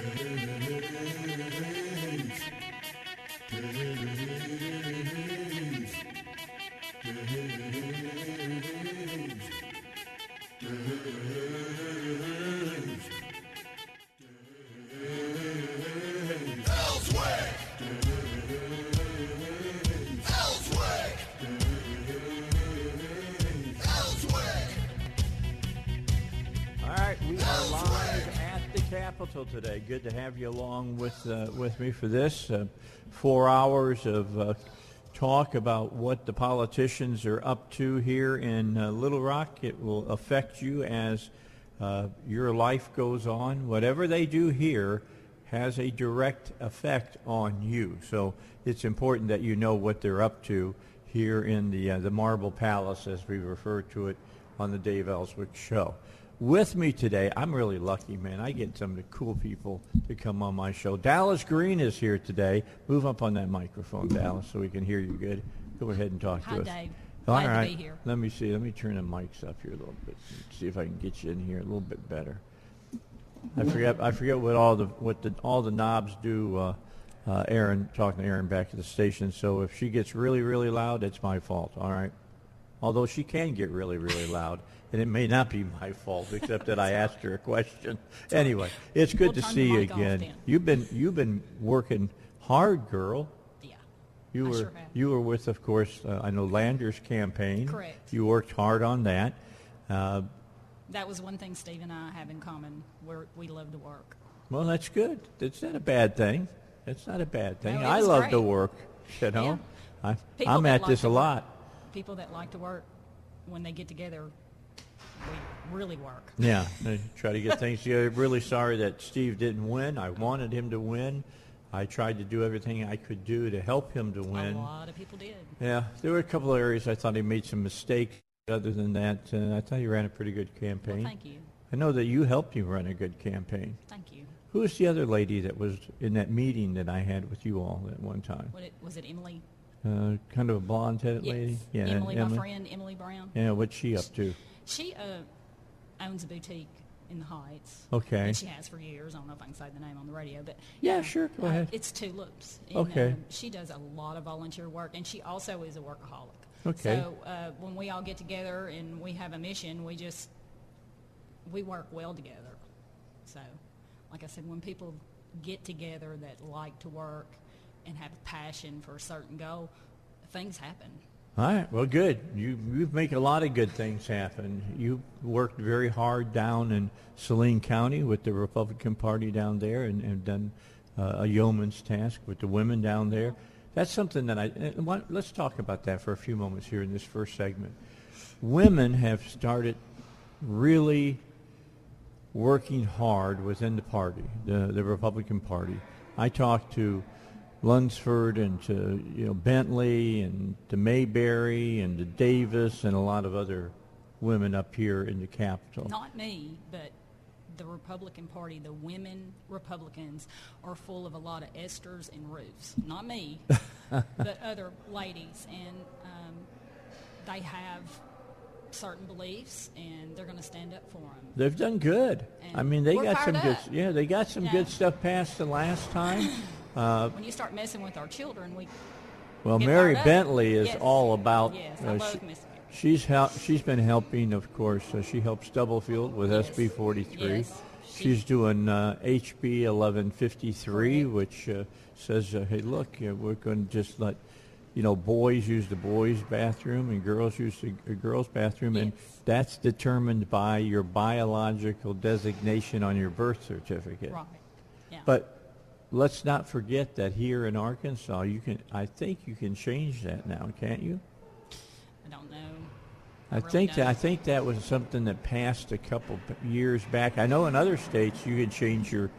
do do do the Capitol today. Good to have you along with uh, with me for this uh, four hours of uh, talk about what the politicians are up to here in uh, Little Rock. It will affect you as uh, your life goes on. Whatever they do here has a direct effect on you. So it's important that you know what they're up to here in the uh, the Marble Palace, as we refer to it on the Dave Elswick Show. With me today, I'm really lucky, man. I get some of the cool people to come on my show. Dallas Green is here today. Move up on that microphone, Dallas, so we can hear you good. Go ahead and talk Hi, to us. Dave. All Glad to right. be here. Let me see. Let me turn the mics up here a little bit. See if I can get you in here a little bit better. I forget. I forget what all the what the all the knobs do. Uh, uh, Aaron talking to Aaron back at the station. So if she gets really really loud, it's my fault. All right. Although she can get really really loud, and it may not be my fault, except that I asked her a question. Anyway, it's good We'll to turn see the you mic off again. then. You've been you've been working hard, girl. Yeah. You I were sure have. you were with, of course, uh, I know Landers' campaign. Correct. You worked hard on that. Uh, That was one thing Steve and I have in common. Where we love to work. well, that's good. It's not a bad thing. It's not a bad thing. No, it I was love to great. work. You know, I, People I'm that at like this to a work- lot. People that like to work, when they get together, we really work. Yeah, I try to get things together. Really sorry that Steve didn't win. I wanted him to win. I tried to do everything I could do to help him to win. A lot of people did. Yeah, there were a couple of areas I thought he made some mistakes. Other than that, uh, I thought he ran a pretty good campaign. Well, thank you. I know that you helped you run a good campaign. Thank you. Who was the other lady that was in that meeting that I had with you all at one time? What it, was it Emily? Uh, kind of a blonde-headed Yes. lady. Yeah, Emily, my friend, Emily Brown. Yeah, what's she up to? She uh, owns a boutique in the Heights. Okay. And she has for years. I don't know if I can say the name on the radio, but Yeah, sure, go uh, ahead. It's Tulips. And, Okay. um, she does a lot of volunteer work, and she also is a workaholic. Okay. So uh, when we all get together and we have a mission, we just we work well together. So, like I said, when people get together that like to work and have a passion for a certain goal, things happen. All right. Well, good. You you make a lot of good things happen. You worked very hard down in Saline County with the Republican Party down there, and, and done uh, a yeoman's task with the women down there. That's something that I. why- Let's talk about that for a few moments here in this first segment. Women have started really working hard within the party, the, the Republican Party. I talked to Lunsford and to you know Bentley and to Mayberry and to Davis and a lot of other women up here in the Capitol. Not me, but the Republican Party, the women Republicans are full of a lot of Esthers and Ruths. Not me, but other ladies, and um, they have certain beliefs, and they're going to stand up for them. They've done good. I mean, they got some fired good. Yeah, they got some Yeah. good stuff passed the last time. Uh, When you start messing with our children, we well, Mary. Bentley is Yes. all about. Yes, I uh, love she- Miss. She's hel- she's been helping, of course. Uh, she helps Stubblefield with Yes. SB 43. Yes. She- She's doing uh, HB 1153, Correct. which uh, says, uh, "Hey, look, uh, we're going to just let you know boys use the boys' bathroom and girls use the uh, girls' bathroom, and that's determined by your biological designation on your birth certificate." right. Yeah. But let's not forget that here in Arkansas, you can. I think you can change that now, can't you? I don't know. I really think that, I think that was something that passed a couple years back. I know in other states you can change your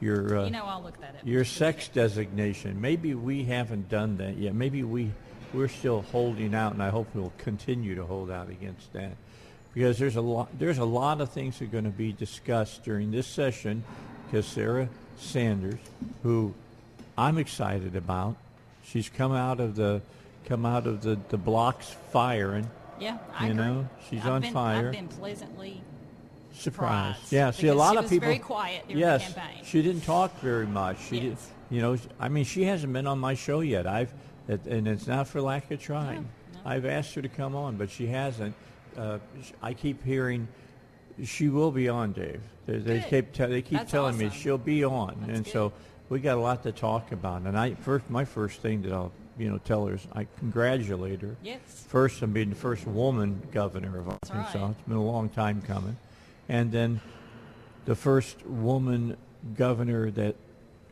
your uh, You know, I'll look that up. your sex designation. Maybe we haven't done that yet. Maybe we we're still holding out, and I hope we'll continue to hold out against that because there's a lot there's a lot of things that are going to be discussed during this session. Because Sarah Sanders, who I'm excited about, she's come out of the come out of the the blocks firing. Yeah, I you agree. know, she's I've on been, fire. I've been pleasantly Surprised. surprised Yeah, see, a lot she of people. very quiet during the yes, campaign. she didn't talk very much. She did. Yes. You know, I mean, she hasn't been on my show yet. I've, and it's not for lack of trying. No, no. I've asked her to come on, but she hasn't. Uh, I keep hearing she will be on, Dave. They, they keep te- they keep That's telling me awesome. she'll be on, That's and good. so we got a lot to talk about. And I first, my first thing that I'll you know tell her is I congratulate her. Yes. First, I'm being the first woman governor of Arkansas. right. It's been a long time coming. And then the first woman governor that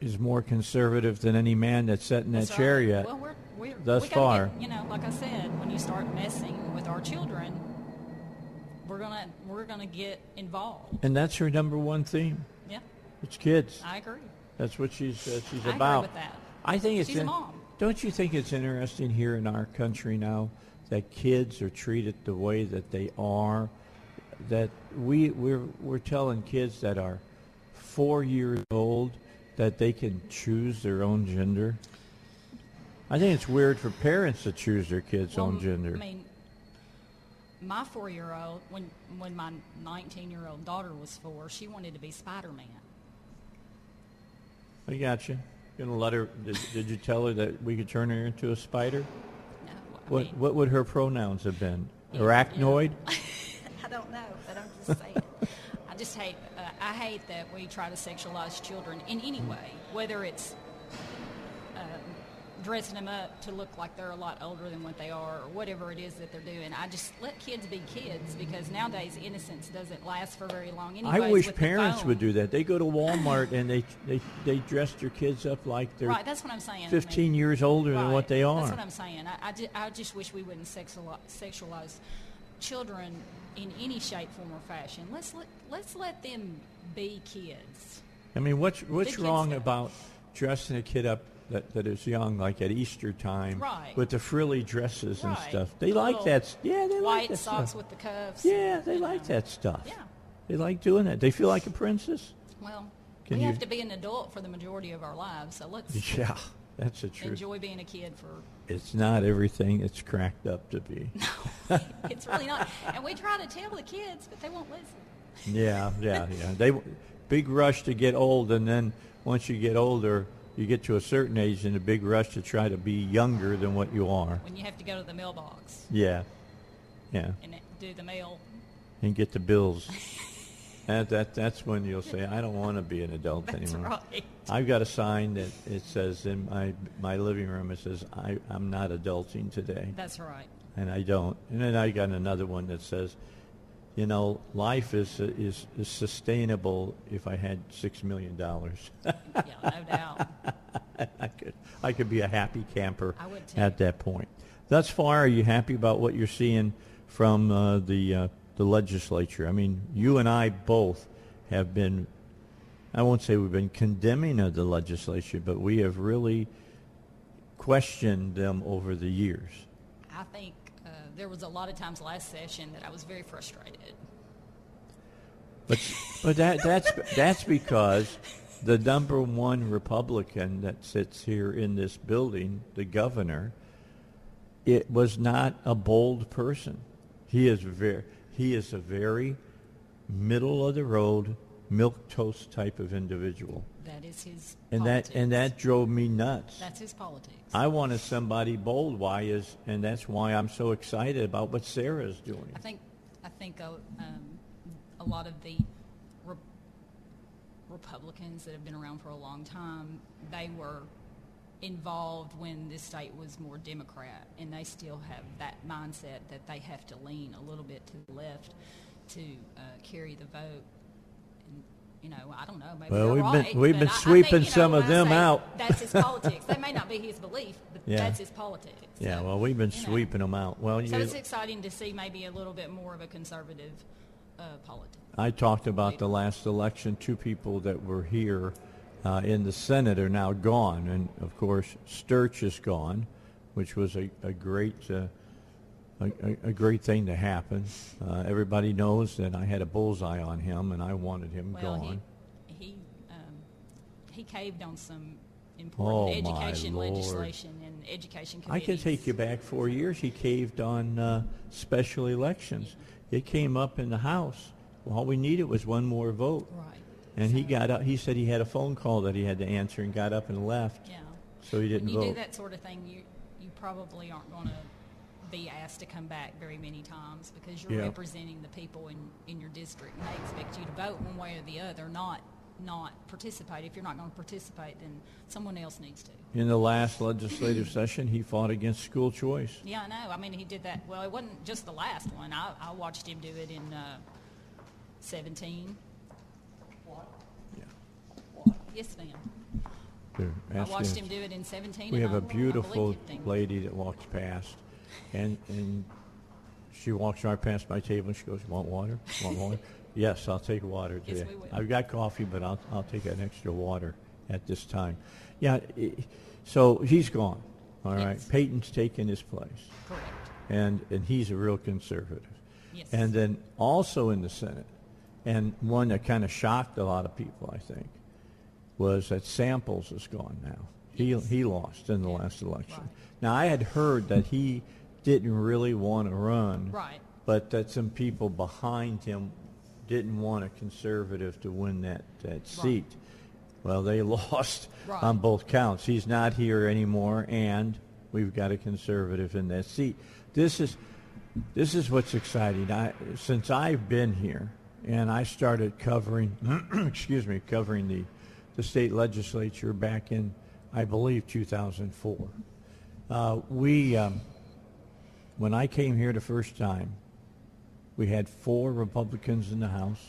is more conservative than any man that's sat in that That's chair right. yet. Well, we're, we're, thus we gotta far. Get, you know, like I said, when you start messing with our children, we're gonna we're gonna get involved. and that's her number one theme. Yeah, It's kids. I agree. That's what she's uh, she's I agree about. with that. I think it's She's a mom. Don't you think it's interesting here in our country now that kids are treated the way that they are? That we we're we're telling kids that are four years old that they can choose their own gender. I think it's weird for parents to choose their kids' Well, own gender. I mean, my four-year-old, when when my 19-year-old daughter was four, she wanted to be Spider-Man. I got You're Gonna let her? Did, did you tell her that we could turn her into a spider? No, I What mean, what would her pronouns have been? Yeah, Arachnoid. I don't know, but I'm just saying. I just hate. Uh, I hate that we try to sexualize children in any way, whether it's dressing them up to look like they're a lot older than what they are, or whatever it is that they're doing. I just let kids be kids because nowadays innocence doesn't last for very long. Anyways, I wish parents would do that. They go to Walmart and they they they dress their kids up like they're Right, that's what I'm saying. I mean, 15 years older than what they are. That's what I'm saying. I, I, ju- I just wish we wouldn't sexualize, sexualize children in any shape, form, or fashion. Let's let let's let them be kids. I mean, what's what's wrong about dressing a kid up that, that is young, like at Easter time, Right. with the frilly dresses and stuff? They The like that. Yeah, they like that White socks stuff. with the cuffs. Yeah, and, they like know. that stuff. Yeah. They like doing that. They feel like a princess. Well, Can we you- have to be an adult for the majority of our lives, so let's Yeah, that's the truth. enjoy being a kid for. It's not everything it's cracked up to be. No, It's really not. And we try to tell the kids, but they won't listen. Yeah, yeah, yeah. They big rush to get old, and then once you get older, you get to a certain age, and a big rush to try to be younger than what you are. When you have to go to the mailbox Yeah, yeah, and do the mail. and get the bills. that, that that's when you'll say, "I don't want to be an adult That's anymore." right. I've got a sign that it says in my my living room. It says, I, "I'm not adulting today," That's right. and I don't. And then I got another one that says, "You know, life is is, is sustainable if I had six million dollars." Yeah, no doubt. I could I could be a happy camper I would too. at that point. Thus far, are you happy about what you're seeing from uh, the uh, the legislature? I mean, you and I both have been. I won't say we've been condemning of the legislature, but we have really questioned them over the years. I think there was a lot of times last session that I was very frustrated. But but that that's that's because the number one Republican that sits here in this building, the governor, it was not a bold person. He is very he is a very middle of the road, milk toast type of individual. That is his And politics. that and that drove me nuts. That's his politics. I wanted somebody bold. Why is and that's why I'm so excited about what Sarah is doing. I think I think uh, um, a lot of the re- Republicans that have been around for a long time, they were involved when this state was more Democrat, and they still have that mindset that they have to lean a little bit to the left to uh, carry the vote. You know, I don't know. Maybe Well, we've been- right, we've been I think, sweeping you know, some of them out. That's his politics. that may not be his belief, but Yeah. that's his politics. Yeah, well, we've been you know. sweeping them out. Well, So you, it's exciting to see maybe a little bit more of a conservative uh, politics. I talked about the last election. Two people that were here uh, in the Senate are now gone, and of course Sturch is gone, which was a, a great uh, a, a, a great thing to happen. Uh, everybody knows that I had a bullseye on him, and I wanted him Well, gone. he he um, he caved on some Oh, important my education legislation and education I can take you back four years. He caved on uh, special elections. It came up in the House. All we needed was one more vote. Right. And he got up. He said he had a phone call that he had to answer and got up and left. Yeah. So he didn't when you vote. do that sort of thing, you you probably aren't going to be asked to come back very many times because you're Yeah. representing the people in, in your district and they expect you to vote one way or the other, not not participate. If you're not going to participate, then someone else needs to. In the last legislative session, he fought against school choice. Yeah, I know. I mean, he did that. Well, it wasn't just the last one. I, I watched him do it in uh, 17. Yeah. Yes, ma'am. I watched us- him do it in 17. We and have I- a I beautiful lady that walks past, and and she walks right past my table and she goes, "Want water? Want water?" yes, I'll take water Yes, today. we will. I've got coffee, but I'll I'll take an extra water at this time. Yeah, so he's gone. All right, Yes. Peyton's taken his place, Correct. and and he's a real conservative. Yes. And then also in the Senate, and one that kind of shocked a lot of people, I think, was that Samples is gone now. He, Yes. he lost in the last election. Right. Now, I had heard that he didn't really want to run, Right. but that some people behind him didn't want a conservative to win that, that seat. Well, they lost Right. on both counts. He's not here anymore, and we've got a conservative in that seat. This is this is what's exciting. I, since I've been here, and I started covering, excuse me, covering the, the state legislature back in, I believe, 2004. Uh, we, um, when I came here the first time, we had four Republicans in the House.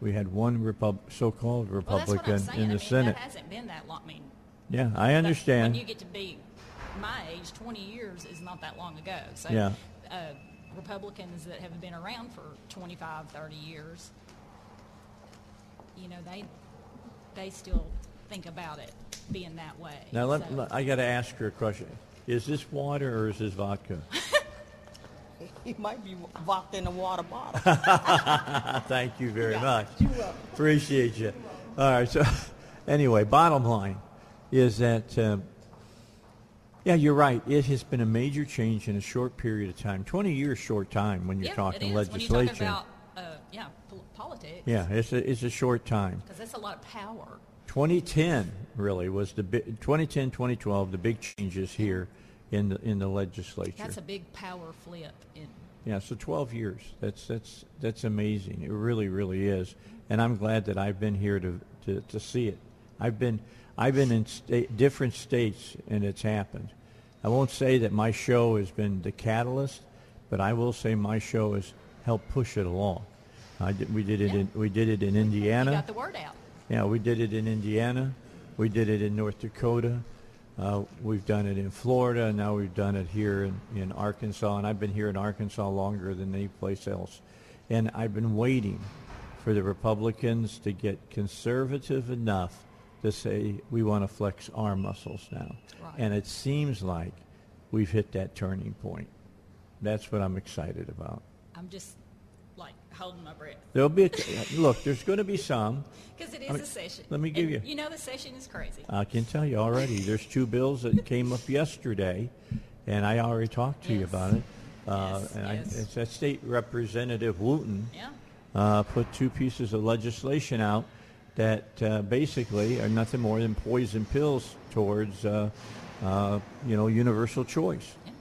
We had one Repub- so-called Well, that's what I'm Republican saying. in I the mean, Senate. That hasn't been that long. I mean, Yeah, I understand. When you get to be my age, 20 years is not that long ago. So, Yeah. uh, Republicans that have been around for 25, 30 years, you know, they they still think about it being that way. Now, let, So- let- I got to ask her a question. Is this water or is this vodka? He might be vodka in a water bottle. Thank you very Yeah, much. you're welcome. Appreciate you. All right. So, anyway, bottom line is that, um, yeah, you're right. It has been a major change in a short period of time. 20 years, short time when you're yeah, talking it is. legislation. When you talk about, uh, yeah, pol- politics. yeah, it's a, it's a short time. Because that's a lot of power. 2010 really was the big, 2010, 2012, the big changes here in the in the legislature. That's a big power flip in Yeah, so 12 years. That's that's that's amazing. It really, really is. And I'm glad that I've been here to to, to see it. I've been I've been in sta- different states and it's happened. I won't say that my show has been the catalyst, but I will say my show has helped push it along. I did, we did it Yeah. in we did it in Indiana. You got the word out. Yeah, we did it in Indiana. We did it in North Dakota. Uh, we've done it in Florida. and Now we've done it here in, in Arkansas. And I've been here in Arkansas longer than any place else. And I've been waiting for the Republicans to get conservative enough to say we want to flex our muscles now. Right. And it seems like we've hit that turning point. That's what I'm excited about. I'm just holding my breath There'll be a, look. There's going to be some. because it is I mean, a session. let me give And you- You know, the session is crazy. I can tell you already. There's two bills that came up yesterday, and I already talked to you about it. Uh, Yes, and I, it's that State Representative Wooten Yeah. uh, put two pieces of legislation out that uh, basically are nothing more than poison pills towards, uh, uh, you know, universal choice. Yeah.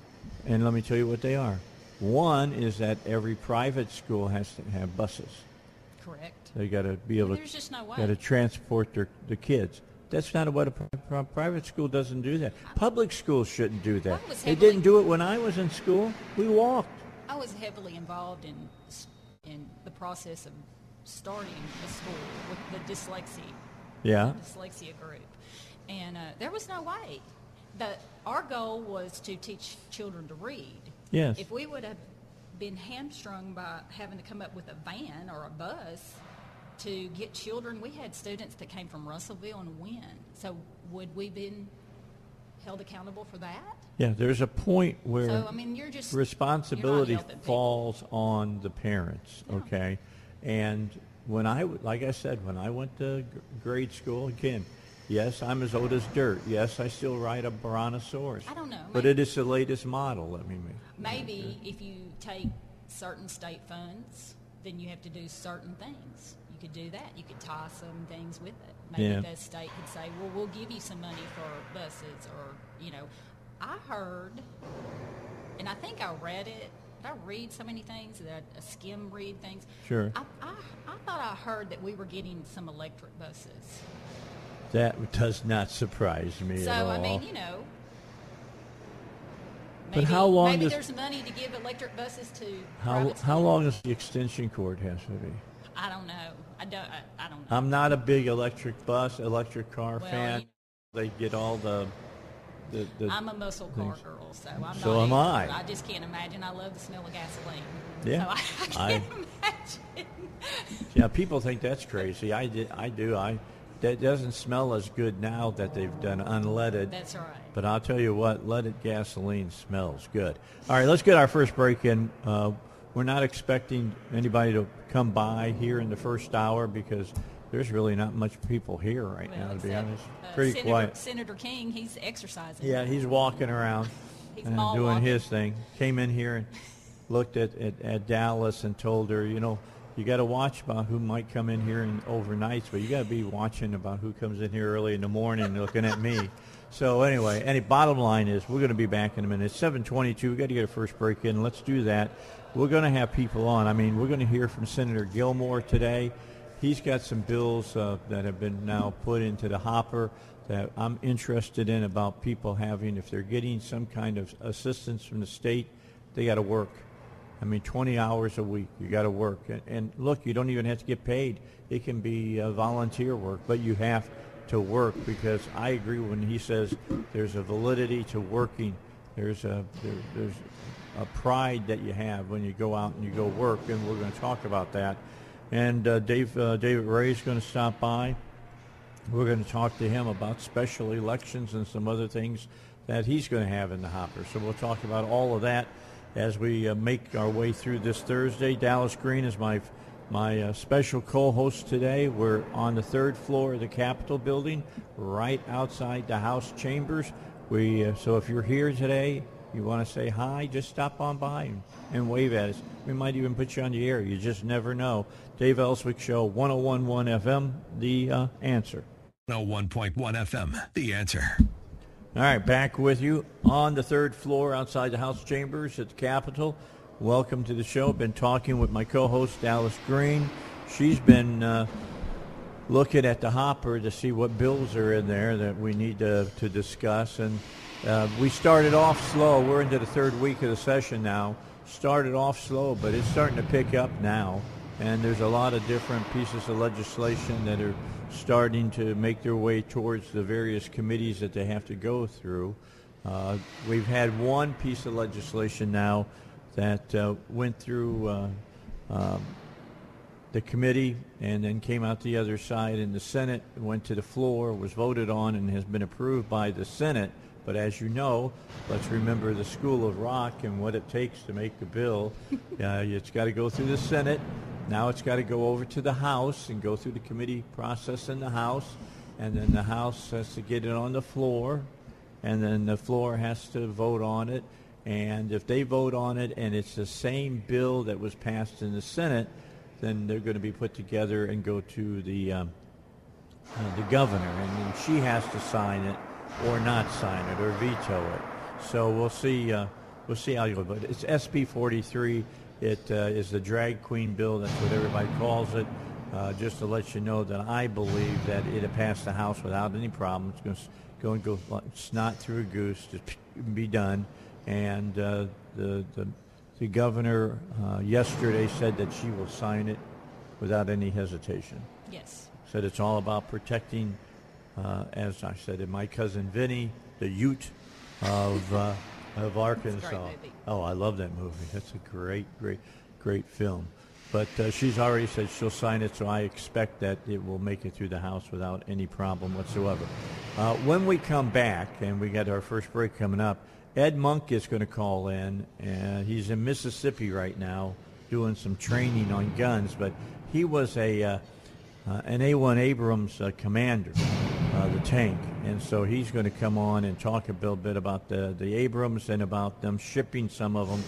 And let me tell you what they are. One is that every private school has to have buses. Correct. They got to be able There's just no way. got to transport their the kids. That's not what a pri- pri- private school doesn't do that. Public schools shouldn't do that. They didn't do it when I was in school. We walked. I was heavily involved in in the process of starting a school with the dyslexia Yeah. dyslexia group, and uh, there was no way. The our goal was to teach children to read. Yes. If we would have been hamstrung by having to come up with a van or a bus to get children, we had students that came from Russellville and Wynne. So would we been held accountable for that? Yeah, there's a point where So I mean, you're just responsibility you're not helping people. falls on the parents, Yeah. okay? And when I, like I said, when I went to grade school, again, yes, I'm as old as dirt. Yes, I still ride a Brontosaurus. I don't know, But maybe- it is the latest model, let me make. Maybe if you take certain state funds, then you have to do certain things. You could do that. You could tie some things with it. Maybe Yeah. the state could say, "Well, we'll give you some money for buses," or you know, I heard, and I think I read it. I read so many things that I skim read things? Sure. I, I, I thought I heard that we were getting some electric buses. That does not surprise me So at all. So I mean, you know. But Maybe, how long Maybe does- there's money to give electric buses to how, how long does the extension cord has to be? I don't know. I don't. I, I don't know. I'm not a big electric bus, electric car Well, fan. you- They get all the, the, the I'm a muscle car things. girl, so I'm So not. am. I. I just can't imagine. I love the smell of gasoline. Yeah. So I, I I- can't imagine. Yeah, people think that's crazy. I did. I do. I. That doesn't smell as good now that they've done unleaded. That's right. But I'll tell you what, leaded gasoline smells good. All right, let's get our first break in. Uh, we're not expecting anybody to come by here in the first hour because there's really not much people here right now, Well, to be honest. uh, Pretty Senator, quiet. Senator King, he's exercising. Yeah, he's walking around and doing walking. his thing. Came in here and looked at, at, at Dallas and told her, you know, you got to watch about who might come in here and overnights, but you got to be watching about who comes in here early in the morning looking at me. So anyway, any bottom line is we're going to be back in a minute. It's 722. we got to get a first break in. Let's do that. We're going to have people on. I mean, we're going to hear from Senator Gilmore today. He's got some bills uh, that have been now put into the hopper that I'm interested in about people having, if they're getting some kind of assistance from the state, they got to work. I mean, 20 hours a week, you got to work. And, and look, you don't even have to get paid. It can be uh, volunteer work, but you have to work because I agree when he says there's a validity to working. There's a there, there's a pride that you have when you go out and you go work, and we're going to talk about that. And uh, Dave uh, David Ray is going to stop by. We're going to talk to him about special elections and some other things that he's going to have in the hopper. So we'll talk about all of that as we uh, make our way through this Thursday. Dallas Green is my my uh, special co-host today. We're on the third floor of the Capitol building, right outside the House chambers. We uh, so if you're here today, you want to say hi, just stop on by and, and wave at us. We might even put you on the air. You just never know. Dave Elswick Show, 1011 FM, the uh, answer. 101.1 FM, the answer. All right, back with you on the third floor outside the House chambers at the Capitol. Welcome to the show. Been talking with my co-host Dallas Green. She's been uh, looking at the hopper to see what bills are in there that we need to, to discuss. And uh, we started off slow. We're into the third week of the session now. Started off slow, but it's starting to pick up now. And there's a lot of different pieces of legislation that are starting to make their way towards the various committees that they have to go through. Uh, we've had one piece of legislation now that uh, went through uh, um, the committee and then came out the other side in the Senate, went to the floor, was voted on, and has been approved by the Senate. But as you know, let's remember the School of Rock and what it takes to make a bill. uh, it's got to go through the Senate. Now it's got to go over to the House and go through the committee process in the House. And then the House has to get it on the floor. And then the floor has to vote on it. And if they vote on it and it's the same bill that was passed in the Senate, then they're going to be put together and go to the um, uh, the governor, and then she has to sign it or not sign it or veto it. So we'll see. Uh, we'll see how you go. But it's SB 43. It uh, is the drag queen bill. That's what everybody calls it. Uh, just to let you know that I believe that it passed the House without any problem. It's going to go and go like snot through a goose, just be done. And uh, the, the the governor uh, yesterday said that she will sign it without any hesitation. Yes. Said it's all about protecting, uh, as I said, my cousin Vinny, the Ute of uh, of Arkansas. Oh, I love that movie. That's a great, great, great film. But uh, she's already said she'll sign it, so I expect that it will make it through the House without any problem whatsoever. Uh, when we come back, and we got our first break coming up, Ed Monk is going to call in, and he's in Mississippi right now doing some training on guns. But he was a uh, uh an A1 Abrams uh, commander, uh, the tank, and so he's going to come on and talk a little bit about the the Abrams and about them shipping some of them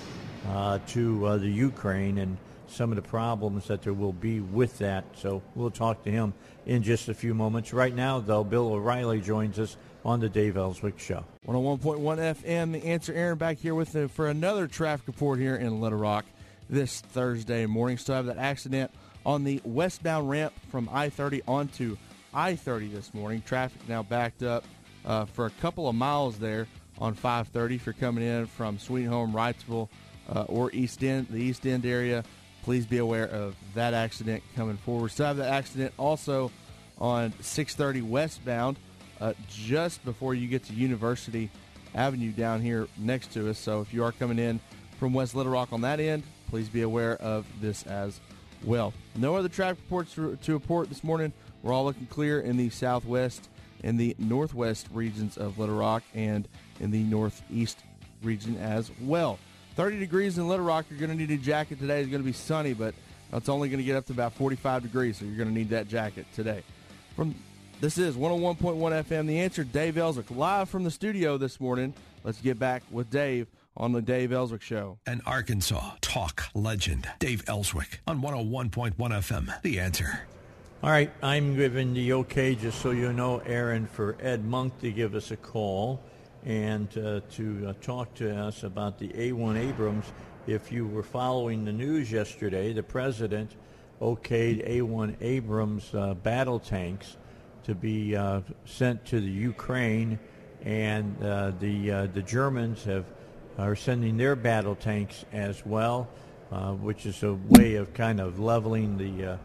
uh, to uh, the Ukraine and some of the problems that there will be with that. So we'll talk to him in just a few moments. Right now, though, Bill O'Reilly joins us on the Dave Elswick Show. 101.1 FM, The Answer Aaron back here with him for another traffic report here in Little Rock this Thursday morning. Still have that accident on the westbound ramp from I-30 onto I-30 this morning. Traffic now backed up uh, for a couple of miles there on 530 if you're coming in from Sweet Home, Wrightsville, uh, or East End, the East End area please be aware of that accident coming forward. Still have that accident also on 630 westbound, uh, just before you get to University Avenue down here next to us. So if you are coming in from West Little Rock on that end, please be aware of this as well. No other traffic reports to report this morning. We're all looking clear in the southwest and the northwest regions of Little Rock and in the northeast region as well. 30 degrees in Little Rock. You're going to need a jacket today. It's going to be sunny, but it's only going to get up to about 45 degrees, so you're going to need that jacket today. From this is 101.1 FM. The answer, Dave Elswick, live from the studio this morning. Let's get back with Dave on the Dave Elswick Show. An Arkansas talk legend, Dave Elswick on 101.1 FM. The answer. All right, I'm giving the okay, just so you know, Aaron, for Ed Monk to give us a call and uh, to uh, talk to us about the A1 Abrams. If you were following the news yesterday, the president okayed A1 Abrams uh, battle tanks to be uh, sent to the Ukraine, and uh, the uh, the Germans have are sending their battle tanks as well, which is a way of kind of leveling the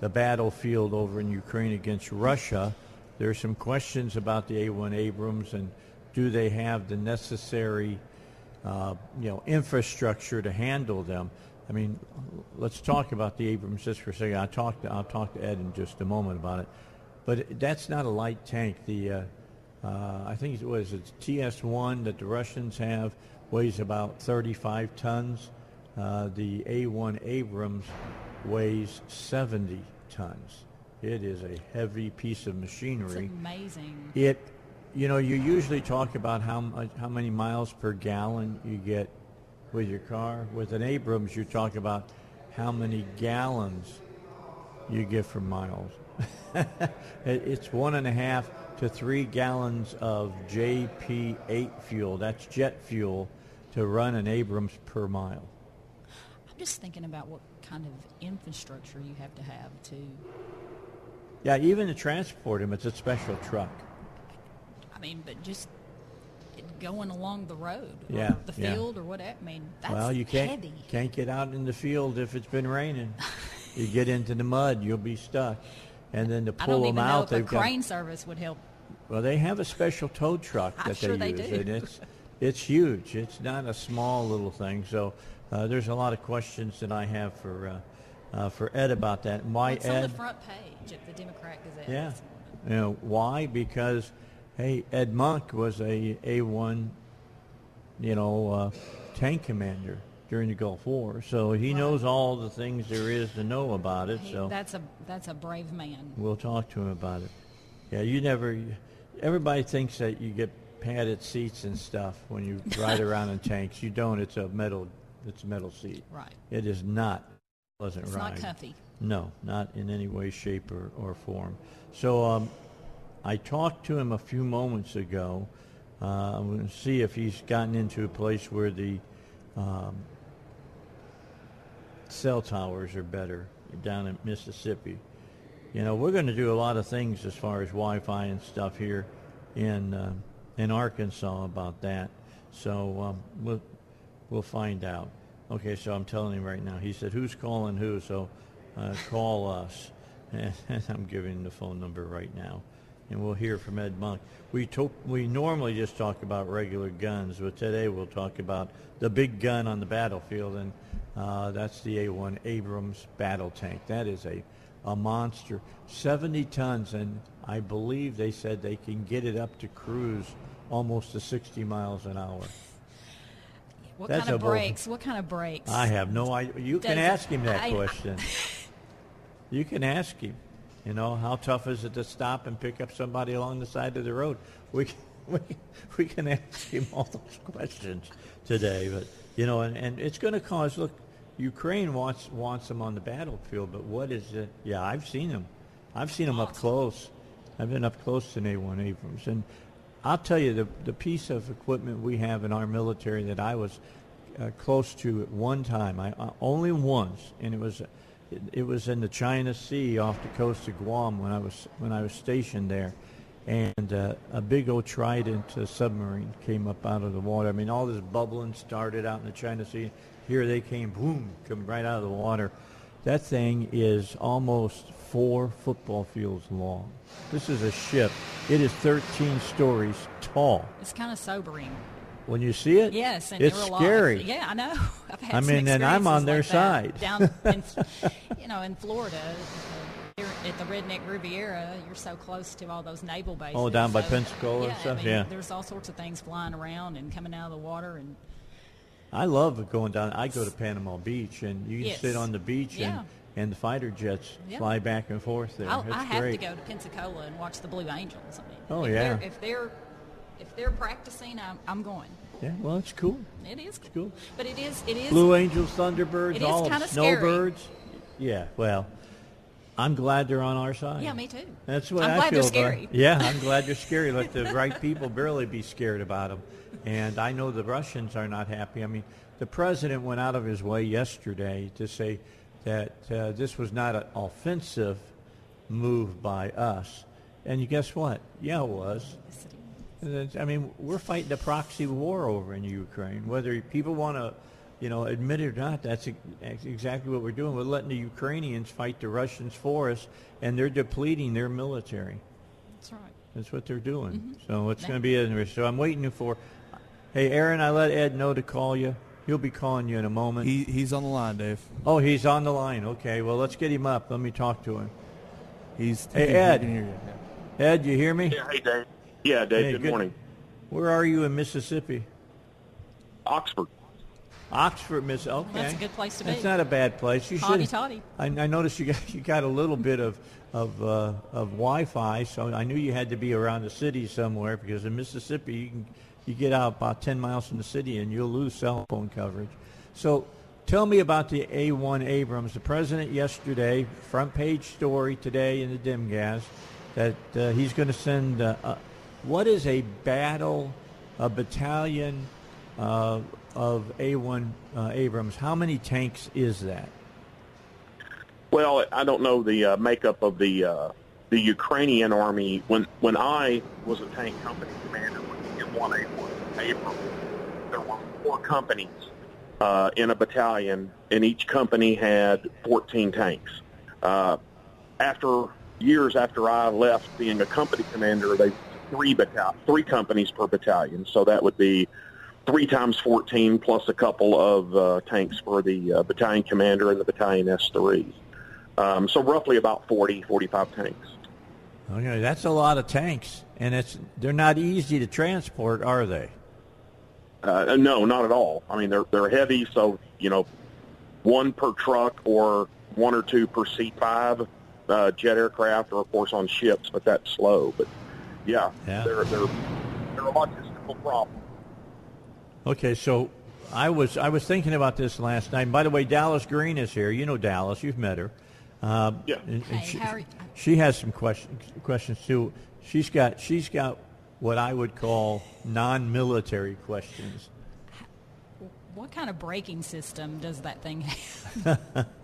the battlefield over in Ukraine against Russia. There are some questions about the A1 Abrams and do they have the necessary, uh, you know, infrastructure to handle them? I mean, let's talk about the Abrams just for a second. I'll talk to, I'll talk to Ed in just a moment about it. But that's not a light tank. The uh, uh, I think it was it's TS1 that the Russians have weighs about 35 tons. Uh, the A1 Abrams weighs 70 tons. It is a heavy piece of machinery. It's amazing. It you know, you usually talk about how much, how many miles per gallon you get with your car. With an Abrams, you talk about how many gallons you get for miles. it's one and a half to three gallons of JP8 fuel. That's jet fuel to run an Abrams per mile. I'm just thinking about what kind of infrastructure you have to have to. Yeah, even to transport him, it's a special truck. I mean, but just going along the road, yeah, the field, yeah. or whatever. I mean, that's well, you can't heavy. can't get out in the field if it's been raining. you get into the mud, you'll be stuck. And then to pull them out, they've got crane service would help. Well, they have a special tow truck that I'm sure they, they use, do. and it's it's huge. It's not a small little thing. So uh, there's a lot of questions that I have for uh, uh, for Ed about that. Why It's Ed? on the front page of the Democrat Gazette. Yeah. You know why? Because hey, Ed Monk was a A1, you know, uh, tank commander during the Gulf War, so he Right. knows all the things there is to know about it. He- So that's a that's a brave man. we'll talk to him about it. Yeah, you never. Everybody thinks that you get padded seats and stuff when you ride around in tanks. You don't. It's a metal. It's a metal seat. Right. It is not pleasant It's ride. not comfy. No, not in any way, shape, or, or form. So um, I talked to him a few moments ago. Uh, I'm going to see if he's gotten into a place where the um, cell towers are better down in Mississippi. You know, we're going to do a lot of things as far as Wi-Fi and stuff here in uh, in Arkansas about that. So um, we'll we'll find out. Okay, so I'm telling him right now. He said, "Who's calling who?" So uh, call us. And I'm giving the phone number right now, and we'll hear from Ed Monk. We to- we normally just talk about regular guns, but today we'll talk about the big gun on the battlefield, and uh, that's the A1 Abrams battle tank. That is a a monster, 70 tons, and I believe they said they can get it up to cruise almost to 60 miles an hour. What That's kind of brakes? What kind of brakes? I have no idea. You can ask him that I- question. you can ask him. You know, how tough is it to stop and pick up somebody along the side of the road? We can, we, we can ask him all those questions today. But you know, and, and it's going to cause. Look, Ukraine wants wants them on the battlefield, but what is it? Yeah, I've seen them. I've seen them up close. I've been up close to an A1 Abrams, and I'll tell you the the piece of equipment we have in our military that I was uh, close to at one time. I uh, only once, and it was it, it was in the China Sea off the coast of Guam when I was when I was stationed there, and uh, a big old Trident uh, submarine came up out of the water. I mean, all this bubbling started out in the China Sea. Here they came, boom, come right out of the water. That thing is almost four football fields long. This is a ship. It is 13 stories tall. It's kind of sobering. When you see it, Yes, and it's scary. Yeah, I know. I've had I mean, and I'm on their experiences side. Down, in, you know, in Florida, here at the Redneck Riviera, you're so close to all those naval bases. Oh, down by so- Pensacola and yeah, stuff? I mean, Yeah. There's all sorts of things flying around and coming out of the water, and I love going down. I go to Panama Beach, and you can Yes. sit on the beach, Yeah. and, and the fighter jets Yeah. fly back and forth there. I'll, I have great. to go to Pensacola and watch the Blue Angels. I mean, Oh, if yeah. They're, if they're if they're practicing, I'm, I'm going. Yeah, well, it's cool. It is cool. cool. But it is it is Blue Angels, Thunderbirds, all of kinda scary. snowbirds. Yeah, well, I'm glad they're on our side. Yeah, me too. That's what I'm I glad feel they're about- scary. Yeah, I'm glad they're scary. Let the right people barely be scared about them. And I know the Russians are not happy. I mean, the president went out of his way yesterday to say that uh, this was not an offensive move by us. And guess what? Yeah, it was. I mean, we're fighting a proxy war over in Ukraine. Whether people want to, you know, admit it or not, that's ex- ex- exactly what we're doing. We're letting the Ukrainians fight the Russians for us, and they're depleting their military. That's right. That's what they're doing. Mm-hmm. So it's going to be interesting. So I'm waiting for. Hey, Aaron, I let Ed know to call you. He'll be calling you in a moment. He, he's on the line, Dave. oh, he's on the line. Okay, well, let's get him up. Let me talk to him. He's Hey, he Ed. can hear you. Ed, you hear me? Yeah, hey Dave. Yeah, Dave. Hey, good, good. morning. Where are you in Mississippi? Oxford. Oxford, Miss. Okay, That's a good place to be. It's not a bad place. You should. Hotty-toddy. I, I noticed you got you got a little bit of of uh, of Wi-Fi, so I knew you had to be around the city somewhere because in Mississippi you can you get out about ten miles from the city and you'll lose cell phone coverage. So. Tell me about the A1 Abrams. The president yesterday, front page story today in the Dem-Gaz, that uh, he's going to send. Uh, uh, what is a battle, a battalion uh, of A1 uh, Abrams? How many tanks is that? Well, I don't know the uh, makeup of the the Ukrainian army. When when I was a tank company commander in one A one April, there were four companies uh, in a battalion, and each company had 14 tanks. Uh, after years after I left being a company commander, they three battalion, three companies per battalion. So that would be three times 14 plus a couple of uh, tanks for the uh, battalion commander and the battalion S3s. Um, so roughly about 40, 45 tanks. Okay, that's a lot of tanks, and it's they're not easy to transport, are they? Uh, no, not at all. I mean, they're they're heavy, so you know, one per truck or one or two per C5 uh, jet aircraft, or of course on ships, but that's slow. But yeah, Yeah. they're they're they're a logistical problem. Okay, so I was I was thinking about this last night. By the way, Dallas Green is here. You know Dallas. You've met her. Um, Yeah. and- and Hey, she, how are you? She has some questions questions too. She's got she's got what I would call non-military questions. What kind of braking system does that thing have?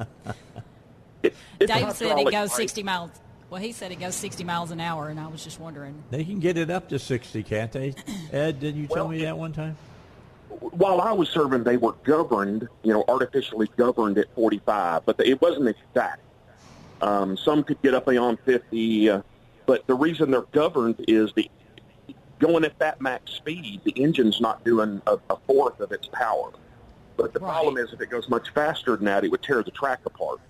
It, Dave said it goes brake. 60 miles. Well, he said it goes 60 miles an hour, and I was just wondering. They can get it up to sixty, can't they? Ed, did you tell me that one time? while I was serving, they were governed, you know, artificially governed at 45, but it wasn't exact. Um, some could get up beyond 50, uh, but the reason they're governed is the going at that max speed, the engine's not doing a, a fourth of its power. But the Right. problem is, if it goes much faster than that, it would tear the track apart.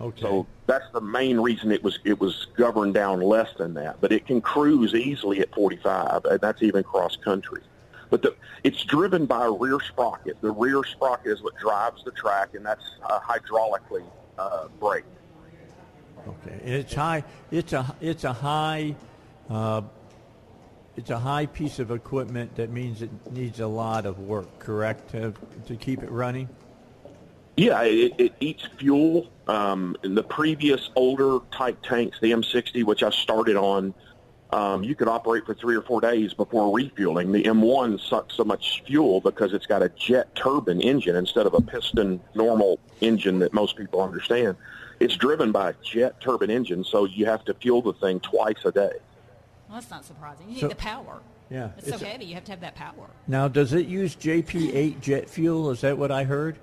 Okay. So that's the main reason it was it was governed down less than that. But it can cruise easily at 45, and that's even cross country. But the, it's driven by a rear sprocket. The rear sprocket is what drives the track, and that's uh, hydraulically uh, braked. Okay, it's high. It's a it's a high. Uh, it's a high piece of equipment that means it needs a lot of work. Correct to to keep it running. Yeah, it, it eats fuel. Um, in the previous older type tanks, the M60, which I started on, um, you could operate for three or four days before refueling. The M1 sucks so much fuel because it's got a jet turbine engine instead of a piston normal engine that most people understand. It's driven by a jet turbine engine, so you have to fuel the thing twice a day. Well, that's not surprising. You So- need the power. Yeah. It's so It's a- heavy. You have to have that power. Now, does it use JP8 jet fuel? Is that what I heard?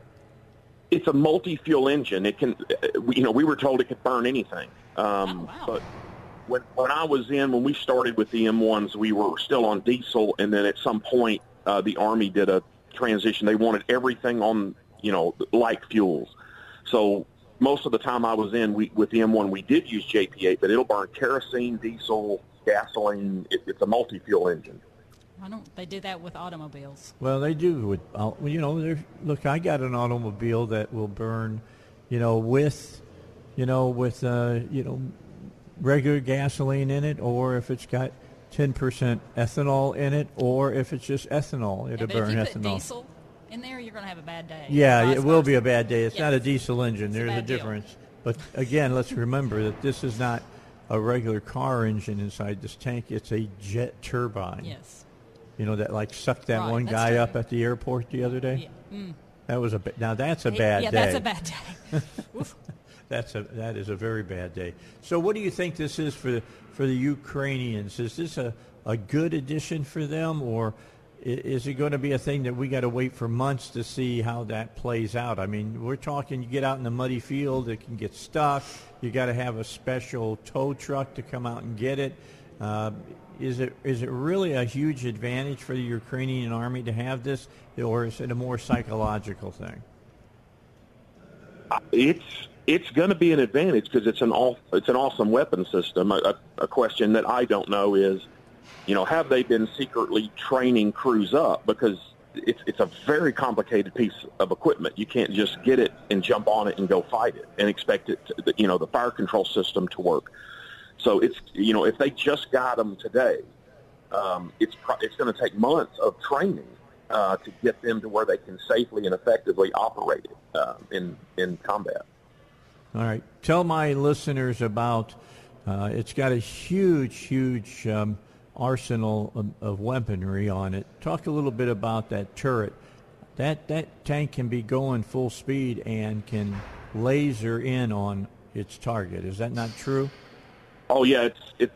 it's a multi-fuel engine. It can, uh, you know, we were told it could burn anything. Um, Oh, wow. But when when I was in, when we started with the M1s, we were still on diesel, and then at some point, uh, the Army did a transition. They wanted everything on, you know, like fuels. So most of the time I was in, we with the M1, we did use JP8, but it'll burn kerosene, diesel, gasoline. It, it's a multi-fuel engine. Why don't they do that with automobiles? Well, they do. With uh, well, you know, look, I got an automobile that will burn, you know, with, you know, with uh, you know, regular gasoline in it, or if it's got ten percent ethanol in it, or if it's just ethanol, it'll but if burn you put ethanol. diesel in there, you're going to have a bad day. Yeah, it will be a bad day. It's not a diesel engine. It's There's a, deal. difference. But again, let's remember that this is not a regular car engine inside this tank. It's a jet turbine. Yes. You know that like sucked that Right, one guy true. up at the airport the other day. Yeah. Mm. That was a ba- now that's a bad yeah, day. that's a bad day. That's a that is a very bad day. So what do you think this is for for the Ukrainians? Is this a, a good addition for them, or is it going to be a thing that we got to wait for months to see how that plays out? I mean, we're talking you get out in the muddy field, it can get stuck. You got to have a special tow truck to come out and get it. Uh, is it is it really a huge advantage for the Ukrainian army to have this, or is it a more psychological thing? it's it's going to be an advantage because it's an all it's an awesome weapon system. A, a, a question that I don't know is, you know, have they been secretly training crews up because it's it's a very complicated piece of equipment. You can't just get it and jump on it and go fight it and expect it, to, you know, the fire control system to work. So it's you know, if they just got them today, um, it's it's going to take months of training uh, to get them to where they can safely and effectively operate it uh, in in combat. All right. Tell my listeners about uh, it's got a huge, huge um, arsenal of, of weaponry on it. Talk a little bit about that turret. That that tank can be going full speed and can laser in on its target. Is that not true? Oh yeah, it's it's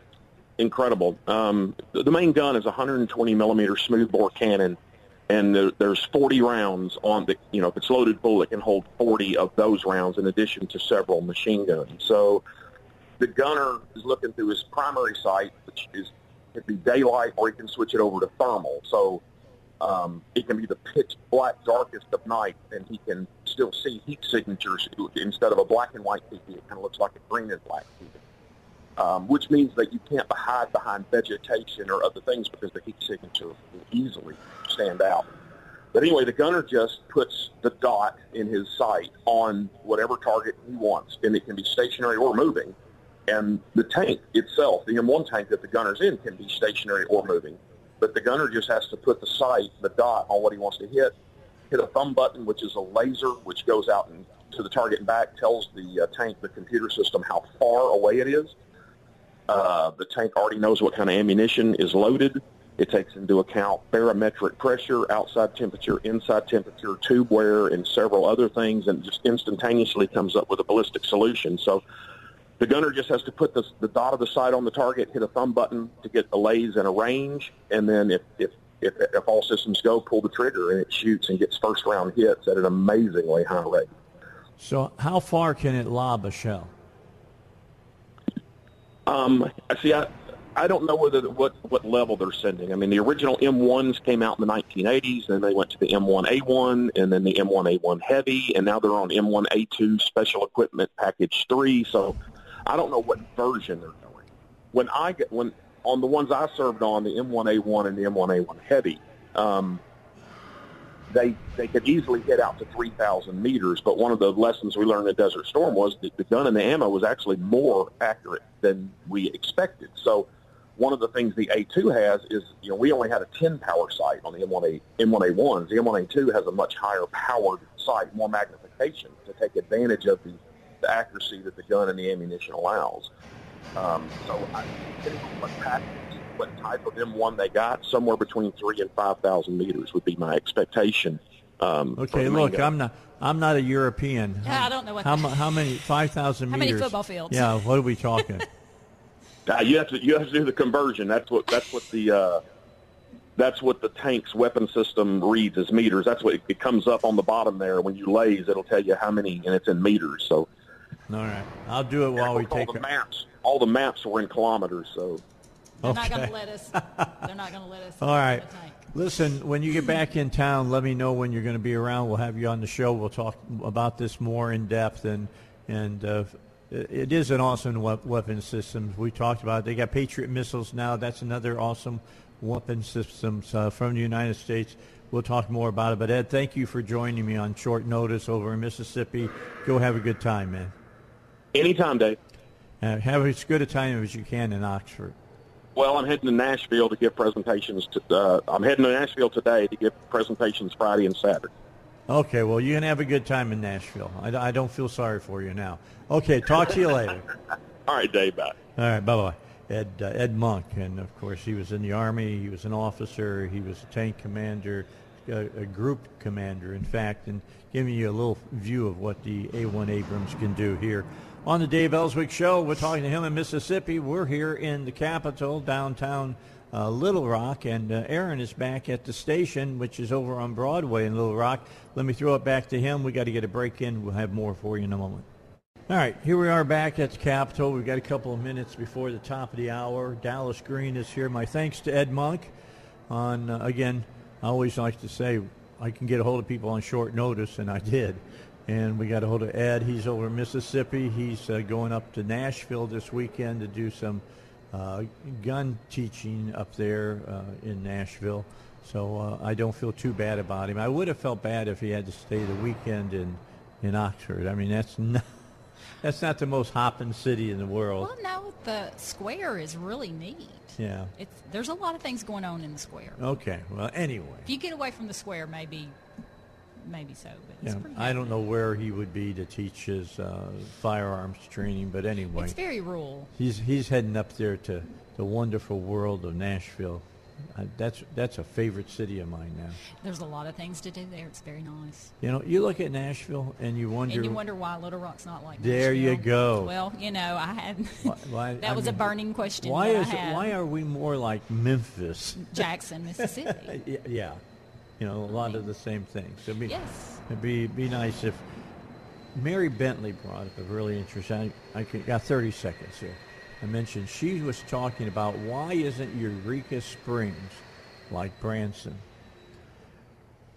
incredible. Um, the, main gun is a 120 millimeter smoothbore cannon, and there, there's 40 rounds on the. You know, if it's loaded full, it can hold 40 of those rounds in addition to several machine guns. So the gunner is looking through his primary sight, which is it be daylight, or he can switch it over to thermal. So um, it can be the pitch black darkest of night, and he can still see heat signatures instead of a black and white TV. It kind of looks like a green and black TV um, which means that you can't hide behind vegetation or other things because the heat signature will easily stand out. But anyway, the gunner just puts the dot in his sight on whatever target he wants, and it can be stationary or moving. And the tank itself, the M1 tank that the gunner's in, can be stationary or moving. But the gunner just has to put the sight, the dot, on what he wants to hit, hit a thumb button, which is a laser, which goes out and to the target and back, tells the uh, tank, the computer system, how far away it is. Uh, the tank already knows what kind of ammunition is loaded. It takes into account barometric pressure, outside temperature, inside temperature, tube wear, and several other things, and just instantaneously comes up with a ballistic solution. So the gunner just has to put the, the dot of the sight on the target, hit a thumb button to get a lase and a range, and then if, if, if, if all systems go, pull the trigger, and it shoots and gets first round hits at an amazingly high rate. So how far can it lob a shell? Um, see, I, I don't know whether what what level they're sending. I mean, the original M1s came out in the 1980s, and they went to the M1A1, and then the M1A1 Heavy, and now they're on M1A2 Special Equipment Package Three. So, I don't know what version they're going. When I get when on the ones I served on, the M1A1 and the M1A1 Heavy, um, they they could easily hit out to 3,000 meters. But one of the lessons we learned in Desert Storm was that the gun and the ammo was actually more accurate than we expected. So one of the things the A2 has is, you know, we only had a 10 power sight on the M1A, M1A1s. The M1A2 has a much higher powered sight, more magnification to take advantage of the, the accuracy that the gun and the ammunition allows. Um, so I, depending on what package what type of M1 they got, somewhere between three and five thousand meters would be my expectation. Um, okay, look, I'm not. I'm not a European. Yeah, I don't know what. How, the, how many? Five thousand How meters. many football fields? Yeah. What are we talking? uh, you have to you have to do the conversion. That's what that's what the uh, that's what the tank's weapon system reads as meters. That's what it, it comes up on the bottom there when you lase. It'll tell you how many, and it's in meters. So. All right, I'll do it while we take all the maps. All the maps were in kilometers, so. They're not going to let us. They're not going to let us. All right. in the tank. Listen, when you get back in town, let me know when you're going to be around. We'll have you on the show. We'll talk about this more in depth, and and uh, it it is an awesome we- weapon system. We talked about. It. They got Patriot missiles now. That's another awesome weapon systems uh, from the United States. We'll talk more about it. But Ed, thank you for joining me on short notice over in Mississippi. Go have a good time, man. Anytime, Dave. Uh, have as good a time as you can in Oxford. Well, I'm heading to Nashville to give presentations. To, uh, I'm heading to Nashville today to give presentations Friday and Saturday. Okay, well, you can have a good time in Nashville. I, I don't feel sorry for you now. Okay, talk to you later. All right, Dave. Bye. All right, bye-bye. Ed, uh, Ed Monk, and of course he was in the Army, he was an officer, he was a tank commander, a, a group commander, in fact, and giving you a little view of what the A-1 Abrams can do here. On the Dave Elswick Show, we're talking to him in Mississippi. We're here in the capital, downtown uh, Little Rock, and uh, Aaron is back at the station, which is over on Broadway in Little Rock. Let me throw it back to him. We got to get a break in. We'll have more for you in a moment. All right, here we are back at the Capitol. We've got a couple of minutes before the top of the hour. Dallas Green is here. My thanks to Ed Monk. On uh, again, I always like to say I can get a hold of people on short notice, and I did. And we got a hold of Ed. He's over in Mississippi. He's uh, going up to Nashville this weekend to do some uh, gun teaching up there uh, in Nashville. So uh, I don't feel too bad about him. I would have felt bad if he had to stay the weekend in in Oxford. I mean, that's not that's not the most hopping city in the world. Well, no, the square is really neat. Yeah. It's there's a lot of things going on in the square. Okay. Well, anyway, If you get away from the square, maybe, maybe so. But yeah, pretty I don't know where he would be to teach his uh, firearms training, but anyway, It's very rural. he's he's heading up there to the wonderful world of Nashville. Uh, that's that's a favorite city of mine now. There's a lot of things to do there. It's very nice. You know, you look at Nashville and you wonder. And you wonder why Little Rock's not like There you go. Well, you know, I had why, why- that I was a burning question. Why that is I had. why are we more like Memphis? Jackson, Mississippi? Y- yeah, you know, a lot of the same things. It'd be, Yes. It'd be be nice if Mary Bentley brought up a really interesting. I, I got 30 seconds here. I mentioned she was talking about why isn't Eureka Springs like Branson?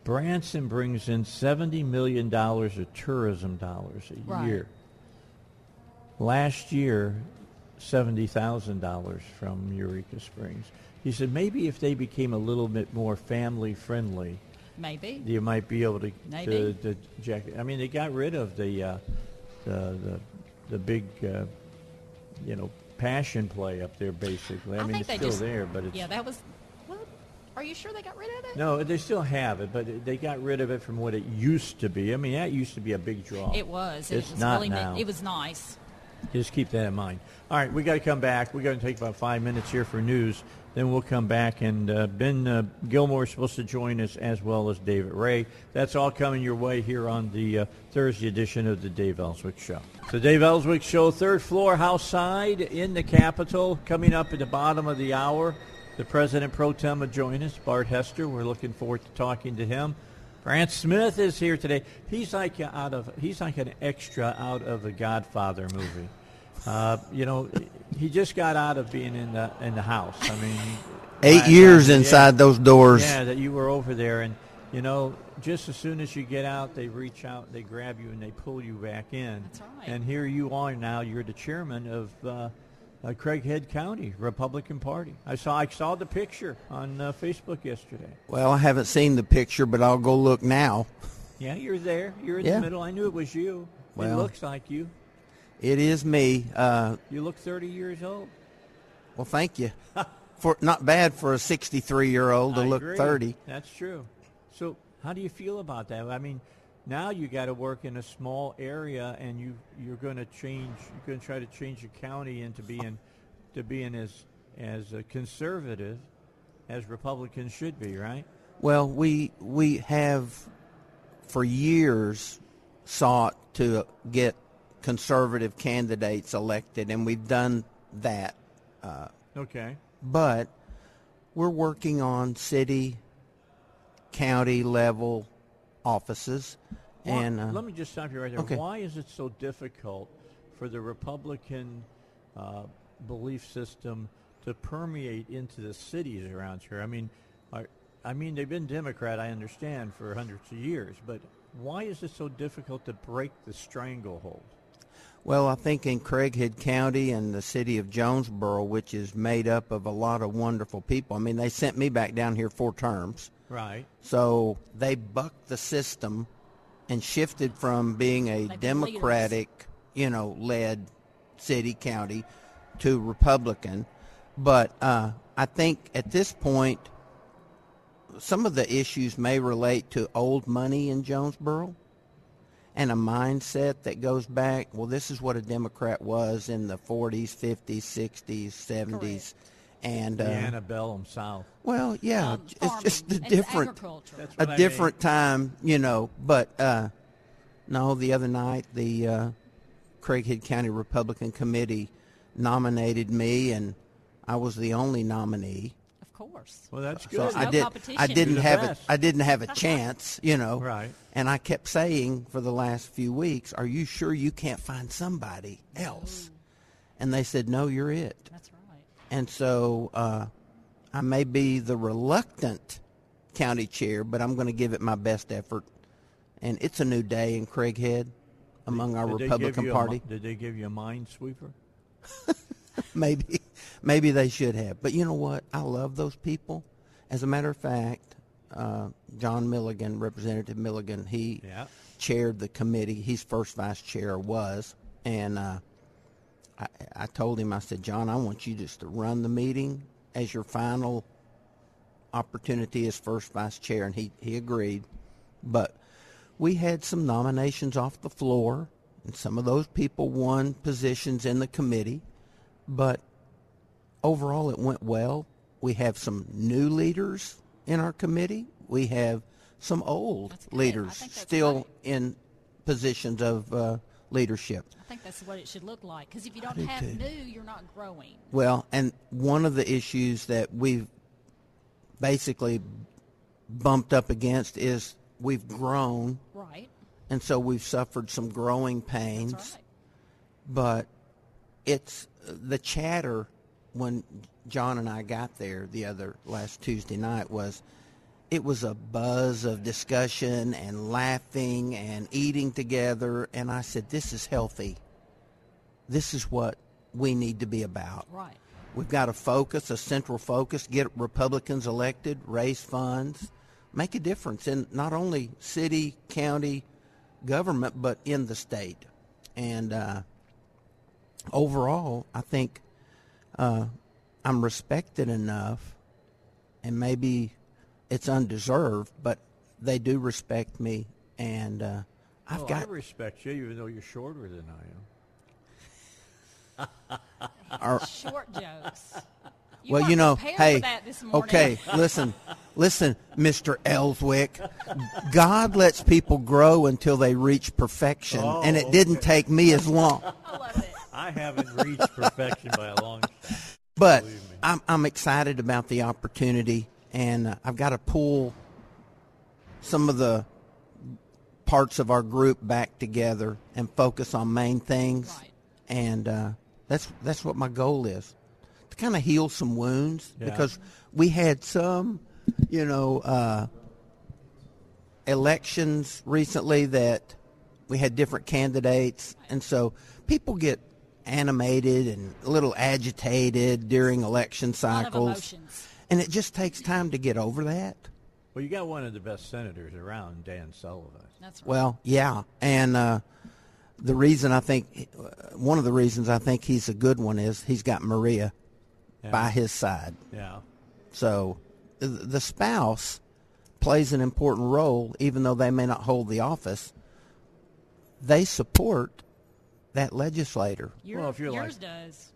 Branson brings in 70 million dollars of tourism dollars a Right. year. Last year, seventy thousand dollars from Eureka Springs. He said maybe if they became a little bit more family friendly, Maybe. you might be able to to, Maybe. to jack. I mean, they got rid of the uh, the, the the big uh, you know passion play up there. Basically, I, mean, it's still just, there, but it's yeah, that was. Well, are you sure they got rid of it? no, they still have it, but they got rid of it from what it used to be. I mean, that used to be a big draw. It was. It It's was not really now. It was nice. Just keep that in mind. All right, we got to come back. we got to take about five minutes here for news. Then we'll come back, and uh, Ben uh, Gilmore is supposed to join us as well as David Ray. That's all coming your way here on the uh, Thursday edition of the Dave Elswick Show. The Dave Elswick Show, third floor, house side in the Capitol, coming up at the bottom of the hour. The President Pro Tem will join us, Bart Hester. We're looking forward to talking to him. Brandt Smith is here today. He's like out of he's like an extra out of the Godfather movie. Uh, you know, he just got out of being in the in the house. I mean, Eight years time- inside yeah. those doors. Yeah, that you were over there, and you know, just as soon as you get out, they reach out, they grab you, and they pull you back in. That's right. And here you are now. You're the chairman of uh, uh, Craighead County Republican Party. I saw I saw the picture on uh, Facebook yesterday. Well, I haven't seen the picture, but I'll go look now. Yeah, you're there. You're in Yeah. the middle. I knew it was you. it looks like you. It is me. Uh, You look 30 years old. well, thank you. For not bad for a 63 year old to I look agree. 30. That's true. So, how do you feel about that? I mean, now you got to work in a small area, and you you're going to change. You're going to try to change the county into being to being as as conservative as Republicans should be, right? Well, we we have for years sought to get conservative candidates elected, and we've done that. Okay. But we're working on city, county level offices, Why- and uh, let me just stop you right there. okay. Why is it so difficult for the Republican uh, belief system to permeate into the cities around here? I mean, are, I mean they've been Democrat, I understand, for hundreds of years, but why is it so difficult to break the stranglehold? Well, I think in Craighead County and the city of Jonesboro, which is made up of a lot of wonderful people. I mean, they sent me back down here four terms. Right. So they bucked the system and shifted from being a They've been Democratic, you know, led city county to Republican. But uh, I think at this point, some of the issues may relate to old money in Jonesboro and a mindset that goes back, well, this is what a Democrat was in the 40s, 50s, 60s, 70s. Correct. And, The uh, antebellum South. well, yeah, Um, it's just the different agriculture. That's a different time, you know. But uh, no, the other night the uh, Craighead County Republican Committee nominated me, and I was the only nominee. Of course. Well, that's So good. I did, I didn't You're have a. best. I didn't have a chance, you know. Right. And I kept saying for the last few weeks, "Are you sure you can't find somebody else?" And they said, "No, you're it." That's right. And so uh, I may be the reluctant county chair, but I'm going to give it my best effort. And it's a new day in Craighead among our Did Republican you a Party. did they give you a minesweeper? maybe, maybe they should have. But you know what? I love those people. As a matter of fact, uh, John Milligan, Representative Milligan, he Yeah. chaired the committee. He's first vice chair was, and uh, I, I told him, I said, John, I want you just to run the meeting as your final opportunity as first vice chair, and he he agreed. But we had some nominations off the floor, and some of those people won positions in the committee. But overall, it went well. We have some new leaders in our committee. We have some old That's good. I leaders still right. in positions of uh, leadership. I think that's what it should look like. Because if you don't do have too. new, you're not growing. Well, and one of the issues that we've basically bumped up against is we've grown, Right. and so we've suffered some growing That's pains. right. But it's the chatter when John and I got there the other last Tuesday night was it was a buzz of discussion and laughing and eating together and I said this is healthy. This is what we need to be about. Right. We've got to focus, a central focus, get Republicans elected, raise funds, make a difference in not only city, county government, but in the state. And uh, overall, I think uh, I'm respected enough, and maybe it's undeserved, but they do respect me. And uh, I've Oh, got I respect you, even though you're shorter than I am. our, Short jokes. You well, you know, prepared hey, for that this okay, listen, listen, Mr. Elswick. God lets people grow until they reach perfection, and it Oh, didn't okay. take me as long. I love it. I haven't reached perfection by a long shot. But I'm I'm excited about the opportunity, and uh, I've got to pull some of the parts of our group back together and focus on main things. Right. And uh, That's that's what my goal is, to kind of heal some wounds Yeah. because we had some, you know, uh, elections recently that we had different candidates, and so people get animated and a little agitated during election A lot of cycles, emotions. and it just takes time to get over that. Well, you got one of the best senators around, Dan Sullivan. That's right. Well, yeah, and uh, the reason I think one of the reasons I think he's a good one is he's got Maria Yeah. by his side. Yeah. So the spouse plays an important role, even though they may not hold the office. They support that legislator. Your, Well, if you're yours like- does.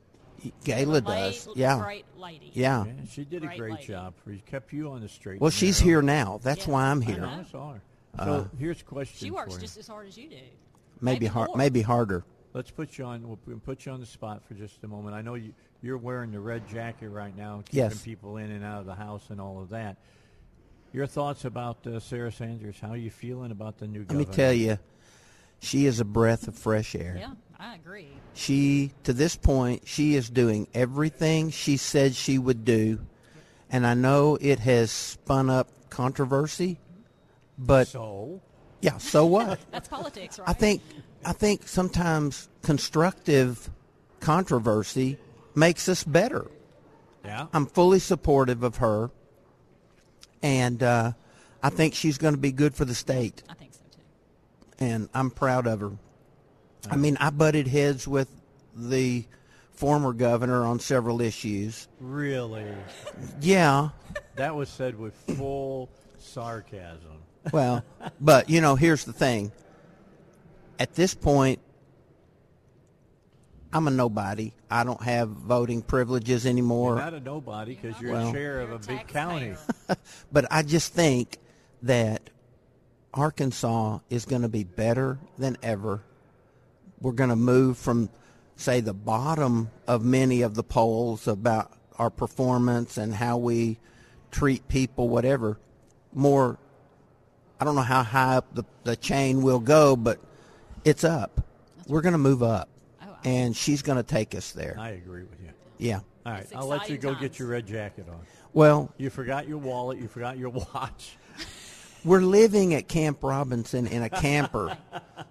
Gayla La- does. Yeah. Great lady. Yeah. Yeah, she did a Great great lady. job. She. Kept you on the straight. Well, she's here now. That's Yeah. why I'm I here. know, I saw her. So Uh, here's a question She works for you. just as hard as you do. Maybe Maybe hard, more. maybe harder. Let's put you on. We'll we'll put you on the spot for just a moment. I know you, you're wearing the red jacket right now, keeping Yes. people in and out of the house and all of that. Your thoughts about uh, Sarah Sanders? How are you feeling about the new governor? Let governor? me tell you, she is a breath of fresh air. Yeah, I agree. She, to this point, she is doing everything she said she would do. And I know it has spun up controversy, but So, yeah, so what? That's politics, right? I think I think sometimes constructive controversy makes us better. yeah. I'm fully supportive of her, and uh, I think she's going to be good for the state. I think so too. and I'm proud of her. I mean, I butted heads with the former governor on several issues. Really, Yeah, that was said with full sarcasm. well, but you know, here's the thing. At this point, I'm a nobody. I don't have voting privileges anymore. You're not a nobody because you're Well- a chair of a a big county. But I just think that Arkansas is going to be better than ever. We're going to move from, say, the bottom of many of the polls about our performance and how we treat people, whatever. More, I don't know how high up the, the chain will go, but it's up. We're going to move up. Oh, I- And she's going to take us there. I agree with you. Yeah. All right, It's I'll let you go times. get your red jacket on. Well, You forgot your wallet. You forgot your watch. We're living at Camp Robinson in a camper.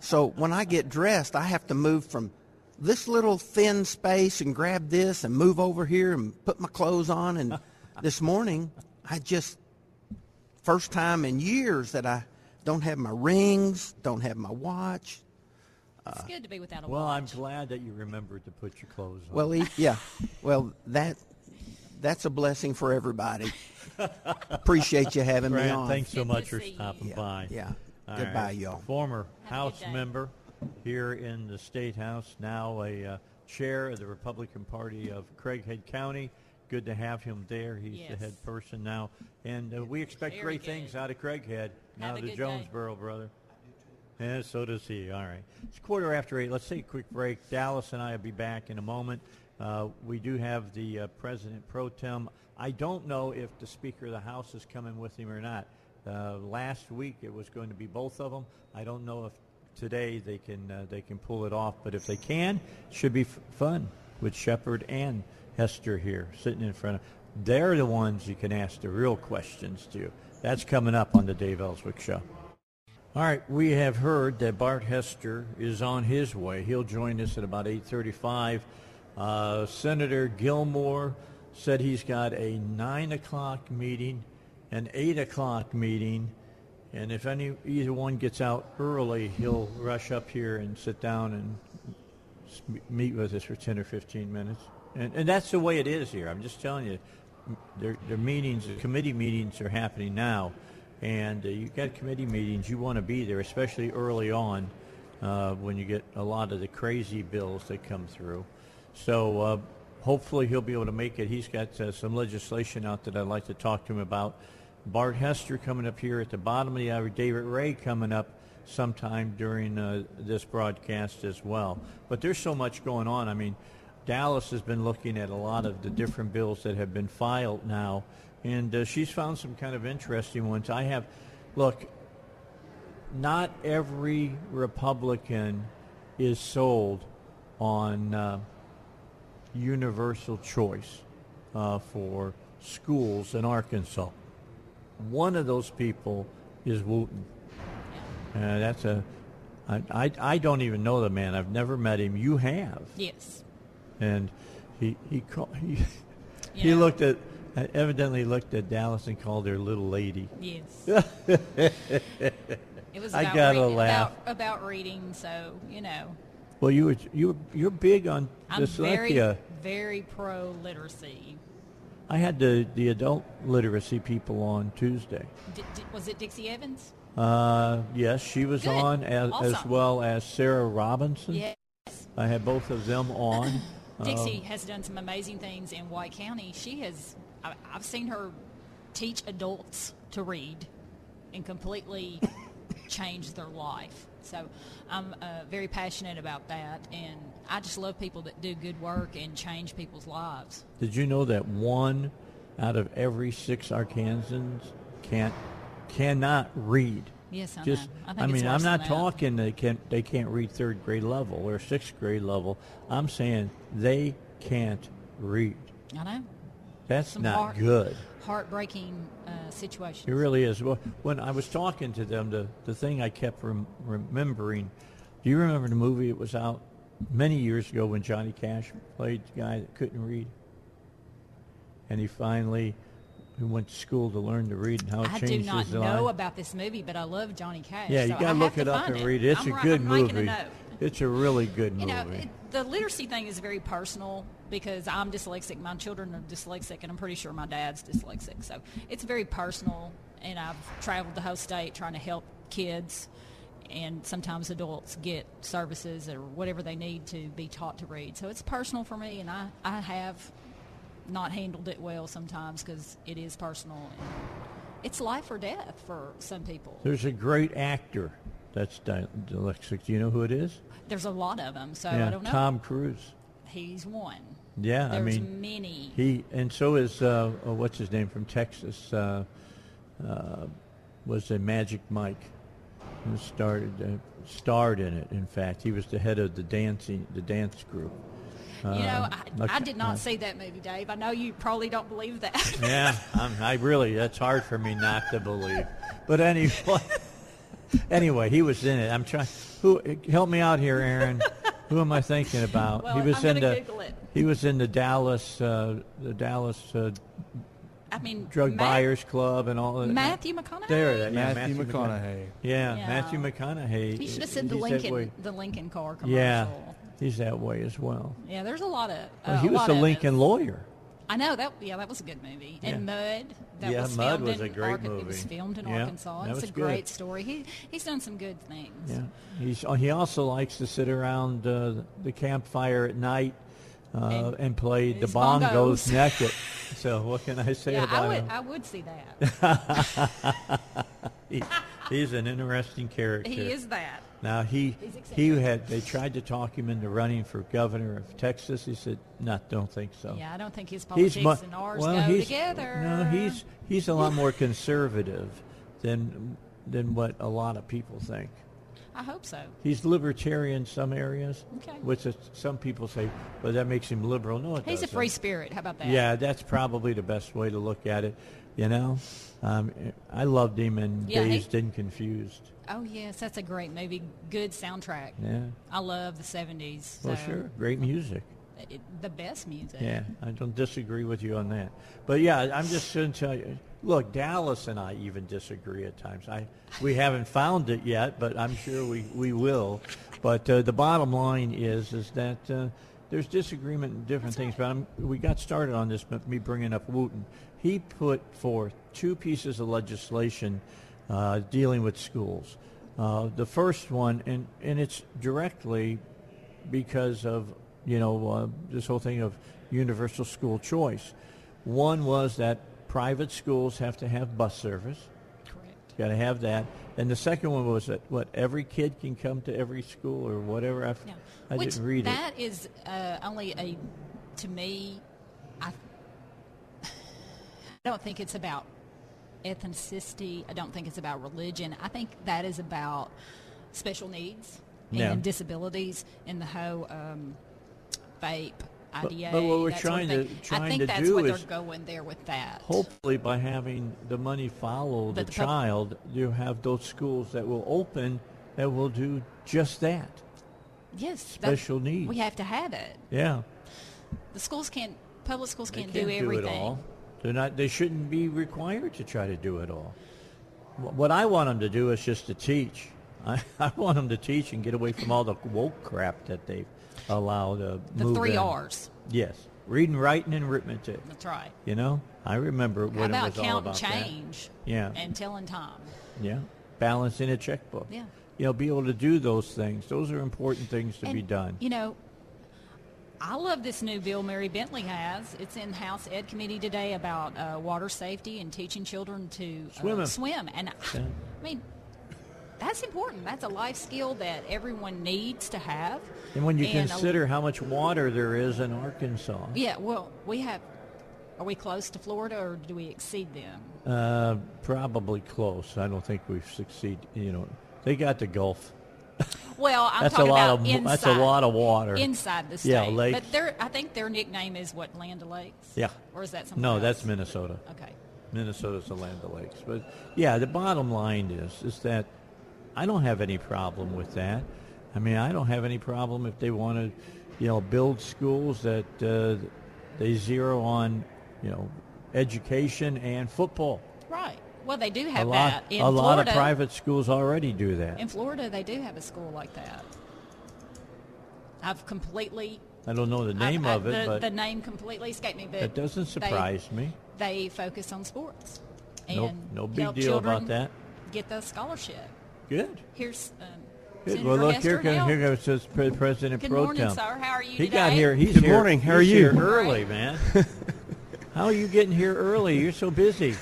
so when I get dressed, I have to move from this little thin space and grab this and move over here and put my clothes on. And this morning, I just, first time in years that I don't have my rings, don't have my watch. It's uh, good to be without a Well, I'm glad that you remembered to put your clothes on. Well, e- yeah. Well, that that's a blessing for everybody. Appreciate you having me Brandt, on. thanks so Good much for see you. stopping Yeah, by. yeah. All Goodbye, right. y'all. Former Have House day. member here in the State House, now a uh, chair of the Republican Party of Craighead County. Good to have him there. He's the Yes. head person now. And uh, we expect Very great good. things out of Craighead, now Have a the good day. Jonesboro brother. Yeah, so does he. All right. It's quarter after eight. Let's take a quick break. Dallas and I will be back in a moment. Uh, we do have the uh, President Pro Tem. I don't know if the Speaker of the House is coming with him or not. Uh, last week it was going to be both of them. I don't know if today they can uh, they can pull it off, but if they can, it should be f- fun with Shepherd and Hester here sitting in front of. They're the ones you can ask the real questions to. That's coming up on the Dave Elswick Show. All right, we have heard that Bart Hester is on his way. He'll join us at about 8:35. Uh, Senator Gilmore said he's got a nine o'clock meeting, an eight o'clock meeting, and if any either one gets out early, he'll rush up here and sit down and meet with us for 10 or 15 minutes. And, and that's the way it is here. I'm just telling you, their, their meetings, the committee meetings are happening now. And uh, you got committee meetings, you want to be there, especially early on uh, when you get a lot of the crazy bills that come through. So uh, hopefully he'll be able to make it. He's got uh, some legislation out that I'd like to talk to him about. Bart Hester coming up here at the bottom of the hour. David Ray coming up sometime during uh, this broadcast as well. But there's so much going on. I mean, Dallas has been looking at a lot of the different bills that have been filed now, and uh, she's found some kind of interesting ones. I have, look, not every Republican is sold on uh, universal choice uh, for schools in Arkansas. One of those people is Wooten. Uh, that's a. I, I, I don't even know the man. I've never met him. You have. Yes. And he he call, he, You he looked at evidently looked at Dallas and called her little lady. Yes. It was I gotta reading, laugh. about about reading, so you know, Well, you were you were, you're big on I'm very dyslexia. very pro literacy. I had the the adult literacy people on Tuesday. D- d- was it Dixie Evans? Uh, yes, she was Good. on as, as well as Sarah Robinson. Yes. I had both of them on. Dixie Um, has done some amazing things in White County. She has, I, I've seen her teach adults to read and completely change their life. So I'm uh, very passionate about that, and I just love people that do good work and change people's lives. Did you know that one out of every six Arkansans can't cannot read? Yes, I Just, know. I think it's mean, I'm not talking they can't they can't read third grade level or sixth grade level. I'm saying they can't read. I know. That's Some not heart- good. Heartbreaking uh, situations. It really is. Well, when I was talking to them, the, the thing I kept rem- remembering, do you remember the movie it was out many years ago when Johnny Cash played the guy that couldn't read? And he finally went to school to learn to read and how it changed. I do not know about this movie, but I love Johnny Cash. yeah, you so got to I look it up and read it. It's I'm a ri- good I'm movie. It's a really good movie. You know, it, the literacy thing is very personal because I'm dyslexic. My children are dyslexic, and I'm pretty sure my dad's dyslexic. So it's very personal, and I've traveled the whole state trying to help kids and sometimes adults get services or whatever they need to be taught to read. So it's personal for me, and I, I have not handled it well sometimes because it is personal. It's life or death for some people. There's a great actor that's dy- dyslexic. Do you know who it is? There's a lot of them, so yeah, I don't know. Tom Cruise. He's one. Yeah, I mean, many. He and so is uh, uh, what's his name from Texas? Uh, uh, was a Magic Mike who started uh, starred in it. In fact, he was the head of the dancing the dance group. You know, Uh, I, look- I did not see that movie, Dave. I know you probably don't believe that. Yeah, I'm, I really that's hard for me not to believe. But anyway, anyway, he was in it. I'm trying. Who help me out here, Aaron? Who am I thinking about? Well, he was I'm in the. Google it. He was in the Dallas, uh, the Dallas uh, I mean, Drug Ma- Buyers Club and all of that. Matthew McConaughey. There, it is. yeah, Matthew McConaughey. Yeah, Yeah. Matthew McConaughey. He should have said the Lincoln, the Lincoln car commercial. Yeah, he's that way as well. Yeah, there's a lot of. Uh, Well, he a was lot the of Lincoln us. lawyer. I know that. Yeah, that was a good movie. And Mud. That Yeah, was Mud was in a great movie. It was filmed in Yeah, Arkansas. It's a good. great story. He he's done some good things. Yeah, he's oh, he also likes to sit around uh, the campfire at night uh, And and, play the bongos, bongos. naked. So what can I say Yeah, about I would. him? I would see that. He, he's an interesting character. he is that. Now he he had they tried to talk him into running for governor of Texas. He said, "No, don't think so." Yeah, I don't think his politics mu- and ours well, go he's, together. No, he's he's a lot more conservative than than what a lot of people think. I hope so. He's libertarian in some areas, Okay. which is, some people say, "Well, that makes him liberal." No, it He's a doesn't. free spirit. How about that? Yeah, that's probably the best way to look at it. You know, um, I loved him in Yeah, he- Dazed and Confused. Oh yes, that's a great movie. Good soundtrack. Yeah, I love the '70s. well, so sure, great music. it- the best music. Yeah, I don't disagree with you on that. But yeah, I'm just going to tell you. Look, Dallas and I even disagree at times. I we haven't found it yet, but I'm sure we, we will. But uh, the bottom line is is that uh, there's disagreement in different things. But I'm, we got started on this, but me bringing up Wooten. He put forth two pieces of legislation uh, dealing with schools. Uh, the first one, and, and it's directly because of you know uh, this whole thing of universal school choice. One was that private schools have to have bus service. Correct. Got to have that. And the second one was that what every kid can come to every school or whatever. I, Yeah. I Which didn't read it. that is uh, only a to me. I I don't think it's about ethnicity. I don't think it's about religion. I think that is about special needs and disabilities and the whole um, vape. IDA. but what we're trying to- trying I think to that's do what is they're going there with that. Hopefully, by having the money follow the, the pub- child, you have those schools that will open that will do just that. yes, special needs. We have to have it. Yeah, The schools can't. Public schools can't, can't do everything. it all. They're not. They shouldn't be required to try to do it all. What I want them to do is just to teach. I, I want them to teach and get away from all the woke crap that they've allowed to The three in. R's. Yes, reading, writing, and arithmetic. That's right. You know, I remember about it was all about that. change? Yeah. And telling time. Yeah, balancing a checkbook. Yeah. You know, be able to do those things. Those are important things to And, be done. You know, I love this new bill Mary Bentley has. It's in House Ed Committee today about uh, water safety and teaching children to uh, swim. And Yeah. I mean, that's important. That's a life skill that everyone needs to have. And when you And a- consider how much water there is in Arkansas, yeah, well, we have. Are we close to Florida, or do we exceed them? uh, probably close. I don't think we've succeeded. You know, they got the Gulf. Well, I'm That's a talking lot about of- inside. that's a lot of water. inside the state. Yeah, lakes. But their, I think their nickname is what Land O'Lakes. Yeah. Or is that something? No, else? that's Minnesota. Okay. Minnesota's the land of lakes. But yeah, the bottom line is is that I don't have any problem with that. I mean, I don't have any problem if they want to, you know, build schools that uh, they zero on, you know, education and football. Right. Well, they do A have lot, that in a Florida. lot of private schools already do that. In Florida, they do have a school like that. I've completely. I don't know the name I've- of it, the, but the name completely escaped me. But that doesn't they- surprise me. They focus on sports. And No, no big help deal about that. Get the scholarship. Good. Here's um, Good. Well, look Hester here, now. comes, here goes this pre- President Good Pro morning, Tem. sir. How are you He today? got here. He's Good here- morning. How are he's you? here early, man. How are you getting here early? You're so busy.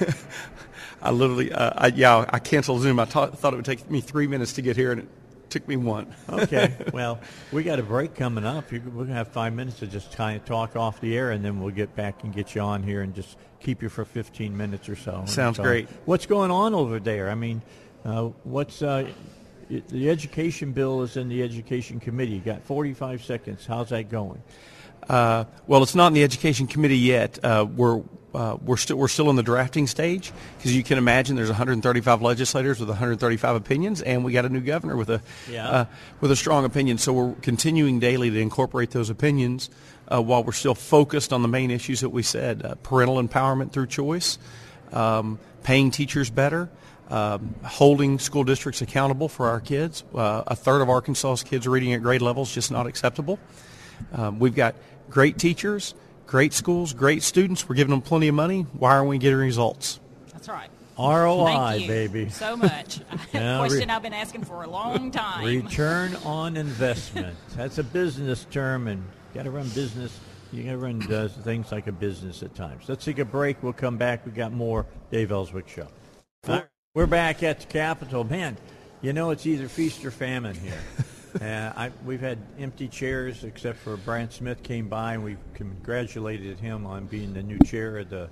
I literally, uh, I, yeah, I canceled Zoom. I ta- thought it would take me three minutes to get here, and it took me one. okay. Well, we got a break coming up. We're gonna have five minutes to just kind of talk off the air, and then we'll get back and get you on here and just keep you for 15 minutes or so. Sounds So, great. What's going on over there? I mean, uh, what's uh, the education bill is in the education committee. You got 45 seconds. How's that going? Uh, well, it's not in the education committee yet. Uh, we're uh, we're still we're still in the drafting stage because you can imagine there's 135 legislators with 135 opinions, and we got a new governor with a Yeah. uh, with a strong opinion. So we're continuing daily to incorporate those opinions uh, while we're still focused on the main issues that we said: uh, parental empowerment through choice, um, paying teachers better. Um, holding school districts accountable for our kids. Uh, a third of Arkansas's kids reading at grade levels, is just not acceptable. Um, we've got great teachers, great schools, great students. We're giving them plenty of money. Why aren't we getting results? That's right. ROI, Thank you baby. so much. A question re- I've been asking for a long time. Return on investment. That's a business term, and you got to run business. You got to run uh, things like a business at times. Let's take a break. We'll come back. We got more Dave Elswick show. We're back at the Capitol. Man, you know it's either feast or famine here. uh, I, we've had empty chairs, except for Brandt Smith came by, and we congratulated him on being the new chair of the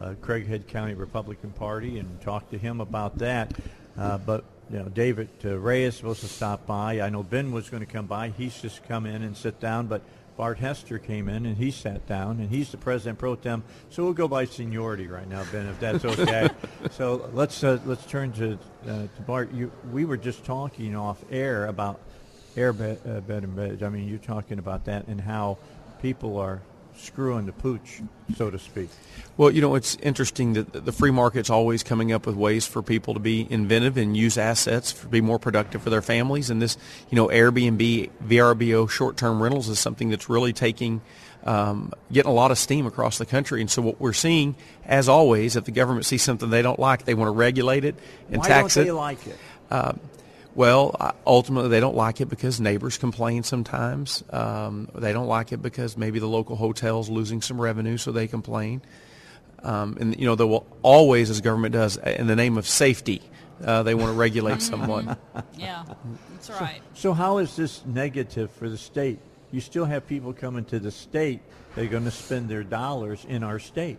uh, Craighead County Republican Party, and talked to him about that. Uh, but you know, David uh, Ray is supposed to stop by. I know Ben was going to come by. He's just come in and sit down, but Bart Hester came in and he sat down, and he's the president pro tem. So we'll go by seniority right now, Ben, if that's okay. so let's uh, let's turn to uh, to Bart. You, we were just talking off air about air bed, uh, bed and bed. I mean, you're talking about that and how people are screwing the pooch, so to speak. Well, you know, it's interesting that the free market's always coming up with ways for people to be inventive and use assets to be more productive for their families. And this, you know, Airbnb, VRBO, short-term rentals is something that's really taking, um, getting a lot of steam across the country. And so what we're seeing, as always, if the government sees something they don't like, they want to regulate it and Why tax don't it. they like it? Uh, well, uh, ultimately, they don't like it because neighbors complain sometimes. Um, they don't like it because maybe the local hotel's losing some revenue, so they complain. Um, and, you know, they will always, as government does, in the name of safety, uh, they want to regulate someone. Yeah, that's right. So how is this negative for the state? You still have people coming to the state. They're going to spend their dollars in our state.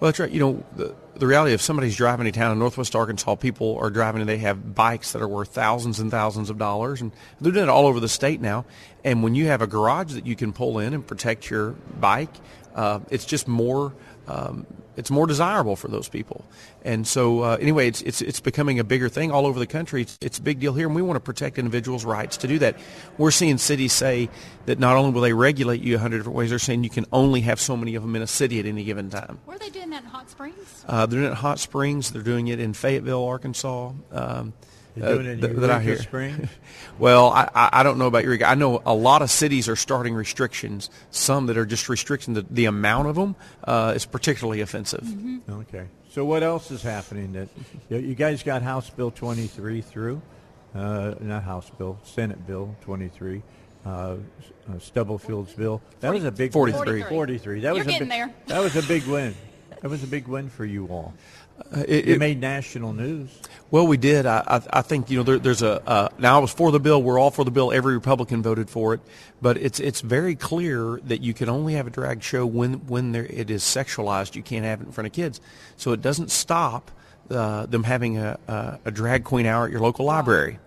Well, that's right. You know, the, the reality of somebody's driving to town in Northwest Arkansas, people are driving and they have bikes that are worth thousands and thousands of dollars, and they're doing it all over the state now. And when you have a garage that you can pull in and protect your bike, uh, it's just more. Um, it's more desirable for those people. And so, uh, anyway, it's, it's, it's becoming a bigger thing all over the country. It's, it's a big deal here, and we want to protect individuals' rights to do that. We're seeing cities say that not only will they regulate you a hundred different ways, they're saying you can only have so many of them in a city at any given time. Were they doing that in Hot Springs? Uh, they're doing it in Hot Springs. They're doing it in Fayetteville, Arkansas. Um, They're doing it in th- that I Eureka hear. Springs? well, I, I I don't know about Eureka. I know a lot of cities are starting restrictions. Some that are just restricting the, the amount of them uh, is particularly offensive. Okay. So what else is happening? That you you guys got House Bill 23 through, uh, not House Bill, Senate Bill 23, uh, uh, Stubblefield's bill. That was a big 43. 43. That You're was a getting big, there. That was a big win. That was a big win for you all. Uh, it- it made national news. Well, we did. I, I, I think you know there, there's a. Uh, now I was for the bill. We're all for the bill. Every Republican voted for it, but it's it's very clear that you can only have a drag show when when there, it is sexualized. You can't have it in front of kids. So it doesn't stop uh, them having a, a, a drag queen hour at your local library.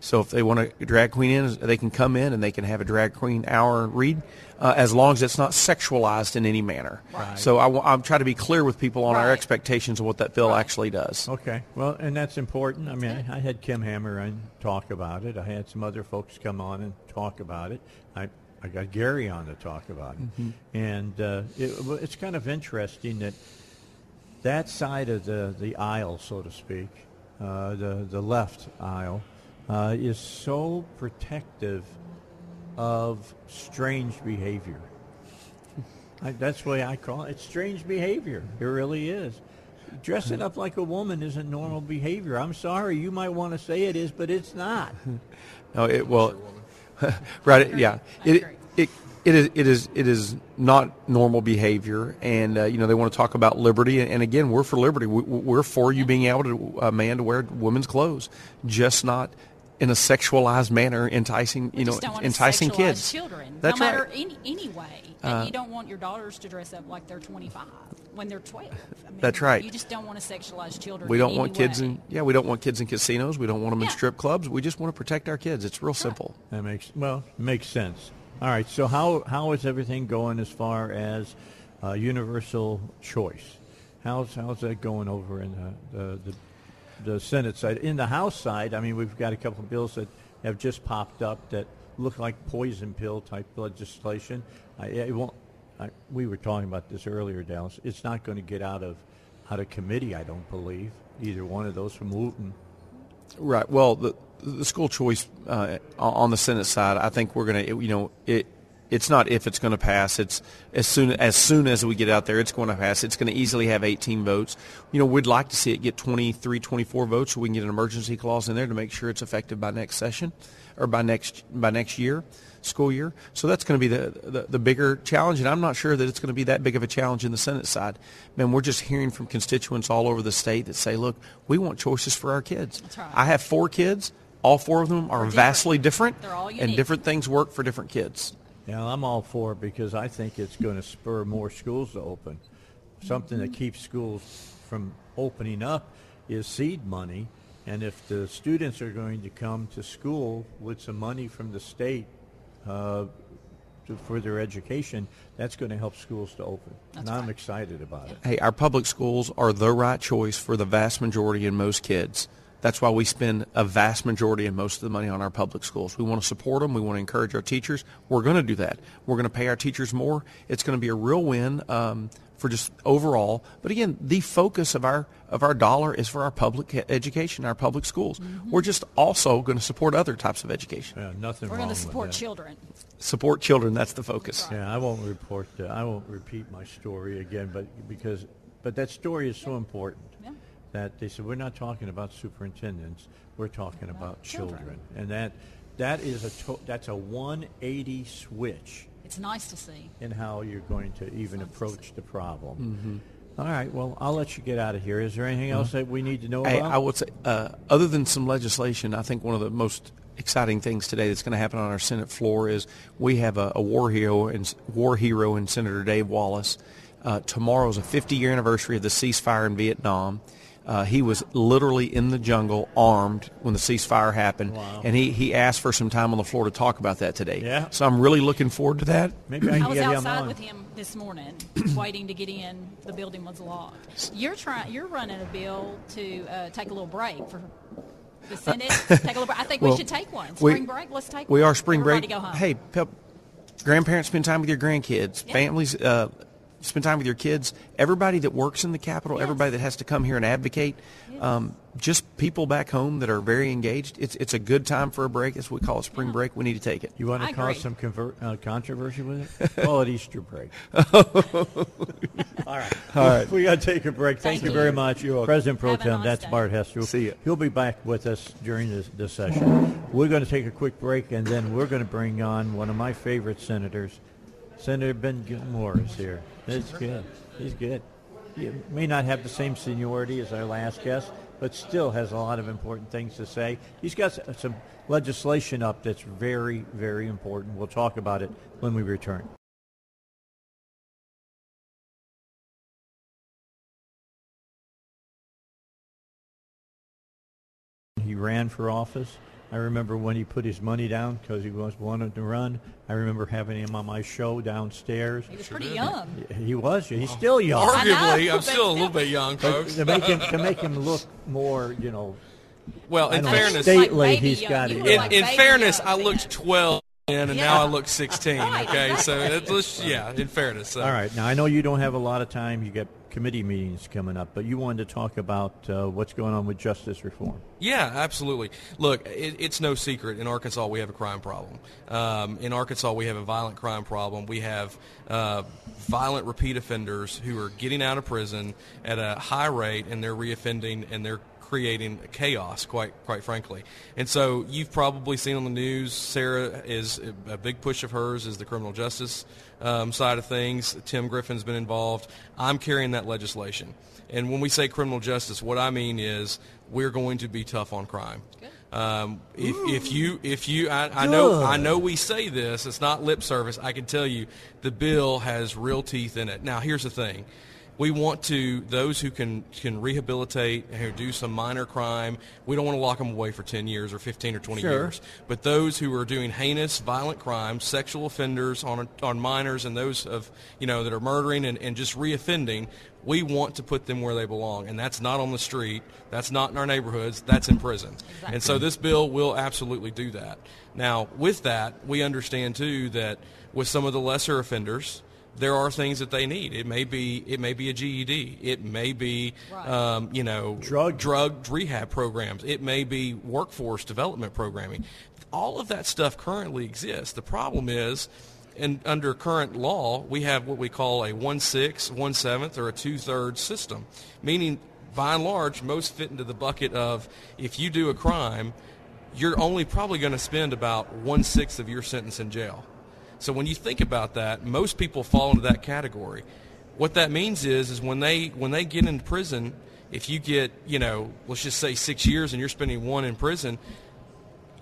So if they want a drag queen in, they can come in and they can have a drag queen hour read, uh, as long as it's not sexualized in any manner. So I, am trying to be clear with people on our expectations of what that bill actually does. Okay. Well, and that's important. I mean, I, I had Kim Hammer on talk about it. I had some other folks come on and talk about it. I, I got Gary on to talk about it. Mhm. And uh, it, it's kind of interesting that that side of the, the aisle, so to speak, uh, the, the left aisle, uh, is so protective of strange behavior. I, that's the way I call it. It's strange behavior. It really is. Dressing up like a woman isn't normal behavior. I'm sorry, you might want to say it is, but it's not. No, it well, right? Yeah, it it it is it is it is not normal behavior, and uh, you know they want to talk about liberty, and again, we're for liberty. We, we're for you being able to a man to wear women's clothes, just not in a sexualized manner, enticing you know just don't want to enticing kids. children, That's no matter right. any anyway. Uh, and you don't want your daughters to dress up like they're 25 when they're 12. I mean, That's right. You just don't want to sexualize children. We don't any want kids way. in yeah, we don't want kids in casinos. We don't want them in strip clubs. We just want to protect our kids. It's real simple. That makes well makes sense. All right. So how how is everything going as far as uh, universal choice? How's how's that going over in the, the the the Senate side? In the House side, I mean, we've got a couple of bills that have just popped up that look like poison pill type legislation. I, it won't. I, we were talking about this earlier, Dallas. It's not going to get out of out of committee. I don't believe either one of those from Wooten. Right. Well, the the school choice uh, on the Senate side, I think we're going to, you know, it. It's not if it's going to pass. It's as soon as soon as we get out there, it's going to pass. It's going to easily have 18 votes. You know, we'd like to see it get 23, 24 votes, so we can get an emergency clause in there to make sure it's effective by next session, or by next by next year, school year. So that's going to be the, the the bigger challenge, and I'm not sure that it's going to be that big of a challenge in the Senate side. Man, we're just hearing from constituents all over the state that say, "Look, we want choices for our kids." That's right. I have four kids. All four of them are different. vastly different, and different things work for different kids. Yeah, I'm all for it because I think it's going to spur more schools to open. Something that keeps schools from opening up is seed money, and if the students are going to come to school with some money from the state uh, to, for their education, that's going to help schools to open. and I'm excited about it. Hey, our public schools are the right choice for the vast majority and most kids. That's why we spend a vast majority and most of the money on our public schools. We want to support them. We want to encourage our teachers. We're going to do that. We're going to pay our teachers more. It's going to be a real win um, for just overall. But again, the focus of our of our dollar is for our public education, our public schools. We're just also going to support other types of education. Yeah, nothing We're going to support children. Support children. That's the focus. Yeah, I won't report. Uh, I won't repeat my story again, but because but that story is so important Yeah. That they said we're not talking about superintendents, we're talking about children, children. and that that is a to- that's a 180 switch It's nice to see. in how you're going to even approach the problem. Mm-hmm. All right, well, I'll let you get out of here. Is there anything else that we need to know Hey, about? I would say, uh, other than some legislation, I think one of the most exciting things today that's going to happen on our Senate floor is we have a, a war hero and war hero in Senator Dave Wallace. Uh, tomorrow is a 50-year anniversary of the ceasefire in Vietnam. Uh, he was literally in the jungle, armed, when the ceasefire happened, Wow. and he, he asked for some time on the floor to talk about that today. Yeah. So I'm really looking forward to that. Maybe I I can was get him outside on. with him this morning, waiting to get in. The building was locked. You're trying. You're running a bill to uh, take a little break for the Senate. take a little break. I think we should take one. we- Spring break. Let's take. We one. are spring Everybody break. Go home. Hey, pe- grandparents spend time with your grandkids. Yeah. Families uh, spend time with your kids. Everybody that works in the Capitol, everybody that has to come here and advocate, um, just people back home that are very engaged. It's it's a good time for a break. That's what we call it spring break. We need to take it. You want I to cause agree. some conver- uh, controversy with it? Call it Easter break. All right. All right. We got to take a break. Thank, Thank you you. very much. President Pro Tem, that's day. Bart Hester. See ya. He'll be back with us during this, this session. We're going to take a quick break, and then we're going to bring on one of my favorite senators. Senator Ben Gilmore is here. That's good. He's good. He may not have the same seniority as our last guest, but still has a lot of important things to say. He's got some legislation up that's very, very important. We'll talk about it when we return. He ran for office. I remember when he put his money down because he was wanted to run. I remember having him on my show downstairs. He was pretty young. He was. He's still young. I know, Arguably, I'm still a little bit young, folks. to make him to make him look more, you know, Well, in don't know, fairness, Like stately, baby he's young. got it. were in, like in fairness, young I looked 12 then, and Yeah. now I look 16. Right, Okay, so exactly. it's yeah. In fairness, so. All right. Now I know you don't have a lot of time. You got committee meetings coming up, but you wanted to talk about uh, what's going on with justice reform. Yeah, absolutely. Look, it, it's no secret in Arkansas we have a crime problem. Um, in Arkansas we have a violent crime problem. We have uh, violent repeat offenders who are getting out of prison at a high rate, and they're reoffending, and they're creating chaos, quite quite frankly. And so you've probably seen on the news, Sarah is a big push of hers is the criminal justice um, side of things. Tim Griffin's been involved. I'm carrying that legislation. And when we say criminal justice, what I mean is we're going to be tough on crime. Um, if, if you, if you, I, I know, I know we say this. It's not lip service. I can tell you, the bill has real teeth in it. Now, here's the thing: we want to those who can can rehabilitate who do some minor crime. We don't want to lock them away for 10 years or 15 or 20 Sure. years. But those who are doing heinous, violent crimes, sexual offenders on on minors, and those of you know that are murdering and, and just reoffending, we want to put them where they belong, and that's not on the street. That's not in our neighborhoods. That's in prison. And so this bill will absolutely do that. Now, with that, we understand too that with some of the lesser offenders, there are things that they need. It may be it may be a GED. It may be Right. um, you know Drug- drug rehab programs. It may be workforce development programming. All of that stuff currently exists. The problem is, and under current law, we have what we call a one sixth, one seventh, or a two thirds system, meaning by and large, most fit into the bucket of if you do a crime, you're only probably going to spend about one sixth of your sentence in jail. So when you think about that, most people fall into that category. What that means is, is when they when they get into prison, if you get you know, let's just say six years and you're spending one in prison,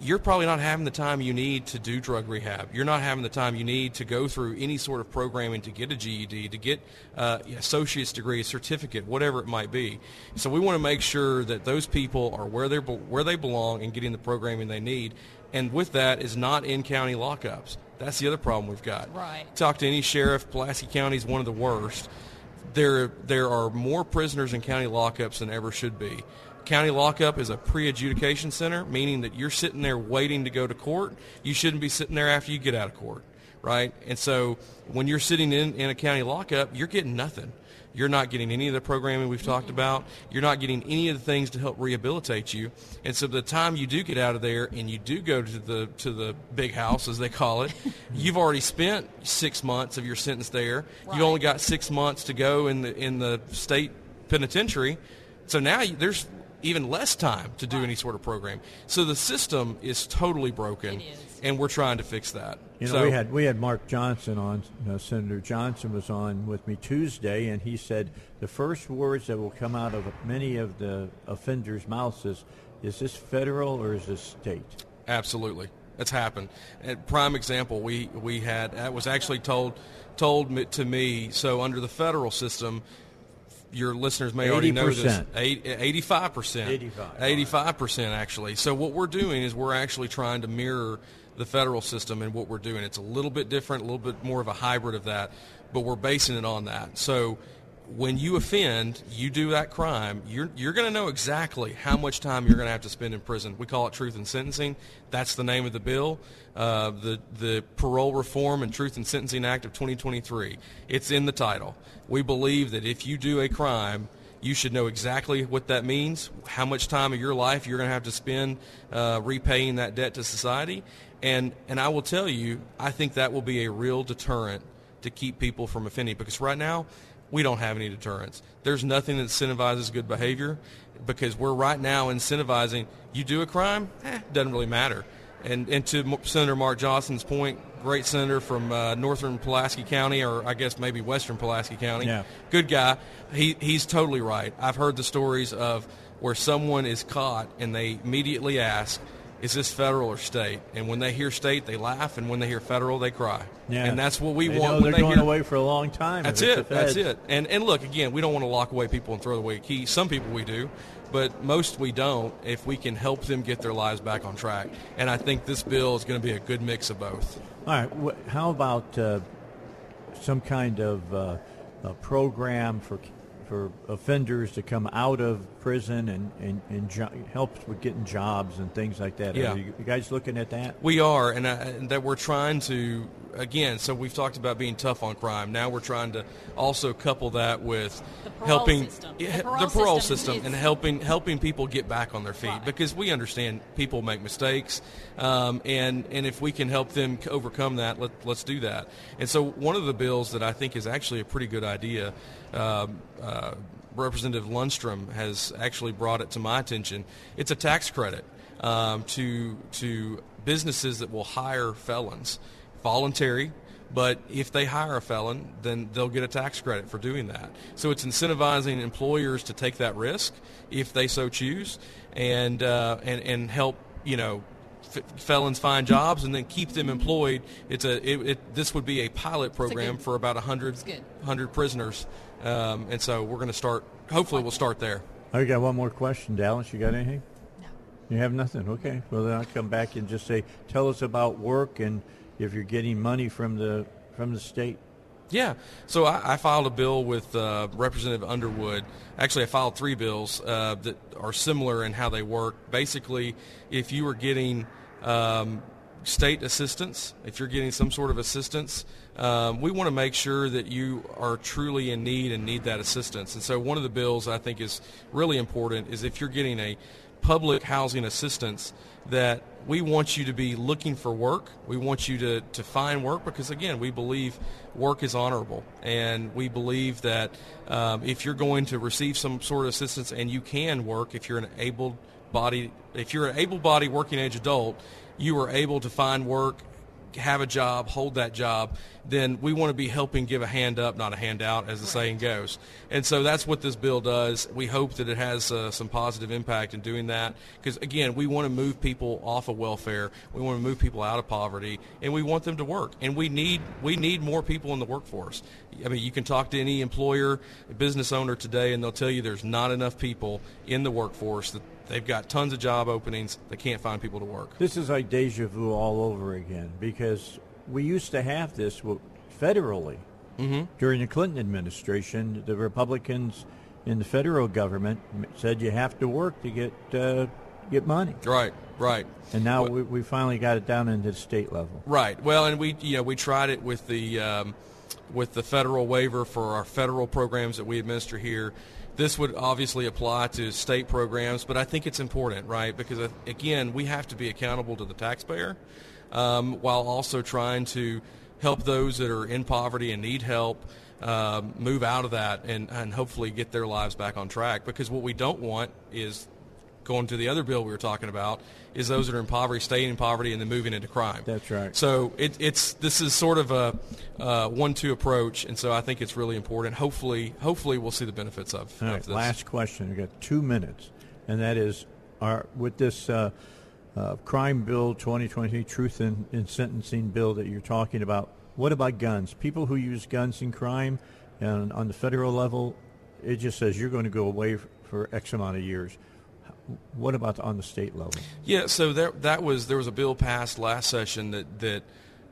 you're probably not having the time you need to do drug rehab. You're not having the time you need to go through any sort of programming to get a GED, to get uh, associate's degree, a certificate, whatever it might be. So we want to make sure that those people are where they where they belong and getting the programming they need. And with that is not in county lockups. That's the other problem we've got. Right. Talk to any sheriff. Pulaski County is one of the worst. There, there are more prisoners in county lockups than ever should be. County lockup is a pre-adjudication center, meaning that you're sitting there waiting to go to court. You shouldn't be sitting there after you get out of court, right? And so when you're sitting in, in a county lockup, you're getting nothing. You're not getting any of the programming we've talked mm-hmm. about. You're not getting any of the things to help rehabilitate you. And so the time you do get out of there and you do go to the to the big house as they call it, you've already spent six months of your sentence there. Right. You only got six months to go in the in the state penitentiary. So now you, there's even less time to do any sort of program. So the system is totally broken, is. And we're trying to fix that. You know, so, we had we had Mark Johnson on. Uh, Senator Johnson was on with me Tuesday, and he said the first words that will come out of many of the offenders' mouths is, "Is this federal or is this state?" absolutely. That's happened. And prime example, we we had that was actually told told to me. So under the federal system, your listeners may already know this. 85 percent. 85. 85 percent actually. So what we're doing is we're actually trying to mirror the federal system and what we're doing. It's a little bit different, a little bit more of a hybrid of that, but we're basing it on that. So when you offend, you do that crime, you're, you're going to know exactly how much time you're going to have to spend in prison. We call it truth in sentencing. That's the name of the bill. Uh, the, the Parole Reform and Truth in Sentencing Act of 2023. It's in the title. We believe that if you do a crime, you should know exactly what that means, how much time of your life you're going to have to spend uh, repaying that debt to society. And, and I will tell you, I think that will be a real deterrent to keep people from offending because right now we don't have any deterrents. There's nothing that incentivizes good behavior because we're right now incentivizing you do a crime, eh, doesn't really matter. And, and to Senator Mark Johnson's point, great senator from uh, northern Pulaski County, or I guess maybe western Pulaski County, Yeah. good guy. He, he's totally right. I've heard the stories of where someone is caught and they immediately ask, is this federal or state? And when they hear state, they laugh, and when they hear federal, they cry. Yeah. And that's what we They want. they're they going hear- away for a long time. That's it. That's it. And and look again, we don't want to lock away people and throw away keys. Some people we do, but most we don't. If we can help them get their lives back on track, and I think this bill is going to be a good mix of both. All right. How about uh, some kind of uh, a program for for offenders to come out of prison and and, and jo- helps with getting jobs and things like that? Yeah. Are you, you guys looking at that? We are, and, uh, and that we're trying to again. So we've talked about being tough on crime. Now we're trying to also couple that with parole helping system. Yeah, The parole the parole system system, and helping helping people get back on their feet because we understand people make mistakes, um, and and if we can help them overcome that, let, let's do that. And so one of the bills that I think is actually a pretty good idea. Um, uh, Representative Lundstrum has actually brought it to my attention. It's a tax credit um, to to businesses that will hire felons, voluntary. But if they hire a felon, then they'll get a tax credit for doing that. So it's incentivizing employers to take that risk if they so choose, and uh, and and help you know felons find jobs and then keep them employed. It's a it, it, this would be a pilot program good- for about 100, good. 100 prisoners, um, and so we're going to start. Hopefully, we'll start there. I got one more question, Dallas. You got anything? No. You have nothing. Okay. Well, then I'll come back and just say, tell us about work and if you're getting money from the from the state. Yeah. So I, I filed a bill with uh, Representative Underwood. Actually, I filed three bills uh, that are similar in how they work. Basically, if you are getting um, state assistance, if you're getting some sort of assistance, um, we want to make sure that you are truly in need and need that assistance. And so one of the bills I think is really important is if you're getting a public housing assistance that we want you to be looking for work. We want you to, to find work because, again, we believe work is honorable. And we believe that um, if you're going to receive some sort of assistance and you can work, if you're an able body, if you're an able bodied working age adult, you are able to find work have a job, hold that job, then we want to be helping give a hand up, not a handout, as the saying goes. And so that's what this bill does. We hope that it has uh, some positive impact in doing that because, again, we want to move people off of welfare. We want to move people out of poverty, and we want them to work. And we need we need more people in the workforce. I mean, you can talk to any employer, business owner today, and they'll tell you there's not enough people in the workforce that They've got tons of job openings. They can't find people to work. This is like deja vu all over again because we used to have this federally Mm-hmm. during the Clinton administration. The Republicans in the federal government said you have to work to get uh, get money. Right, right. And now we, we finally got it down into the state level. Right. Well, and we you know we tried it with the um, with the federal waiver for our federal programs that we administer here. This would obviously apply to state programs, but I think it's important, right? Because uh, again, we have to be accountable to the taxpayer, um, while also trying to help those that are in poverty and need help um, move out of that and, and hopefully get their lives back on track. Because what we don't want is going to the other bill we were talking about is those that are in poverty staying in poverty and then moving into crime. That's right. So it, it's this is sort of a uh, one-two approach, and so I think it's really important. Hopefully, hopefully we'll see the benefits of, All of this. last question. We got two minutes, and that is, are with this uh, uh, crime bill 2020, truth in, in sentencing bill that you're talking about. What about guns? People who use guns in crime, and on the federal level, it just says you're going to go away for X amount of years. What about on the state level? Yeah, so there that was there was a bill passed last session that that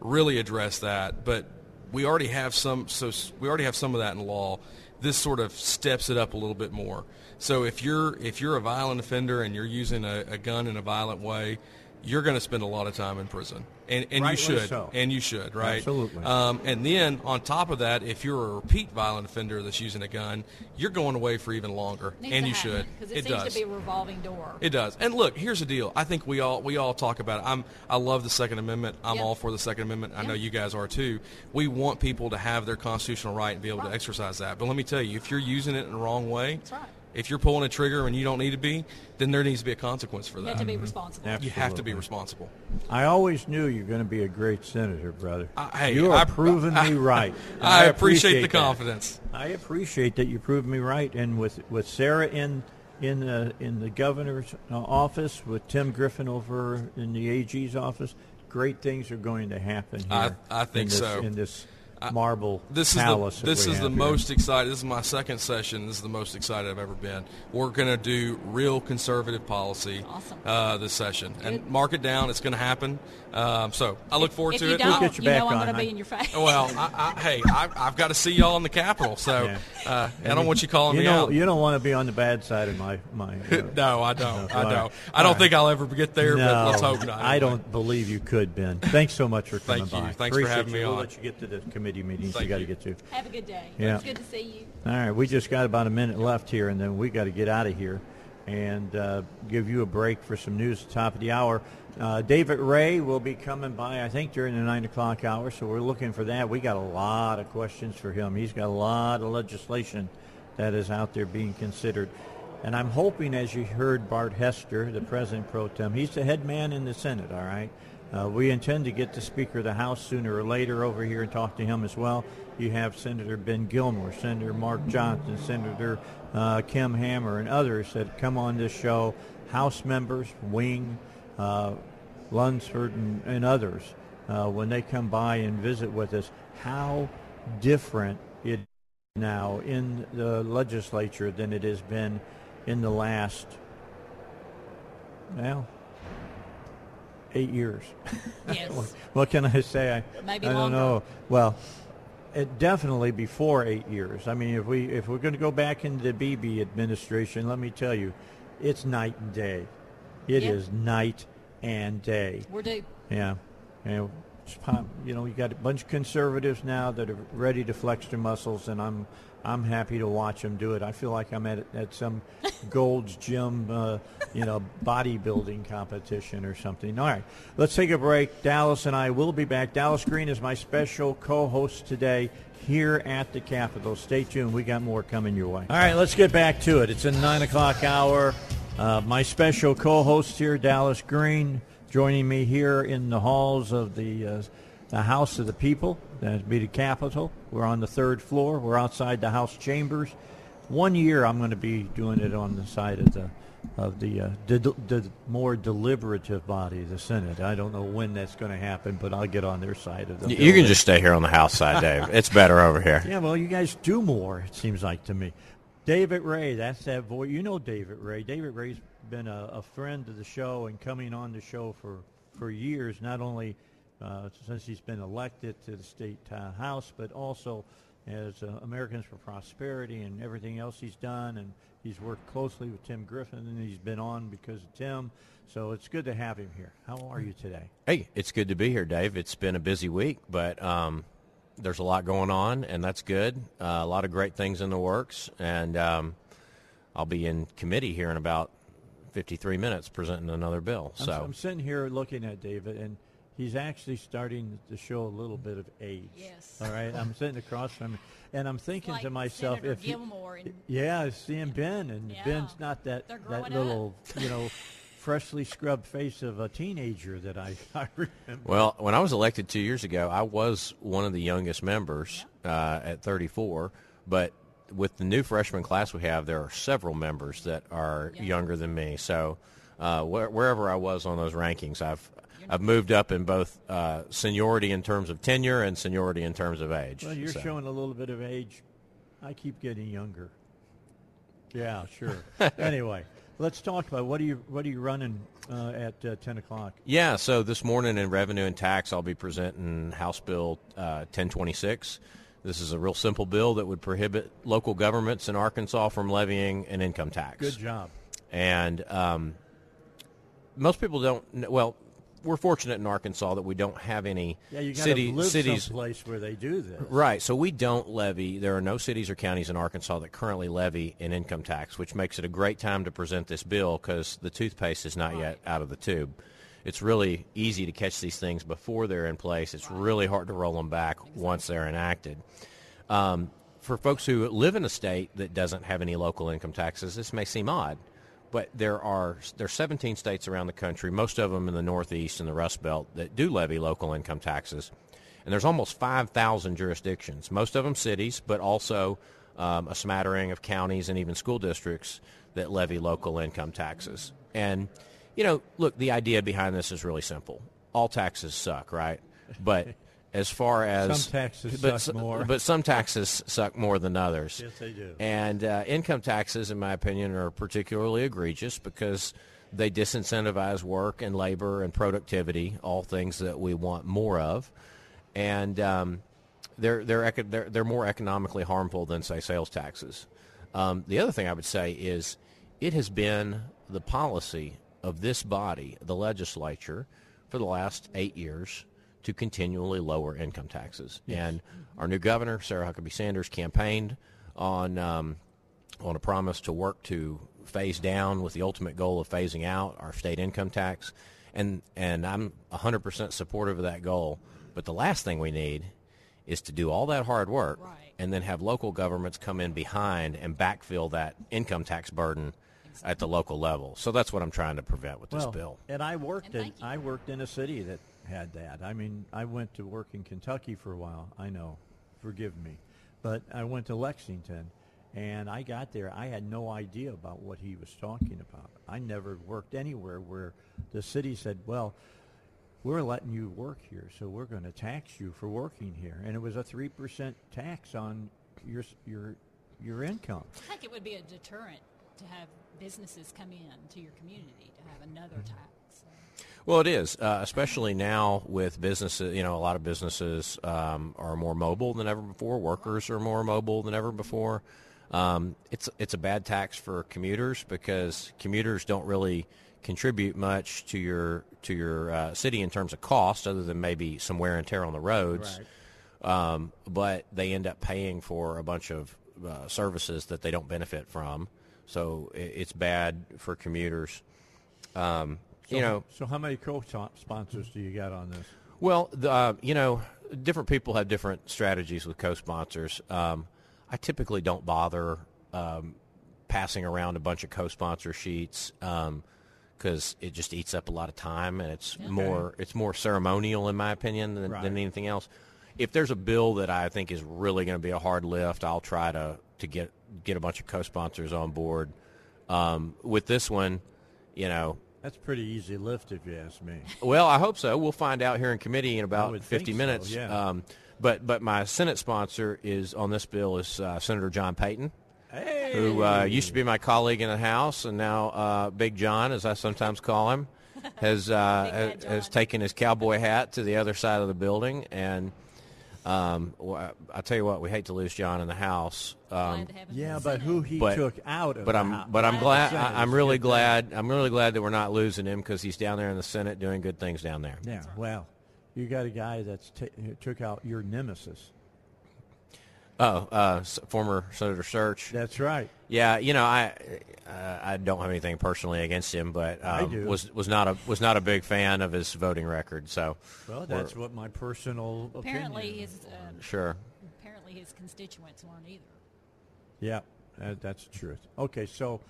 really addressed that, but we already have some so we already have some of that in law. This sort of steps it up a little bit more. So if you're if you're a violent offender and you're using a, a gun in a violent way, you're going to spend a lot of time in prison, and and Rightly you should, so. and you should, right? Absolutely. Um, and then on top of that, if you're a repeat violent offender that's using a gun, you're going away for even longer, Needs and you happen, should. because it, it seems does. to be a revolving door. It does. And look, here's the deal. I think we all we all talk about it. I'm I love the Second Amendment. I'm Yeah. all for the Second Amendment. I know you guys are too. We want people to have their constitutional right and be able to exercise that. But let me tell you, if you're using it in the wrong way, That's right. If you're pulling a trigger and you don't need to be, then there needs to be a consequence for that. You that. have to be responsible. You have to be responsible. I always knew you're going to be a great senator, brother. I- hey, you are I- proving me right. And I appreciate the that. confidence. I appreciate that you proved me right. And with with Sarah in in the in the governor's uh, office, with Tim Griffin over in the AG's office, great things are going to happen here. I- I think in this, so. In this marble This is the this is the here. most excited. This is my second session. This is the most excited I've ever been. We're going to do real conservative policy Awesome. uh, this session, and mark it down. It's going to happen. Um, so I look forward if to you it. don't, get your you back know I'm going to be in your face. well, I, I, hey, I, I've got to see y'all in the Capitol, so Yeah. uh, I don't want you calling you me know, out. You don't want to be on the bad side of my my. Uh, no, I don't. No, I don't. right. I don't All think I'll ever get there, no, but let's hope not. I don't believe you could, Ben. Thanks so much for coming Thank you. by. Thanks for having you. me We'll let you get to the committee meetings Thank you got to get to. Have a good day. Yeah. It's good to see you. All right, we just got about a minute left here, and then we got to get out of here and uh, give you a break for some news at the top of the hour. Uh, David Ray will be coming by, I think, during the 9 o'clock hour, so we're looking for that. We got a lot of questions for him. He's got a lot of legislation that is out there being considered. And I'm hoping, as you heard Bart Hester, the president pro tem, he's the head man in the Senate, all right? Uh, we intend to get the Speaker of the House sooner or later over here and talk to him as well. You have Senator Ben Gilmore, Senator Mark Johnson, Senator uh, Kim Hammer, and others that come on this show. House members, Wing, uh, Lunsford, and, and others, uh, when they come by and visit with us, how different it is now in the legislature than it has been in the last, well, eight years. Yes. what can I say? I, Maybe I don't longer. know. Well, it definitely before eight years. I mean, if we if we're going to go back into the Beebe administration, let me tell you, it's night and day. It is Yeah. night and day. We're due. Yeah, and you know you got a bunch of conservatives now that are ready to flex their muscles, and I'm I'm happy to watch them do it. I feel like I'm at at some Gold's Gym, uh, you know, bodybuilding competition or something. All right, let's take a break. Dallas and I will be back. Dallas Green is my special co-host today here at the Capitol. Stay tuned. We got more coming your way. All right, let's get back to it. It's a nine o'clock hour. Uh, my special co-host here, Dallas Green, joining me here in the halls of the uh, the House of the People. That'd be the Capitol. We're on the third floor. We're outside the House chambers. One year, I'm going to be doing it on the side of the of the, uh, more deliberative body, the Senate. I don't know when that's going to happen, but I'll get on their side of the. You can just stay here on the house side, Dave. It's better over here. Yeah, well, you guys do more. It seems like to me. David Ray, that's that voice. You know David Ray. David Ray's been a, a friend of the show and coming on the show for for years. Not only uh, since he's been elected to the state uh, house, but also as uh, Americans for Prosperity and everything else he's done. And he's worked closely with Tim Griffin, and he's been on because of Tim. So it's good to have him here. How are you today? Hey, it's good to be here, Dave. It's been a busy week, but um, there's a lot going on, and that's good. Uh, a lot of great things in the works, and um, I'll be in committee here in about 53 minutes presenting another bill. I'm, So I'm sitting here looking at David, and he's actually starting to show a little bit of age. Yes. All right. I'm sitting across from him, and I'm thinking like to myself, Senator if you- Gilmore and- yeah, seeing Ben, and Yeah. Ben's not that that growing little, you know, freshly scrubbed face of a teenager that I, I remember. Well, when I was elected two years ago, I was one of the youngest members uh, at 34. But with the new freshman class we have, there are several members that are younger than me. So uh, where, wherever I was on those rankings, I've I've moved up in both uh, seniority in terms of tenure and seniority in terms of age. Well, you're So- showing a little bit of age. I keep getting younger. Yeah, sure. anyway, let's talk about what are you what are you running uh, at uh, ten o'clock? Yeah, so this morning in Revenue and Tax, I'll be presenting House Bill uh, 1026. This is a real simple bill that would prohibit local governments in Arkansas from levying an income tax. Good job. And um, most people don't. kn- Well, we're fortunate in Arkansas that we don't have any Yeah, you city, live cities. someplace where they do this. Right. So we don't levy. There are no cities or counties in Arkansas that currently levy an income tax, which makes it a great time to present this bill because the toothpaste is not yet out of the tube. It's really easy to catch these things before they're in place. It's really hard to roll them back once they're enacted. Um, for folks who live in a state that doesn't have any local income taxes, this may seem odd, but there are there are 17 states around the country, most of them in the Northeast and the Rust Belt, that do levy local income taxes. And there's almost 5,000 jurisdictions, most of them cities, but also um, a smattering of counties and even school districts that levy local income taxes. And, you know, look, the idea behind this is really simple. All taxes suck, right? But as far as Some taxes but, suck more. but some taxes suck more than others. Yes, they do. And uh, income taxes, in my opinion, are particularly egregious because they disincentivize work and labor and productivity, all things that we want more of. And um, they're, they're, they're, they're more economically harmful than, say, sales taxes. Um, the other thing I would say is it has been the policy of this body, the legislature, for the last eight years to continually lower income taxes. And our new governor, Sarah Huckabee Sanders, campaigned on um, on a promise to work to phase down with the ultimate goal of phasing out our state income tax. And and I'm 100% supportive of that goal. But the last thing we need is to do all that hard work and then have local governments come in behind and backfill that income tax burden at the local level. So that's what I'm trying to prevent with this well, bill. And I worked in I worked in a city that had that. I mean, I went to work in Kentucky for a while. I know, forgive me, but I went to Lexington, and I got there. I had no idea about what he was talking about. I never worked anywhere where the city said, "Well, we're letting you work here, so we're going to tax you for working here," and it was a three percent tax on your your your income. I think it would be a deterrent to have businesses come in to your community to have another Mm-hmm. tax. Well, it is, uh, especially now with businesses. You know, a lot of businesses um, are more mobile than ever before. Workers are more mobile than ever before. Um, it's it's a bad tax for commuters because commuters don't really contribute much to your to your uh, city in terms of cost, other than maybe some wear and tear on the roads. Um, but they end up paying for a bunch of uh, services that they don't benefit from. So it's bad for commuters. Um, So, you know, so how many co-sponsors do you got on this? well, the, uh, you know, different people have different strategies with co-sponsors. Um, I typically don't bother um, passing around a bunch of co-sponsor sheets because it just eats up a lot of time, and it's more it's more ceremonial in my opinion than, Right. than anything else. If there's a bill that I think is really going to be a hard lift, I'll try to to get get a bunch of co-sponsors on board. Um, with this one, you know, That's pretty easy lift, if you ask me. well, I hope so. We'll find out here in committee in about 50 think so, minutes. yeah. Um, but but my Senate sponsor is on this bill is uh, Senator John Payton, who uh, used to be my colleague in the House, and now uh, Big John, as I sometimes call him, has uh, has, has taken his cowboy hat to the other side of the building. And um, well, I tell you what, we hate to lose John in the House. Um, Yeah, but who he but, took out of but I'm House- but I'm glad I, I'm really glad I'm really glad that we're not losing him because he's down there in the Senate doing good things down there. Yeah, well, you got a guy that's t- took out your nemesis. Oh, uh, former Senator Sturch. That's right. Yeah, you know, I uh, I don't have anything personally against him, but I um, do. was was not a was not a big fan of his voting record. So, Well, that's what my personal Apparently, opinion. his um, Sure. Apparently, his constituents weren't either. Yeah, that, that's the truth. Okay, so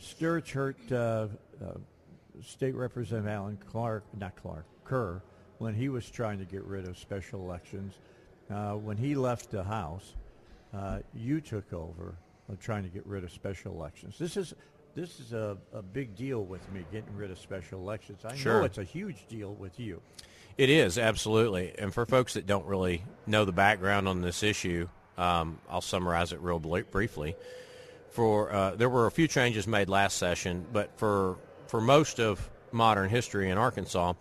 Sturchurt, uh, uh, State Representative Alan Clark, not Clark, Kerr, when he was trying to get rid of special elections, uh, when he left the House, uh, you took over of trying to get rid of special elections. This is this is a, a big deal with me getting rid of special elections. I Sure. know it's a huge deal with you. It is absolutely, and for folks that don't really know the background on this issue, um, I'll summarize it real bl- briefly. For uh, there were a few changes made last session, but for for most of modern history in Arkansas,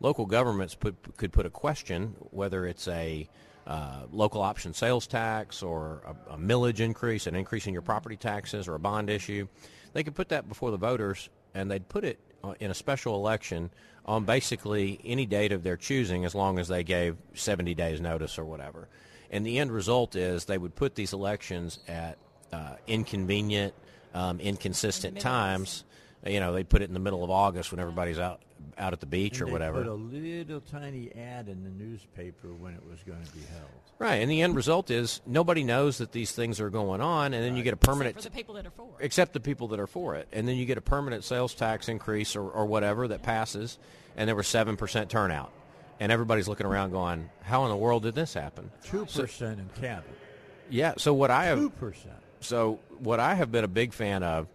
local governments put, could put a question whether it's a uh, local option sales tax or a, a millage increase, an increase in your property taxes, or a bond issue. They could put that before the voters, and they'd put it uh, in a special election on basically any date of their choosing, as long as they gave 70 days notice or whatever. And the end result is they would put these elections at uh, inconvenient, um, inconsistent times. You know, they put it in the middle of August when everybody's out out at the beach And or they whatever. Put a little tiny ad in the newspaper when it was going to be held. Right, and the end result is nobody knows that these things are going on, and then you get a permanent Except for the people that are for it. except the people that are for it, and then you get a permanent sales tax increase or, or whatever that passes, and there was seven percent turnout, and everybody's looking around going, "How in the world did this happen?" Two percent in Canada. Yeah, so what I have Two percent. so what I have been a big fan of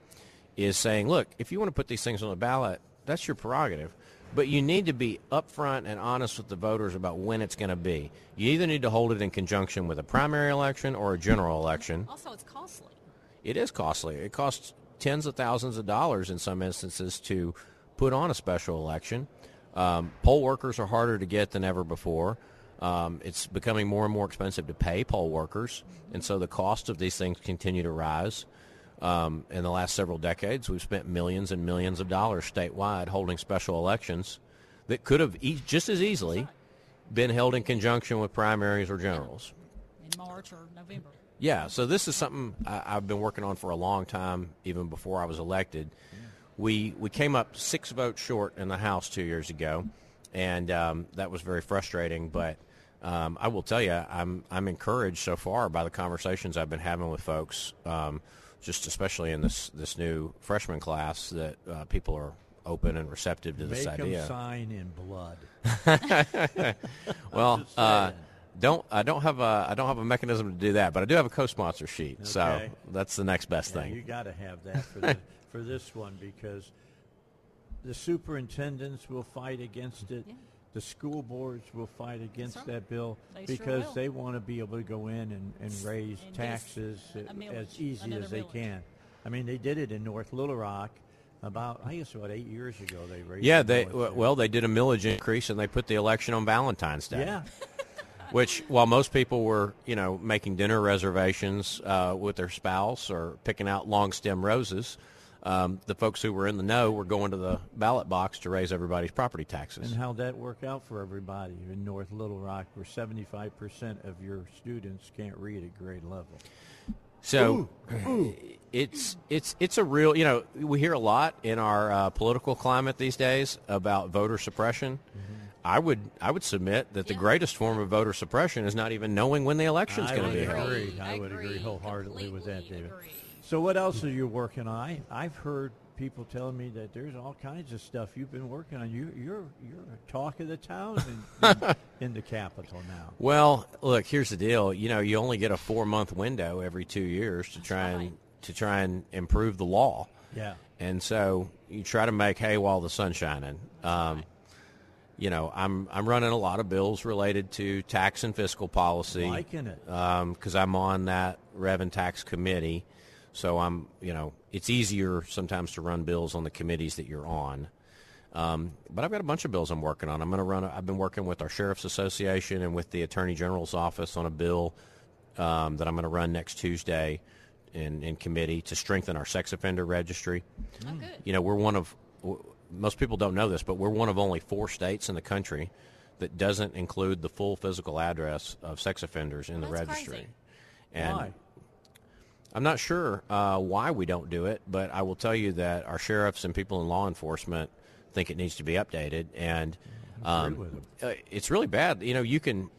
is saying, look, if you want to put these things on the ballot, that's your prerogative. But you need to be upfront and honest with the voters about when it's going to be. You either need to hold it in conjunction with a primary election or a general election. Also, it's costly. It is costly. It costs tens of thousands of dollars in some instances to put on a special election. Um, poll workers are harder to get than ever before. Um, it's becoming more and more expensive to pay poll workers, and so the cost of these things continue to rise. Um, in the last several decades, we've spent millions and millions of dollars statewide holding special elections that could have e- just as easily been held in conjunction with primaries or generals. in March or November. Yeah, so this is something I, I've been working on for a long time, even before I was elected. We we came up six votes short in the House two years ago, and um, that was very frustrating. But um, I will tell you, I'm I'm encouraged so far by the conversations I've been having with folks, um, just especially in this this new freshman class, that uh, people are open and receptive to this Make idea. them sign in blood. well, uh, don't I don't have a I don't have a mechanism to do that, but I do have a co-sponsor sheet, so that's the next best Yeah, thing. You got to have that for, the, for this one because the superintendents will fight against it. The school boards will fight against right. that bill They because will. they want to be able to go in and, and raise And taxes millage, as easy another as they millage. can. I mean, they did it in North Little Rock about, I guess, what, eight years ago they raised Yeah, they millage well they did a millage increase and they put the election on Valentine's Day. Yeah. Which, while most people were, you know, making dinner reservations uh, with their spouse or picking out long stem roses, um, the folks who were in the know were going to the ballot box to raise everybody's property taxes. And how'd that work out for everybody in North Little Rock where 75% of your students can't read at grade level? So it's it's it's a real you know we hear a lot in our uh, political climate these days about voter suppression. I would I would submit that the greatest form of voter suppression is not even knowing when the election's I going to be held. agree. I would agree wholeheartally with that, David. So what else are you working on? I, I've heard people telling me that there's all kinds of stuff you've been working on. You, you're you're a talk of the town in, in, in the capital now. Well, look, here's the deal. You know, you only get a four month window every two years to try and to try and improve the law. Yeah. And so you try to make hay while the sun's shining. Um, you know, I'm I'm running a lot of bills related to tax and fiscal policy. Liking it. because I'm on that Rev and Tax Committee. So I'm, you know, it's easier sometimes to run bills on the committees that you're on. Um, but I've got a bunch of bills I'm working on. I'm going to run. A, I've been working with our sheriff's association and with the attorney general's office on a bill um, that I'm going to run next Tuesday in, in committee to strengthen our sex offender registry. Oh, good. You know, we're one of most people don't know this, but we're one of only four states in the country that doesn't include the full physical address of sex offenders in the That's registry. crazy. And Why? I'm not sure uh, why we don't do it, but I will tell you that our sheriffs and people in law enforcement think it needs to be updated, and um, uh, it's really bad. You know, you can.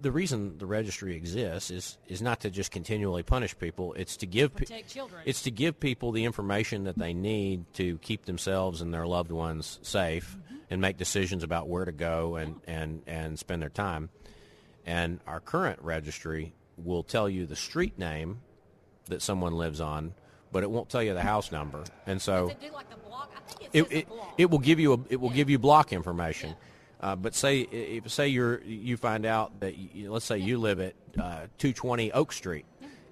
The reason the registry exists is is not to just continually punish people. It's to give pe- children. It's to give people the information that they need to keep themselves and their loved ones safe Mm-hmm. and make decisions about where to go and, and, and spend their time. And our current registry will tell you the street name that someone lives on, but it won't tell you the house number. And so it like will give you a, it will give you block information. Uh, but say if say you're you find out that you, let's say you live at uh, 220 Oak Street,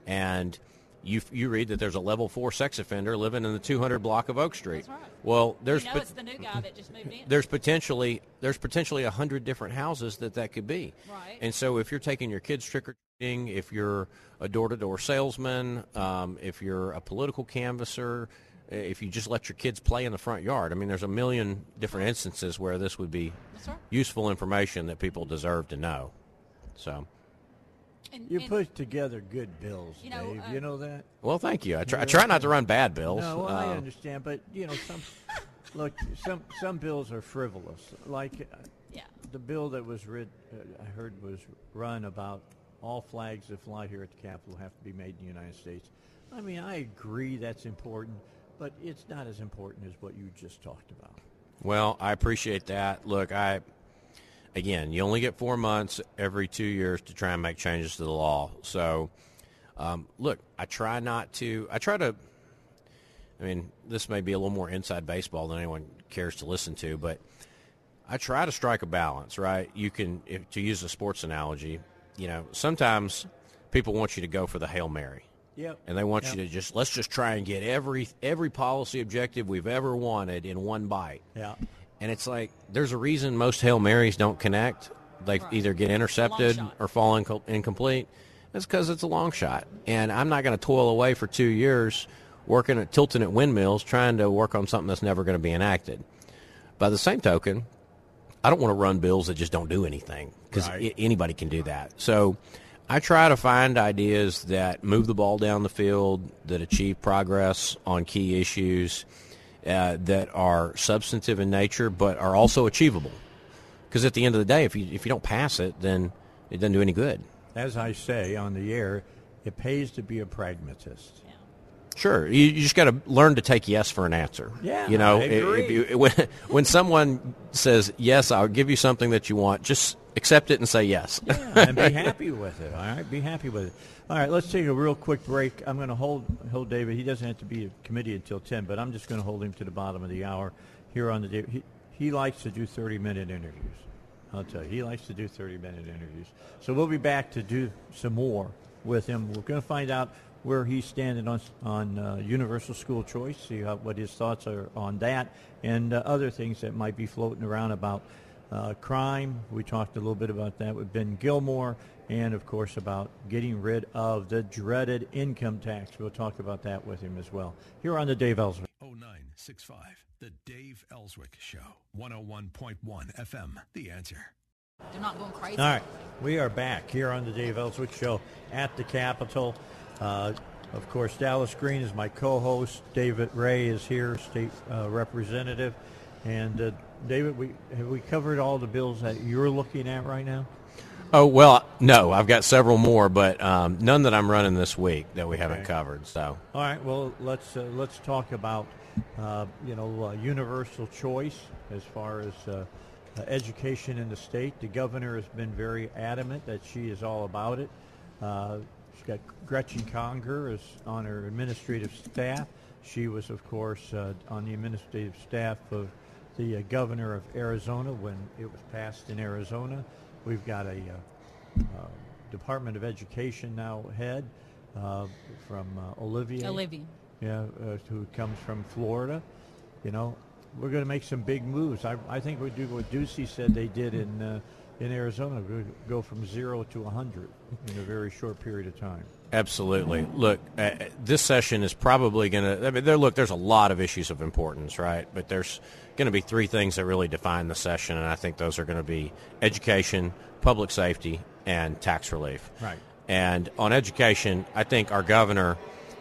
and you you read that there's a level four sex offender living in the 200 block of Oak Street. That's right. Well, there's you know pot- the new guy that just moved in. there's potentially there's potentially a hundred different houses that that could be. Right. And so if you're taking your kids trick or if you're a door to door salesman, um, if you're a political canvasser, uh, if you just let your kids play in the front yard, I mean, there's a million different instances where this would be That's right. useful information that people deserve to know. So, And, You and- put together good bills, You know, Dave. uh, you know that? well, thank you. I try, I try not to run bad bills. No, well, I Uh, understand, but you know, some look, some some bills are frivolous. Like uh, Yeah. the bill that was read, uh, I heard was run about all flags that fly here at the Capitol have to be made in the United States. I mean, I agree that's important, but it's not as important as what you just talked about. Well, I appreciate that. Look, I again, you only get four months every two years to try and make changes to the law. So, um, look, I try not to. I try to. I mean, this may be a little more inside baseball than anyone cares to listen to, but I try to strike a balance. Right? You can, if, to use a sports analogy, you know, sometimes people want you to go for the hail mary. Yep. And they want Yep. you to just let's just try and get every every policy objective we've ever wanted in one bite. Yeah. And it's like there's a reason most hail marys don't connect. They Right. either get intercepted or fall inco- incomplete. It's because it's a long shot, and I'm not going to toil away for two years working at tilting at windmills trying to work on something that's never going to be enacted. By the same token, I don't want to run bills that just don't do anything because Right. anybody can do that. So I try to find ideas that move the ball down the field, that achieve progress on key issues, uh, that are substantive in nature but are also achievable. Because at the end of the day, if you if you don't pass it, then it doesn't do any good. As I say on the air, it pays to be a pragmatist. Sure, you, you just got to learn to take yes for an answer. Yeah, you know, I agree. if you, when when someone says yes, I'll give you something that you want. Just accept it and say yes. Yeah, and be happy with it. All right, be happy with it. All right, let's take a real quick break. I'm going to hold hold David. He doesn't have to be a committee until ten, but I'm just going to hold him to the bottom of the hour here on the. day. He, he likes to do 30 minute interviews. I'll tell you, he likes to do 30 minute interviews. So we'll be back to do some more with him. We're going to find out where he's standing on on uh, universal school choice. See how, what his thoughts are on that, and uh, other things that might be floating around about uh, crime. We talked a little bit about that with Ben Gilmore, and of course about getting rid of the dreaded income tax. We'll talk about that with him as well. Here on the Dave Ellsworth. 0965, The Dave Elswick Show. 101.1 FM. The answer. They're not going crazy. All right, we are back here on the Dave Elswick Show at the Capitol. Uh, of course, Dallas Green is my co-host. David Ray is here, state uh, representative. And uh, David, we have we covered all the bills that you're looking at right now? Oh well, no, I've got several more, but um, none that I'm running this week that we haven't Okay. covered. So All right. Well, let's uh, let's talk about uh, you know uh, universal choice as far as uh, uh, education in the state. The governor has been very adamant that she is all about it. She's got Gretchen Conger is on her administrative staff. She was, of course, uh, on the administrative staff of the uh, governor of Arizona when it was passed in Arizona. We've got a uh, uh, Department of Education now head uh, from uh, Olivier. Olivia. Yeah, uh, who comes from Florida. You know, we're going to make some big moves. I, I think we do what Ducey said they did in uh, in Arizona. Go from zero to 100 in a very short period of time. absolutely, look, uh, uh, this session is probably going to. I mean, there, look, there's a lot of issues of importance, right? But there's going to be three things that really define the session, and I think those are going to be education, public safety, and tax relief. Right. And on education, I think our governor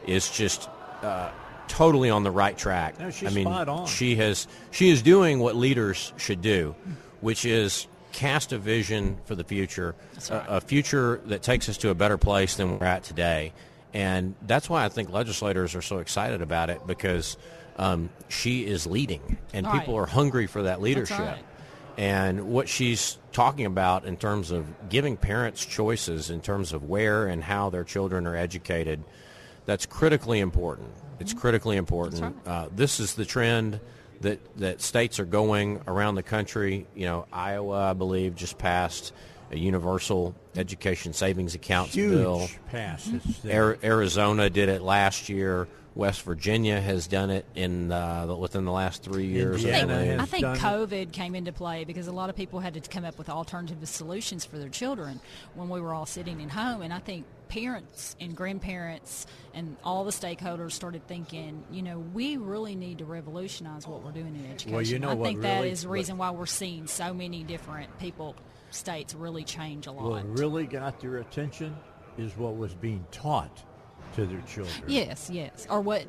is just uh, totally on the right track. No, she's I mean, spot on. she has she is doing what leaders should do, which is cast a vision for the future, a, a future that takes us to a better place than we're at today. And that's why I think legislators are so excited about it because um, she is leading, and Right. people are hungry for that leadership. right. And what she's talking about in terms of giving parents choices in terms of where and how their children are educated, that's critically important. It's critically important. Uh, this is the trend that that states are going around the country. You know, Iowa, I believe, just passed a universal education savings accounts Huge bill. pass. It's there. Ari- Arizona did it last year. West Virginia has done it in uh, within the last three years. I Indiana believe. has I think done it. COVID came into play because a lot of people had to come up with alternative solutions for their children when we were all sitting at home. And I think parents and grandparents and all the stakeholders started thinking, you know, we really need to revolutionize what we're doing in education. Well, you know I what think that really- is the reason why we're seeing so many different people, states really change a lot. What really got their attention is what was being taught to their children. Yes, yes. Or what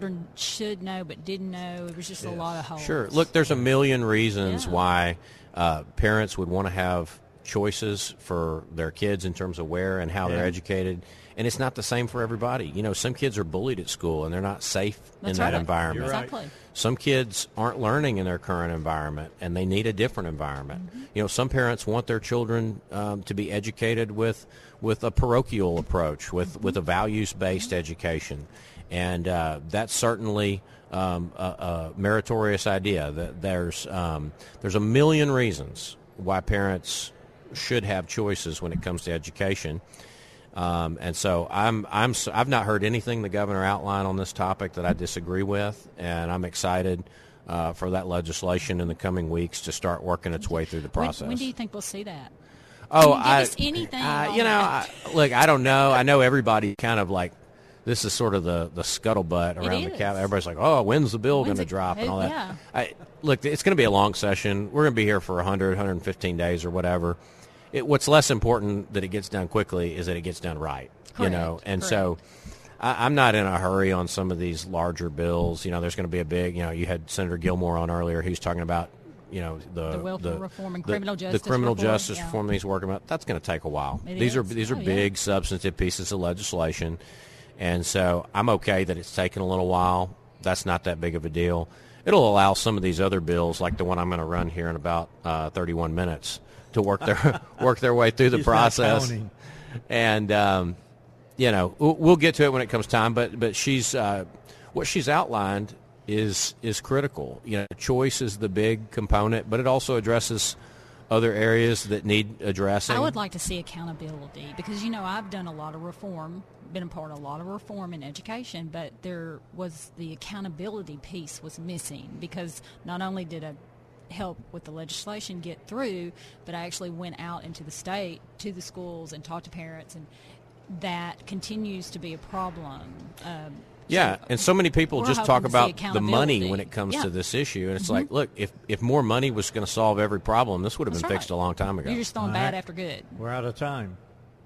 children should know but didn't know. It was just a lot of holes. Sure. Look, there's a million reasons Yeah. why uh, parents would want to have choices for their kids in terms of where and how Yeah. they're educated. And it's not the same for everybody. You know, some kids are bullied at school and they're not safe That's in that environment. You're right. Exactly. Some kids aren't learning in their current environment and they need a different environment. Mm-hmm. You know, some parents want their children um, to be educated with with a parochial approach, with Mm-hmm. with a values based education, and uh, that's certainly um, a, a meritorious idea. That there's um, there's a million reasons why parents should have choices when it comes to education. Um, and so I'm, I'm, I've not heard anything the governor outlined on this topic that I disagree with, and I'm excited uh, for that legislation in the coming weeks to start working its way through the process. When, do you think we'll see that? oh, Can you give I, anything I- you know, I, look, I don't know. I know everybody kind of like this is sort of the the scuttlebutt around the cap. Everybody's like, "Oh, when's the bill going to drop?" and all that. yeah. I, look, it's going to be a long session. We're going to be here for 100, 115 days or whatever. It, what's less important that it gets done quickly is that it gets done right. You know, and correct. so I, I'm not in a hurry on some of these larger bills. You know, there's going to be a big. You know, you had Senator Gilmore on earlier. He was talking about. You know the The welfare reform and the- criminal the justice criminal reform, justice yeah. reform that he's working about. That's going to take a while. It these are is. these are Oh, yeah. big substantive pieces of legislation, and so I'm okay that it's taken a little while. That's not that big of a deal. It'll allow some of these other bills, like the one I'm going to run here in about uh, 31 minutes, to work their work their way through the He's process. And um, you know, we'll, we'll get to it when it comes time. But but she's uh, what she's outlined is is critical. You know, choice is the big component, but it also addresses other areas that need addressing. I would like to see accountability because you know I've done a lot of reform, been a part of a lot of reform in education, but there was the accountability piece was missing because not only did I help with the legislation get through, but I actually went out into the state to the schools and talked to parents, and that continues to be a problem. Um, Yeah, so and so many people just talk about the money when it comes Yeah. to this issue, and it's Mhm. like, look, if if more money was going to solve every problem, this would have been That's fixed a long time ago. You're just throwing All bad right. after good. We're out of time.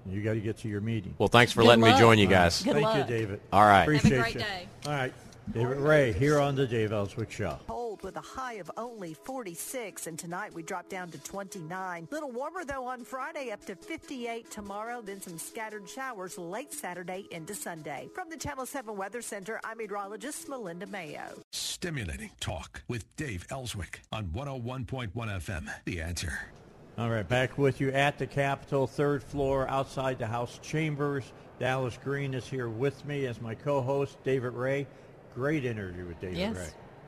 You got to get to your meeting. well, thanks for Good letting me join you All right. guys. Good Thank luck. you, David. All right. Appreciate great you. day. All right. David Ray here on the Dave Elswick Show. Cold with a high of only 46, and tonight we drop down to 29. Little warmer though on Friday, up to 58 tomorrow. Then some scattered showers late Saturday into Sunday. From the Channel 7 Weather Center, I'm meteorologist Melinda Mayo. Stimulating talk with Dave Elswick on 101.1 FM. The answer. All right, back with you at the Capitol, third floor, outside the House chambers. Dallas Green is here with me as my co-host, David Ray. Great interview with David Yes. Ray.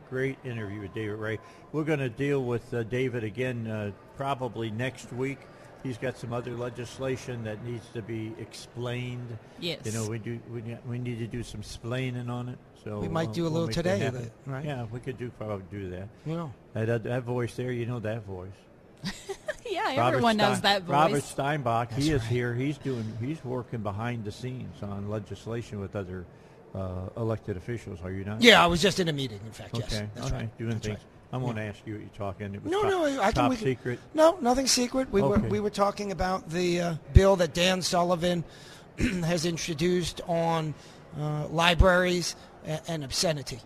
Great interview with David Ray. We're going to deal with uh, David again uh, probably next week. He's got some other legislation that needs to be explained. Yes. You know, we do we, we need to do some splaining on it. So We might uh, do a we'll little make that today it, right? Yeah, we could do probably do that. Yeah. That, that, that voice there, you know that voice. Yeah, Robert everyone knows that voice. Robert Steinbuch, he That's is here. He's doing. He's working behind the scenes on legislation with other uh, elected officials. Are you not? Yeah, I was just in a meeting. In fact, Okay. yes, that's okay. right. Doing That's things. right. I won't ask you what you're talking. It was No, top, no, I can. top we can- secret. No, nothing secret. We were we were talking about the uh, bill that Dan Sullivan has introduced on uh, libraries and, and obscenity.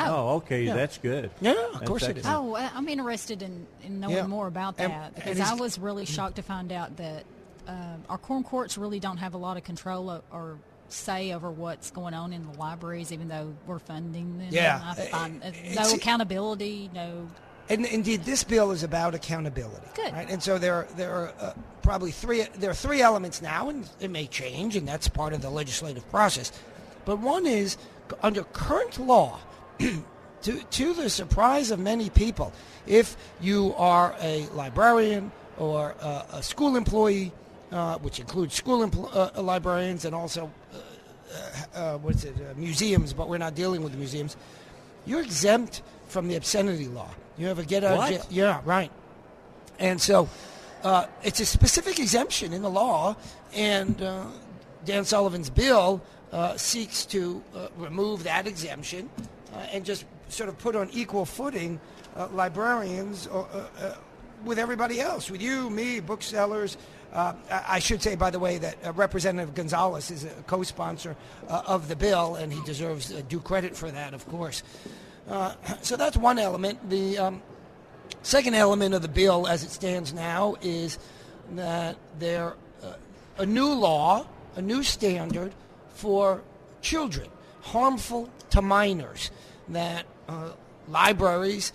Oh, okay. Yeah. That's good. Yeah, of That's course it is. Oh, I- I'm interested in, in knowing Yeah. more about that and because he's- I was really shocked to find out that um, our quorum courts really don't have a lot of control o- or say over what's going on in the libraries, even though we're funding them. Yeah. Find, uh, no accountability, no. And indeed, this bill is about accountability. Good. Right? And so there, there are uh, probably three. There are three elements now, and it may change, and that's part of the legislative process. But one is under current law, to, to the surprise of many people, if you are a librarian or uh, a school employee, uh, which includes school empl- uh, librarians and also uh, uh, what's it, uh, museums, but we're not dealing with the museums, you're exempt from the obscenity law. You have a get out of jail. Yeah, right. And so uh, it's a specific exemption in the law, and uh, Dan Sullivan's bill uh, seeks to uh, remove that exemption uh, and just sort of put on equal footing uh, librarians uh, uh, with everybody else, with you, me, booksellers. Uh, I should say, by the way, that uh, Representative Gonzales is a co-sponsor uh, of the bill, and he deserves uh, due credit for that, of course. Uh, so that's one element. The um, Second element of the bill, as it stands now, is that there uh, a new law, a new standard for children, harmful to minors, that libraries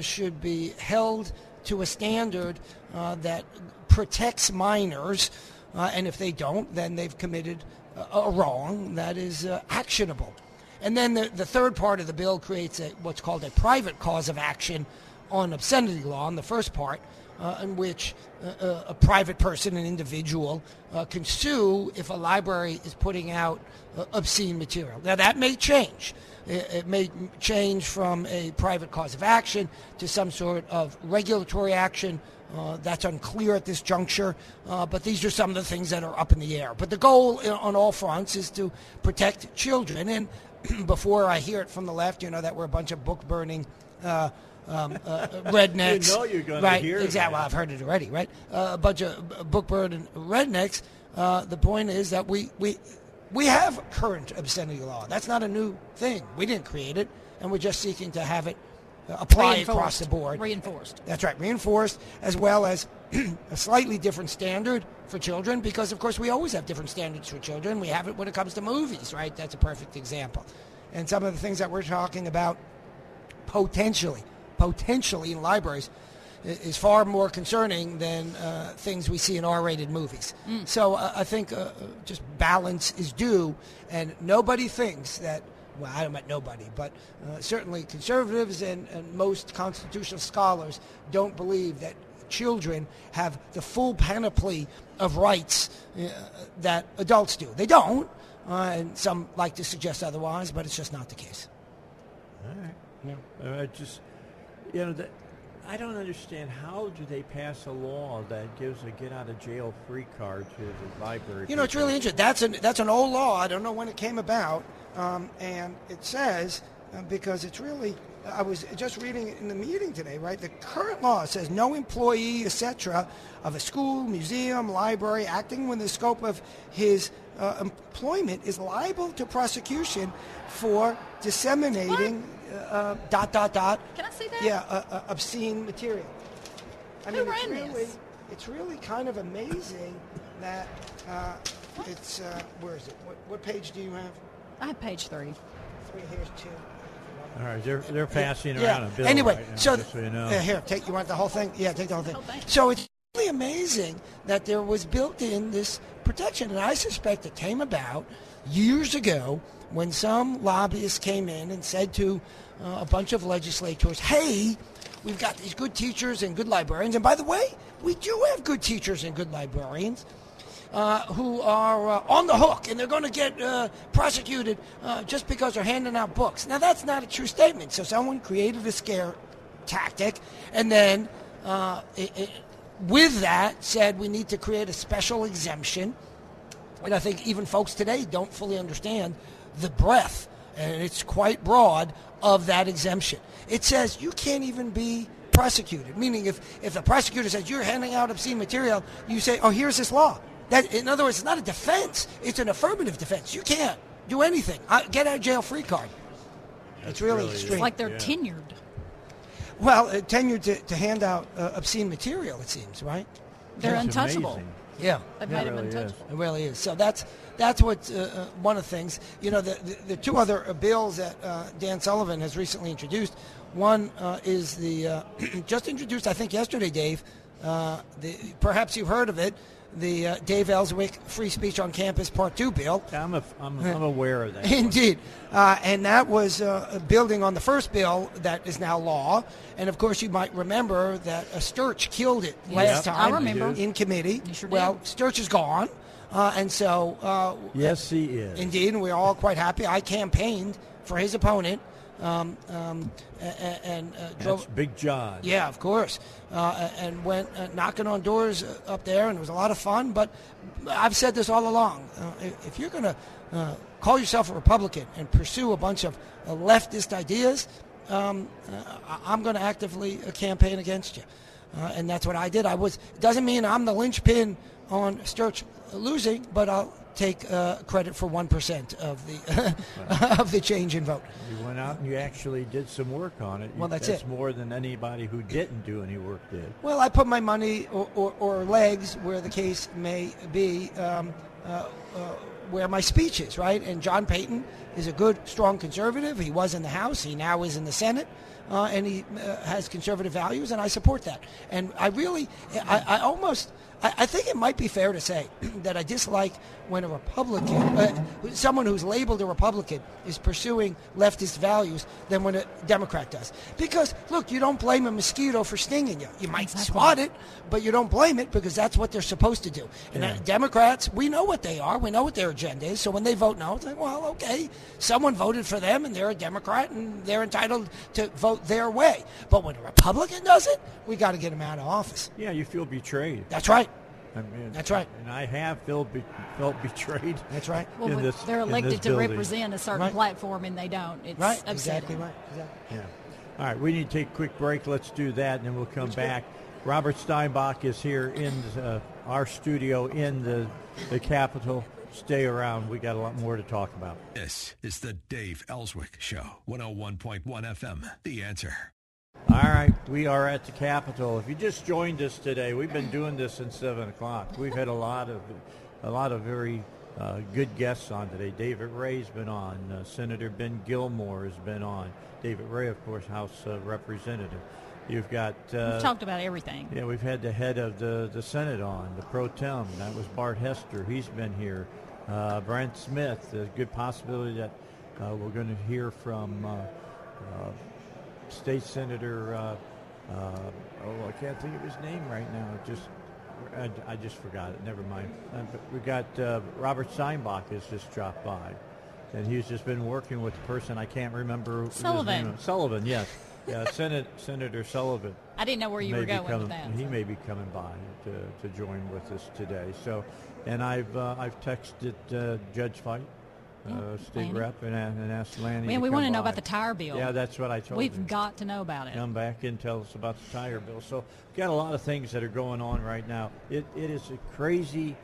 should be held to a standard that protects minors, uh, and if they don't, then they've committed a, a wrong that is uh, actionable. And then the, the third part of the bill creates a, what's called a private cause of action on obscenity law in the first part, uh, in which uh, uh, a private person, an individual, uh, can sue if a library is putting out uh, obscene material. Now, that may change. It, it may change from a private cause of action to some sort of regulatory action. Uh, that's unclear at this juncture, uh, but these are some of the things that are up in the air. But the goal uh, on all fronts is to protect children. And before I hear it from the left, you know, that we're a bunch of book burning. Uh, um, uh, rednecks. You know right, hear exactly. Well, I've heard it already, right? Uh, a bunch of book burning rednecks. Uh, the point is that we, we, we have current obscenity law. That's not a new thing. We didn't create it, and we're just seeking to have it apply across the board. Reinforced. That's right, reinforced, as well as a slightly different standard for children, because of course we always have different standards for children. We have it when it comes to movies, right? That's a perfect example. And some of the things that we're talking about potentially, potentially in libraries is far more concerning than uh, things we see in R-rated movies. So uh, I think uh, uh, just balance is due, and nobody thinks that. Well, I don't mean nobody, but uh, certainly conservatives and, and most constitutional scholars don't believe that children have the full panoply of rights uh, that adults do. They don't, uh, and some like to suggest otherwise, but it's just not the case. All right. Uh, I just, you know, that, I don't understand how do they pass a law that gives a get out of jail free card to the library? You know, it's really interesting. That's an that's an old law. I don't know when it came about, um, and it says uh, because it's really. I was just reading it in the meeting today, right? The current law says no employee, etc., of a school, museum, library acting within the scope of his uh, employment is liable to prosecution for disseminating uh, uh, dot dot dot. Can I see that? Yeah, uh, uh, obscene material. I Who mean, it's really, this? it's really kind of amazing that uh, it's. Uh, where is it? What, what page do you have? I have page three. Three. Here's two. All right, they're they're passing yeah. around a bill anyway, right now, so, just so you know. uh, here, take. You want the whole thing? Yeah, take the whole thing. So it's really amazing that there was built in this protection, and I suspect it came about years ago when some lobbyists came in and said to uh, a bunch of legislators, "Hey, we've got these good teachers and good librarians, and by the way, we do have good teachers and good librarians." Uh, who are uh, on the hook and they're going to get uh, prosecuted uh, just because they're handing out books. Now, that's not a true statement. So, someone created a scare tactic and then, uh, it, it, with that, said we need to create a special exemption. And I think even folks today don't fully understand the breadth, and it's quite broad, of that exemption. It says you can't even be prosecuted, meaning if, if the prosecutor says you're handing out obscene material, you say, oh, here's this law. That, in other words, it's not a defense, it's an affirmative defense. You can't do anything. I, get out of jail free card. it's really, extreme. It's like they're tenured. Well, uh, tenured to, to hand out uh, obscene material, it seems, right? They're That's untouchable. amazing. Yeah, They've made them untouchable. It really is. So that's that's what uh, uh, one of the things. You know, the the, the two other uh, bills that uh, Dan Sullivan has recently introduced. One uh, is the uh, just introduced, I think, yesterday, Dave, uh, the, perhaps you've heard of it, the uh, Dave Elswick Free Speech on Campus Part 2 bill. I'm, a, I'm, I'm aware of that. Indeed. Uh, and that was uh, building on the first bill that is now law. And of course, you might remember that uh, Sturch killed it last Yep. time I remember. in committee. You sure did. well, Sturch is gone. Uh, and so, uh, Yes, he is. indeed, and we're all quite happy. I campaigned for his opponent um, um, and uh, drove. That's Big John. Yeah, of course. Uh, and went uh, knocking on doors uh, up there, and it was a lot of fun. But I've said this all along: uh, if you're going to uh, call yourself a Republican and pursue a bunch of uh, leftist ideas, um, uh, I'm going to actively campaign against you. Uh, and that's what I did. I was. It doesn't mean I'm the linchpin on Sturch losing, but I'll take uh, credit for one percent of the of the change in vote. You went out and you actually did some work on it. Well, that's that's it. more than anybody who didn't do any work did. Well, I put my money or, or, or legs where the case may be, um, uh, uh, where my speech is, right? And John Payton is a good, strong conservative. He was in the House. He now is in the Senate. Uh, and he uh, has conservative values, and I support that. And I really, I, I almost, I, I think it might be fair to say that I dislike when a Republican, uh, someone who's labeled a Republican, is pursuing leftist values than when a Democrat does. Because, look, you don't blame a mosquito for stinging you. You might spot it, but you don't blame it because that's what they're supposed to do. And uh, Democrats, we know what they are. We know what their agenda is. So when they vote no, it's like, well, okay, someone voted for them and they're a Democrat and they're entitled to vote their way. But when a Republican does it, we got to get him out of office. Yeah, you feel betrayed. That's right. I mean, That's right. And I have felt, be- felt betrayed. That's right. Well, in this, they're in elected this to building. represent a certain Right. platform and they don't. It's Right, upsetting. exactly right. Exactly. Yeah. All right, we need to take a quick break. Let's do that, and then we'll come back. Robert Steinbuch is here in uh, our studio in the the Capitol. Stay around. We got a lot more to talk about. This is the Dave Elswick Show, 101.1 FM. The answer. All right, we are at the Capitol. If you just joined us today, we've been doing this since seven o'clock. We've had a lot of, a lot of very uh, good guests on today. David Ray's been on. Uh, Senator Ben Gilmore has been on. David Ray, of course, House uh, Representative. You've got. Uh, We've talked about everything. Yeah, we've had the head of the, the Senate on, the pro tem. That was Bart Hester. He's been here. Uh, Brandt Smith. There's a good possibility that uh, we're going to hear from uh, uh, State Senator. Uh, uh, oh, I can't think of his name right now. Just I, I just forgot it. Never mind. Uh, but we got uh, Robert Steinbuch has just dropped by, and he's just been working with the person I can't remember. his Sullivan. Sullivan. Yes. Yeah, Senate Senator Sullivan I didn't know where you were going coming, with that. He may be coming by to, to join with us today. So, and I've uh, I've texted uh, Judge Fite, uh, state Lanny. rep, and, a- and asked Lanny. Man, to we want to know by. about the tire bill. Yeah, that's what I told you. We've got to know about it. Come back and tell us about the tire bill. So, we've got a lot of things that are going on right now. It it is a crazy,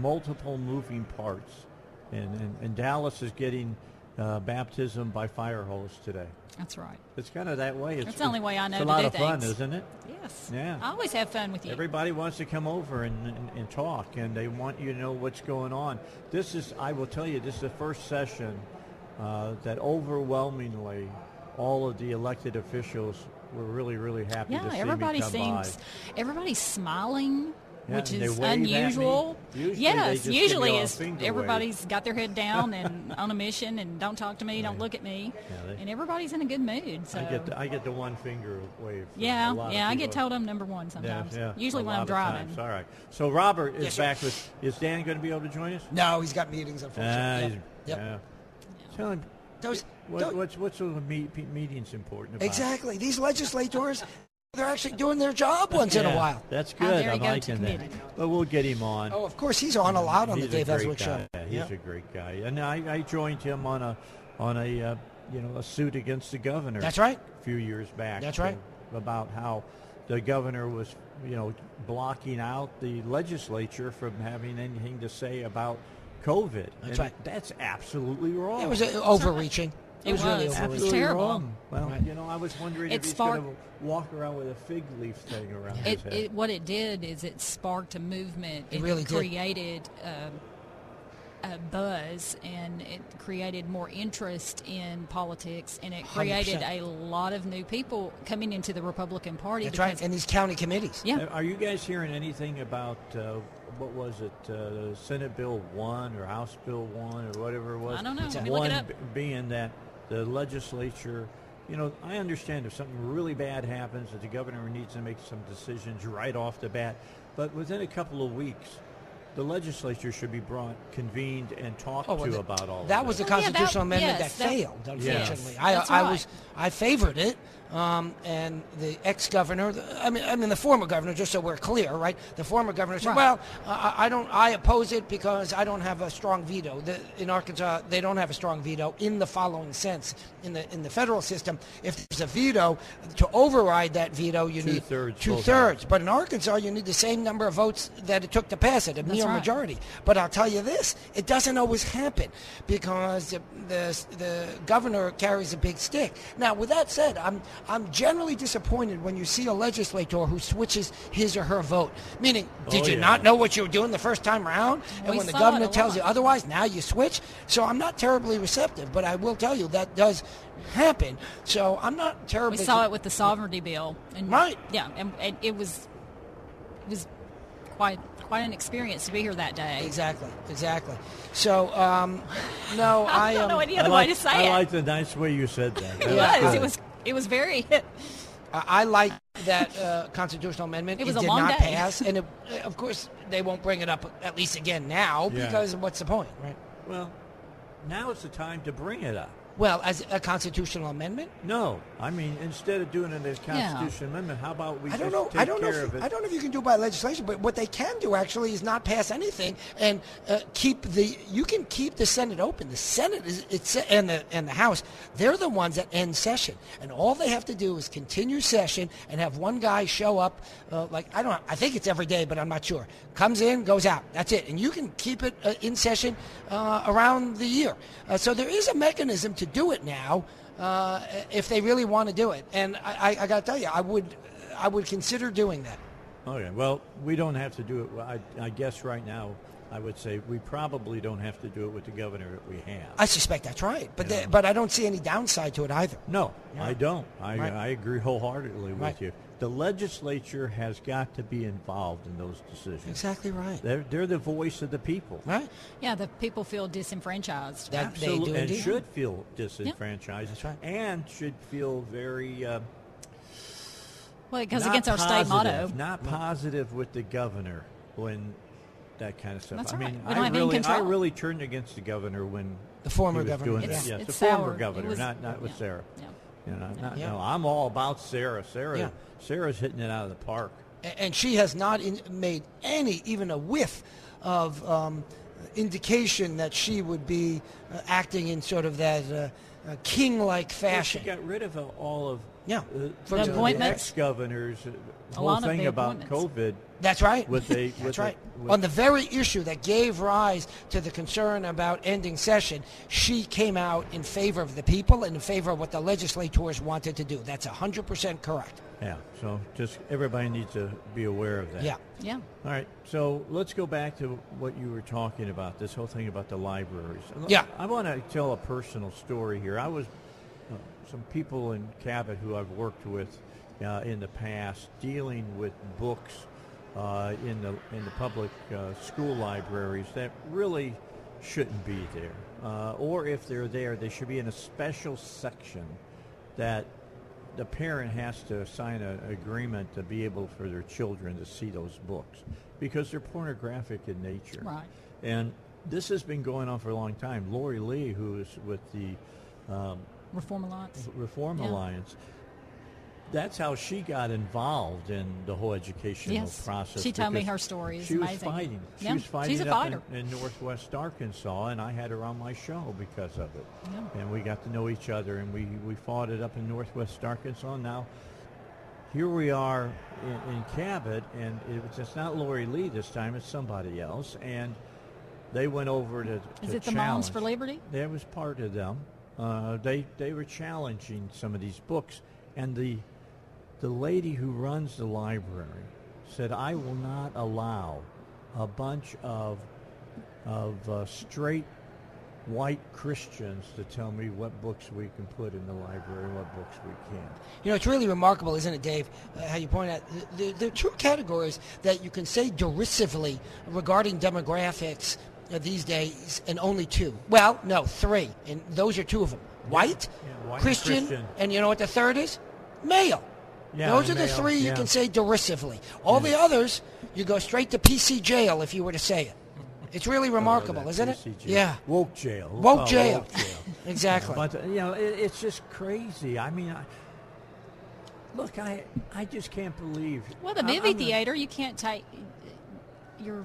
multiple moving parts, and and, and Dallas is getting. Uh, baptism by fire hose today. That's right. It's kind of that way. It's, That's the only way I know It's a to lot do of fun, things. isn't it? Yes. Yeah. I always have fun with you. Everybody wants to come over and, and, and talk, and they want you to know what's going on. This is, I will tell you, this is the first session uh, that overwhelmingly all of the elected officials were really, really happy to yeah, see everybody me come seems by. everybody's smiling, Yeah, which is wave at me. unusual. Usually yes, usually you a it's finger wave. everybody's got their head down and on a mission and don't talk to me, don't look at me, Yeah, they- and everybody's in a good mood. So I get the, I get the one finger wave. yeah, a lot of yeah, I get told I'm number one sometimes. yeah, Usually when I'm driving. times. All right. So Robert is Yes, sir. back with. Is Dan going to be able to join us? No, he's got meetings, unfortunately. Ah, he's- Yep. yeah. Tell him. Those- what, what's what's the meetings important about? Exactly. These legislators, they're actually doing their job once in a while. That's good. I'm he liking that. But we'll get him on. Oh, of course, he's on a lot on he's the Dave a great guy. show. Yeah, he's Yeah. a great guy, and I, I joined him on a on a uh, you know a suit against the governor. That's right. A few years back. That's right. About how the governor was you know blocking out the legislature from having anything to say about COVID. That's And right. That's absolutely wrong. It was overreaching. It, It was, was. overreaching. It's Absolutely terrible. wrong. Well, Right. you know, I was wondering It if he's sparked- going to walk around with a fig leaf thing around It, his head. it, what it did is it sparked a movement. It really created um, a buzz and it created more interest in politics and it 100%. created a lot of new people coming into the Republican Party. That's right, and these county committees. Yeah. Are you guys hearing anything about uh, what was it, uh, Senate Bill One or House Bill One or whatever it was? I don't know. Let me look One it up. b- being that the legislature. You know, I understand if something really bad happens, that the governor needs to make some decisions right off the bat. But within a couple of weeks, the legislature should be brought, convened, and talked Oh, well, to th- about all that of was the this. constitutional amendment yes, that, that- failed. Unfortunately, Yes. I, That's I right. was I favored it, um, and the ex-governor, I mean, I mean the former governor, just so we're clear, right? The former governor said, Right. "Well, I, I don't, I oppose it because I don't have a strong veto." The, in Arkansas, they don't have a strong veto in the following sense: in the in the federal system, if there's a veto to override that veto, you need Two-thirds two vote. thirds. But in Arkansas, you need the same number of votes that it took to pass it, a That's mere right. majority. But I'll tell you this: it doesn't always happen because the, the the governor carries a big stick. Now, with that said, I'm I'm generally disappointed when you see a legislator who switches his or her vote. Meaning, did Oh, you yeah. not know what you were doing the first time around? And We when the saw governor it a tells you otherwise, now you switch. So I'm not terribly receptive, but I will tell you that does happen. So I'm not terribly. We terribly. saw it with the sovereignty bill, and Right. Yeah, and, and it was it was quite quite an experience to be here that day. Exactly, exactly. So, um, no, I, I don't um, know any I other like, way to say I it. like the nice way you said that. That it Yeah. was. good. It was. It was very. I I like that uh, constitutional amendment. It was a did long not day. pass, and it, of course they won't bring it up at least again now Yeah. because what's the point, right? Well, now is the time to bring it up. Well, as a constitutional amendment, No, I mean instead of doing it as constitutional amendment, how about we I don't just know. take I don't know. care If, of it? I don't know if you can do it by legislation, but what they can do actually is not pass anything and uh, keep the. You can keep the Senate open. The Senate is it's and the and the House. They're the ones that end session, and all they have to do is continue session and have one guy show up. Uh, like I don't. I think it's every day, but I'm not sure. Comes in, goes out. That's it, and you can keep it uh, in session uh, around the year. Uh, so there is a mechanism to do it now. Uh, if they really want to do it, and I, I, I got to tell you, I would, I would consider doing that. Okay, well, we don't have to do it. I, I guess right now, I would say we probably don't have to do it with the governor that we have. I suspect that's right, but the, but I don't see any downside to it either. No, Yeah. I don't. I, Right. I agree wholeheartedly with Right. you. The legislature has got to be involved in those decisions. Exactly right. They're, they're the voice of the people. Right. Yeah, the people feel disenfranchised. That they Absolutely, do and indeed. should feel disenfranchised. That's right. And should feel very. Uh, well, it goes not against our state motto. Not positive with the governor when that kind of stuff. That's I right. mean, We don't I have any really, I really turned against the governor when The former he was governor, doing It's- that. Yes, it's the former sour. It governor, was- not not with yeah. Sarah. Yeah. You know, not, Yeah. no, I'm all about Sarah. Sarah, Yeah. Sarah's hitting it out of the park. And she has not in, made any, even a whiff of um, indication that she would be uh, acting in sort of that uh, uh, king-like Well, fashion. She got rid of uh, all of Yeah. uh, For the, appointments. ex-governors. uh, The whole thing about. COVID. That's right. With a, with That's a- right. with- On the very issue that gave rise to the concern about ending session, she came out in favor of the people and in favor of what the legislators wanted to do. That's 100% correct. yeah. So just everybody needs to be aware of that. Yeah. Yeah. All right, so let's go back to what you were talking about, this whole thing about the libraries. Yeah. I want to tell a personal story here. I was, uh, some people in Cabot who I've worked with uh, in the past dealing with books uh, in the in the public uh, school libraries that really shouldn't be there, uh, or if they're there, they should be in a special section that the parent has to sign an agreement to be able for their children to see those books because they're pornographic in nature. Right. And this has been going on for a long time. Lori Lee, who is with the um, Reform Alliance. Reform Yeah. Alliance, that's how she got involved in the whole educational Yes. process. She told me her story. It's she was amazing. fighting. She Yeah. was fighting She's a up fighter. In, in Northwest Arkansas, and I had her on my show because of it. Yeah. And we got to know each other, and we, we fought it up in Northwest Arkansas. Now, here we are in, in Cabot, and it was, it's not Lori Lee this time; it's somebody else, and they went over to. Is to it the Moms for Liberty? That was part of them. Uh, they they were challenging some of these books, and the the lady who runs the library said, "I will not allow a bunch of of uh, straight white Christians to tell me what books we can put in the library and what books we can't. You know, it's really remarkable, isn't it, Dave, uh, how you point out there the, are two categories that you can say derisively regarding demographics uh, these days, and only two. Well, no, three, and those are two of them. White, Yeah, white and Christian, Christian. and you know what the third is? Male. Yeah, Those are the male, three you yeah. can say derisively. All the others, you go straight to PC jail if you were to say it. It's really remarkable, Oh, that isn't it? Jail. Yeah. Woke jail. Woke Oh, jail. woke jail. exactly. But uh, you know, it, it's just crazy. I mean, I, look, I I just can't believe. Well, the movie I'm a- theater, you can't take your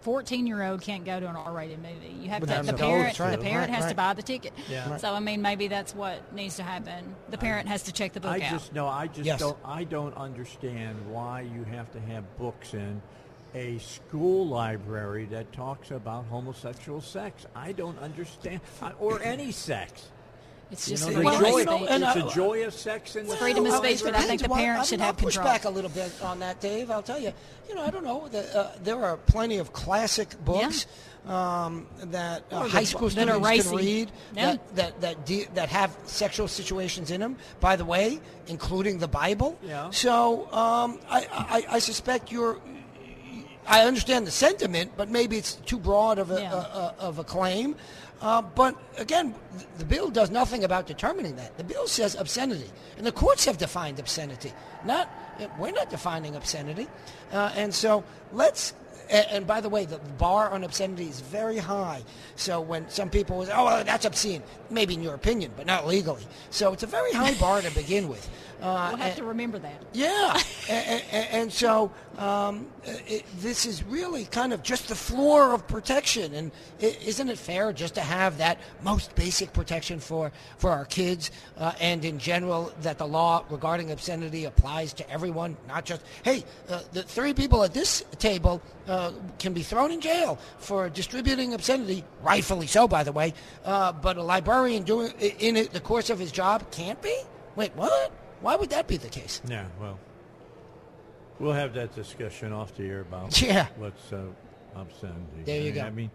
fourteen-year-old can't go to an R-rated movie. You have to. The the- parent, right. the parent Right, has to buy the ticket. Yeah. So I mean, maybe that's what needs to happen. The parent has to check the book I out. just no, I just Yes. don't. I don't understand why you have to have books in a school library that talks about homosexual sex. I don't understand, I- or any sex. It's You just know, the the Well, joy, you know, and it's I- a joy of sex in the freedom of speech, but I think the parents Well, should I mean, have I'll push control. back a little bit on that, Dave. I'll tell you. You know, I don't know. The, uh, there are plenty of classic books um, that uh, high the- school that are students can read Yeah. that that that, de- that have sexual situations in them. By the way, including the Bible. Yeah. So um, I, I I suspect you're. I understand the sentiment, but maybe it's too broad of a, Yeah. a, a of a claim. Uh, but again, the bill does nothing about determining that. The bill says obscenity, and the courts have defined obscenity. Not we're not defining obscenity, uh, and so let's. And, by the way, the bar on obscenity is very high. So when some people say, "Oh, well, that's obscene," maybe in your opinion, but not legally. So it's a very high bar to begin with. Uh, We'll have and- to remember that. yeah, and, and so um, it, this is really kind of just the floor of protection, and isn't it fair just to have that most basic protection for for our kids uh, and in general that the law regarding obscenity applies to everyone, not just hey, uh, the three people at this table uh, can be thrown in jail for distributing obscenity, rightfully so, by the way, uh, but a librarian doing in it, the course of his job can't be. Wait, what? Why would that be the case? Yeah, well, we'll have that discussion off the air about Yeah. what's uh, obscenity. There you I mean, go. I mean,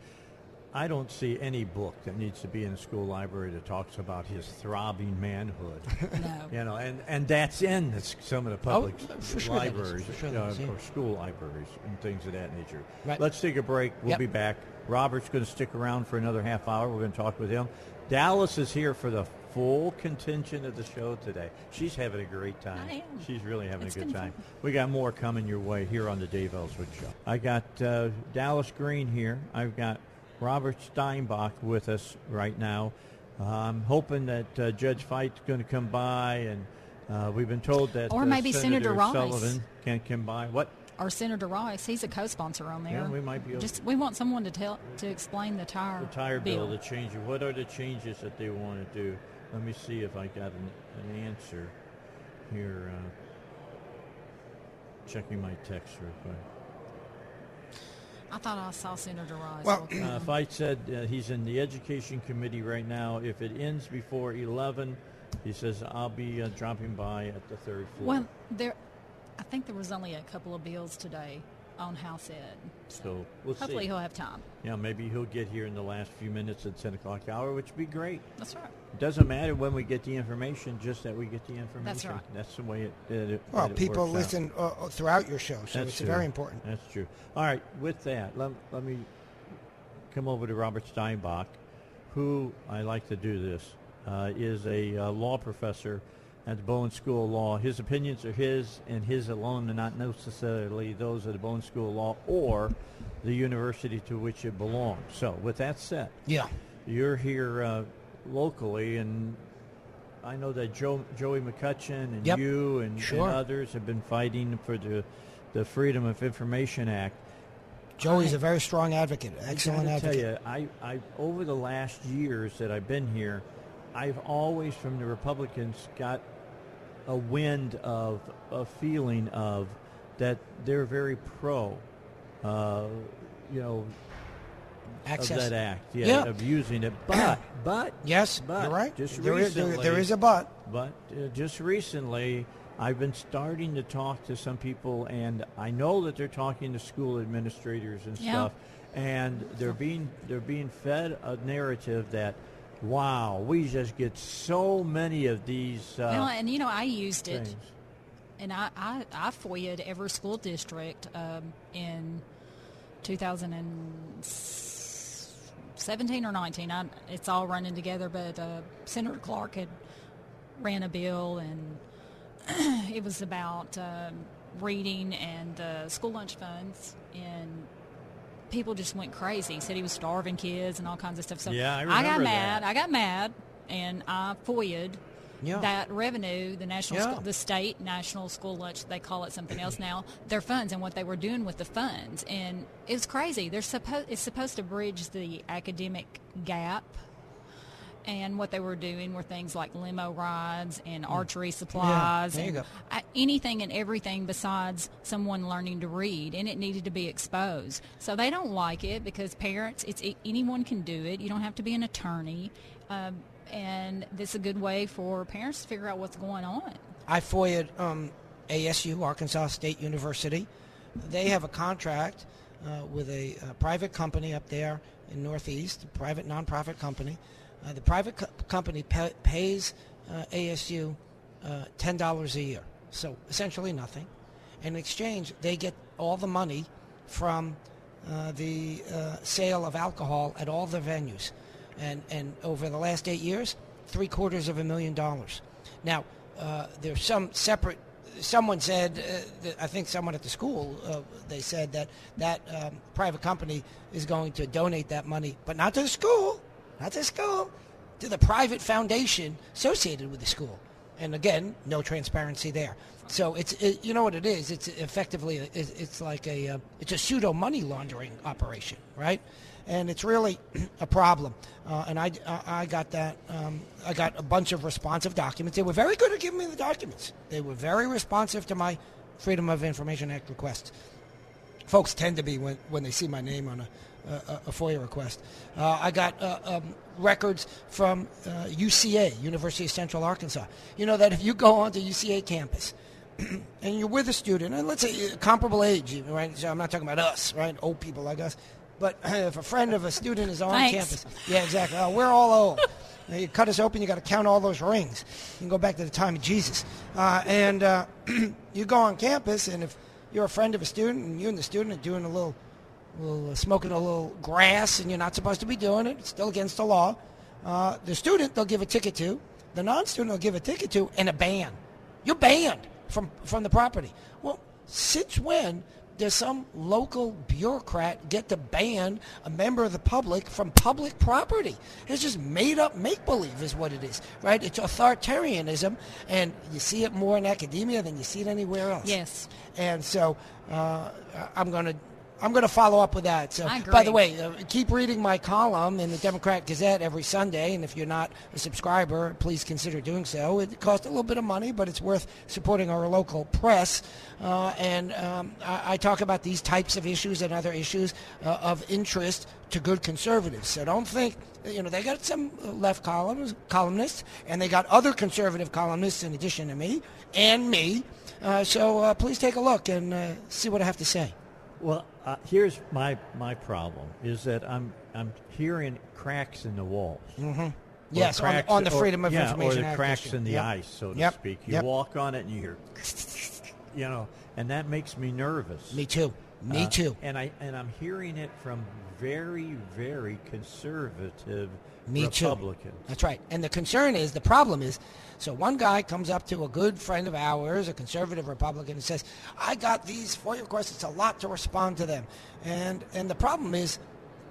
I don't see any book that needs to be in a school library that talks about his throbbing manhood. No. You know, and, and that's in the, some of the public Oh, sure libraries sure uh, is, yeah. or school libraries and things of that nature. Right. Let's take a break. We'll Yep. be back. Robert's going to stick around for another half hour. We're going to talk with him. Dallas is here for the full contingent of the show today. She's having a great time. I am. She's really having It's a good time. fun. We got more coming your way here on the Dave Elswick Show. I got uh, Dallas Green here. I've got Robert Steinbuch with us right now. Uh, I'm hoping that uh, Judge Fite's going to come by, and uh, we've been told that Or uh, maybe Senator Rice. Sullivan can come by. What? Or Senator Rice, he's a co-sponsor on there. Yeah, we might be able- Just we want someone to tell to explain the tire The tire bill, the change. What are the changes that they want to do? Let me see if I got an, an answer here. Uh, checking my text real quick. I thought I saw Senator Rice. Well, walking Uh, in. Fite said uh, he's in the education committee right now. If it ends before 11, he says I'll be uh, dropping by at the third floor. well, there, I think there was only a couple of bills today on House Ed. So, So, we'll hopefully see. he'll have time. yeah, maybe he'll get here in the last few minutes at 10 o'clock hour, which would be great. That's right. It doesn't matter when we get the information, just that we get the information. That's right. That's the way it. That it Well, it people works listen uh, uh, throughout your show, so That's it's true. very important. That's true. All right, with that, let, let me come over to Robert Steinbuch, who I like to do this, uh, is a uh, law professor at the Bowen School of Law. His opinions are his and his alone, and not necessarily those of the Bowen School of Law or the university to which it belongs. So, with that said, Yeah. you're here uh, locally, and I know that Joe, Joey McCutchen and Yep. you and, Sure. and others have been fighting for the the Freedom of Information Act. Joey's a very strong advocate, excellent I advocate. tell you, I, I over the last years that I've been here, I've always from the Republicans got a wind of a feeling of that they're very pro, uh, you know, Access. of that act, yeah, Yeah. of using it. But but Yes, but you're right. Just There is- there- recently, there is a but. But uh, just recently, I've been starting to talk to some people, and I know that they're talking to school administrators and Yeah. stuff. and they're being they're being fed a narrative that, wow, we just get so many of these. Uh, well, and you know, I used it, and I I, I FOIA'd every school district um, in 2017 or 19. I, it's all running together, but uh, Senator Clark had ran a bill, and it was about um, reading and uh, school lunch funds, and people just went crazy. Said he was starving kids and all kinds of stuff. So Yeah, I got remember mad. that. I got mad, and I FOIA'd Yeah. that revenue, the national, Yeah. school, the state national school lunch, they call it something else now. Their funds and what they were doing with the funds, and it was crazy. They're supposed it's supposed to bridge the academic gap. And what they were doing were things like limo rides and archery supplies there you and go. uh, anything and everything besides someone learning to read, and it needed to be exposed. So they don't like it because parents, it's anyone can do it. You don't have to be an attorney, um, and this is a good way for parents to figure out what's going on. I FOIA'd um, ASU, Arkansas State University. They have a contract uh, with a, uh private company up there in Northeast, a private nonprofit company. Uh, the private co- company pa- pays uh, ASU uh, $10 a year, so essentially nothing. In exchange, they get all the money from uh, the uh, sale of alcohol at all the venues. And, and over the last eight years, three quarters of a million dollars. Now, there's some separate. Someone said, I think someone at the school, they said that that um, private company is going to donate that money, but not to the school, not the school, to the private foundation associated with the school. And again, no transparency there. So it's it, you know what it is. It's effectively a- it's, like a uh, it's a pseudo money laundering operation, right? And it's really a problem. Uh, and I, I got that um, I got a bunch of responsive documents. They were very good at giving me the documents. They were very responsive to my Freedom of Information Act requests folks tend to be when, when they see my name on a, a, a FOIA request. Uh, I got uh, um, records from uh, UCA, University of Central Arkansas. You know that if you go onto UCA campus and you're with a student, and let's say uh, comparable age, right? So I'm not talking about us, right? Old people like us. But if a friend of a student is on Thanks. campus, yeah, exactly. Oh, we're all old. Now, You cut us open, you got to count all those rings. You can go back to the time of Jesus. Uh, and uh, you go on campus, and if you're a friend of a student, and you and the student are doing a little, little uh, smoking a little grass, and you're not supposed to be doing it, it's still against the law. Uh, the student they'll give a ticket to, the non-student they'll give a ticket to, and a ban. You're banned from from the property. Well, since when does some local bureaucrat get to ban a member of the public from public property? It's just made up make believe, is what it is, right? It's authoritarianism, and you see it more in academia than you see it anywhere else. Yes. And so uh, I'm going to. I'm going to follow up with that. So, by the way, uh, keep reading my column in the Democrat Gazette every Sunday, and if you're not a subscriber, please consider doing so. It costs a little bit of money, but it's worth supporting our local press. Uh, and um, I, I talk about these types of issues and other issues uh, of interest to good conservatives. So don't think, you know, they got some left columns, columnists, and they got other conservative columnists in addition to me and me. Uh, so uh, please take a look and uh, see what I have to say. Well, uh, here's my my problem is that I'm I'm hearing cracks in the walls. Mhm. Or Yes, on the- cracks- on the or- Freedom of yeah, Information or the cracks issue. in the Yep. ice, so to Yep. speak. You Yep. walk on it and you hear, you know, and that makes me nervous. Me too. Me Uh, too. And I and I'm hearing it from very very conservative Me Republicans. too. That's right. And the concern is, the problem is, so one guy comes up to a good friend of ours, a conservative Republican, and says, "I got these FOIA requests. It's a lot to respond to them." And and the problem is,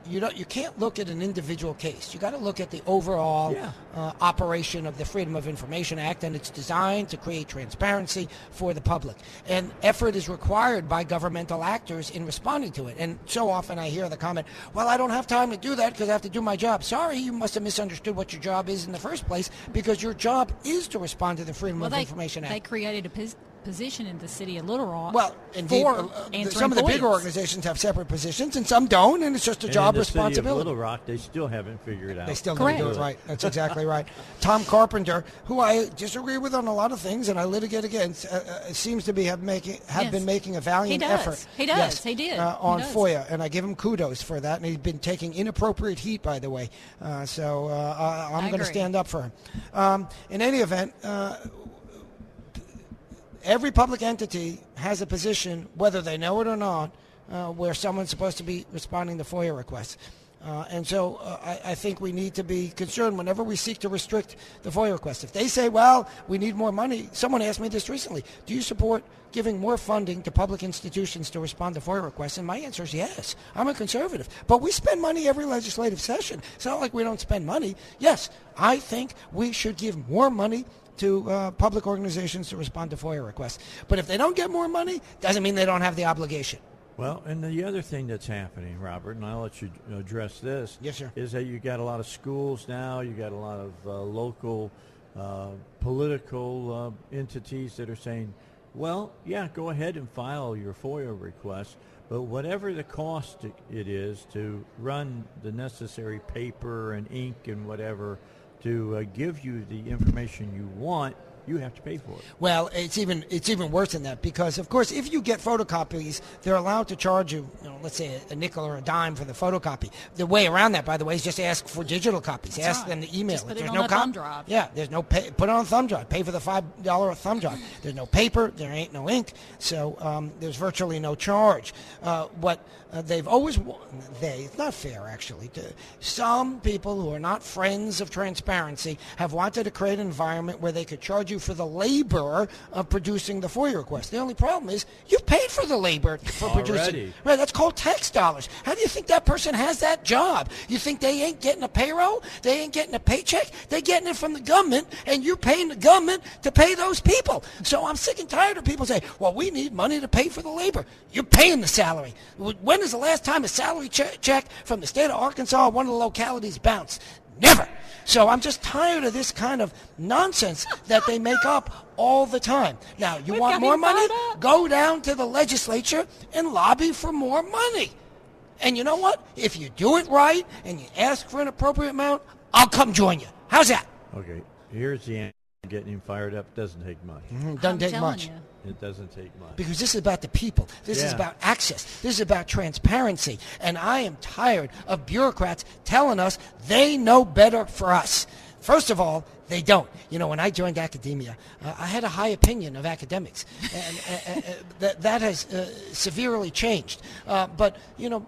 you don't you can't look at an individual case. You got to look at the overall Yeah. uh, operation of the Freedom of Information Act, and it's designed to create transparency for the public. And effort is required by governmental actors in responding to it. And so often I hear the comment, "Well, I don't have time to do that because I have to do my job." Sorry, you must have misunderstood what your job is in the first place, because your job is to respond to the Freedom Well, of they, Information Act. they created a pos- position in the city of Little Rock. Well, indeed, for uh, uh, some of the bigger organizations have separate positions, and some don't, and it's just a And job in the City of responsibility. Little Rock, they still haven't figured it out. They still how to don't do it right. That's exactly right. Tom Carpenter, who I disagree with on a lot of things and I litigate against, uh, uh, seems to be have making have Yes. been making a valiant He does. effort. He does. Yes, He did. uh, He on does. FOIA, and I give him kudos for that. And he's been taking inappropriate heat, by the way. Uh, so uh, I, I'm going to stand up for him. Um, in any event. Every public entity has a position, whether they know it or not, uh, where someone's supposed to be responding to FOIA requests. Uh, and so uh, I, I think we need to be concerned whenever we seek to restrict the FOIA request. If they say, well, we need more money, someone asked me this recently do you support giving more funding to public institutions to respond to FOIA requests? And my answer is yes. I'm a conservative. But we spend money every legislative session. It's not like we don't spend money. Yes, I think we should give more money to uh, public organizations to respond to FOIA requests. But if they don't get more money, doesn't mean they don't have the obligation. Well, and the other thing that's happening, Robert, and I'll let you address this. Yes, sir. Is that you got a lot of schools now, you got a lot of uh, local uh, political uh, entities that are saying, well, yeah, go ahead and file your FOIA request, but whatever the cost it- it is to run the necessary paper and ink and whatever to uh, give you the information you want, you have to pay for it. Well, it's even it's even worse than that because, of course, if you get photocopies, they're allowed to charge you, you know, let's say a, a nickel or a dime for the photocopy. The way around that, by the way, is just ask for digital copies. That's ask right. them to email. Just it. put it There's on no a cop- thumb drive. Yeah, there's no pay. Put it on a thumb drive. Pay for the five dollar thumb drive. There's no paper. There ain't no ink. So um, there's virtually no charge. Uh, what uh, they've always wa- they it's not fair actually. To, some people who are not friends of transparency have wanted to create an environment where they could charge you for the labor of producing the FOIA request. The only problem is you paid for the labor for producing. Already. Right, that's called tax dollars. How do you think that person has that job? You think they ain't getting a payroll? They ain't getting a paycheck? They're getting it from the government, and you're paying the government to pay those people. So I'm sick and tired of people saying, well, we need money to pay for the labor. You're paying the salary. When is the last time a salary che- check from the state of Arkansas or one of the localities bounced? Never. So I'm just tired of this kind of nonsense that they make up all the time. Now, you We've want more money? Go down to the legislature and lobby for more money. And you know what? If you do it right and you ask for an appropriate amount, I'll come join you. How's that? Okay, here's the answer. Getting him fired up doesn't take much. Mhm, doesn't I'm take much. you. It doesn't take much. Because this is about the people. This is about access. This is about transparency. And I am tired of bureaucrats telling us they know better for us. First of all, they don't. You know, when I joined academia, uh, I had a high opinion of academics, and uh, uh, that that has uh, severely changed. Uh, but you know.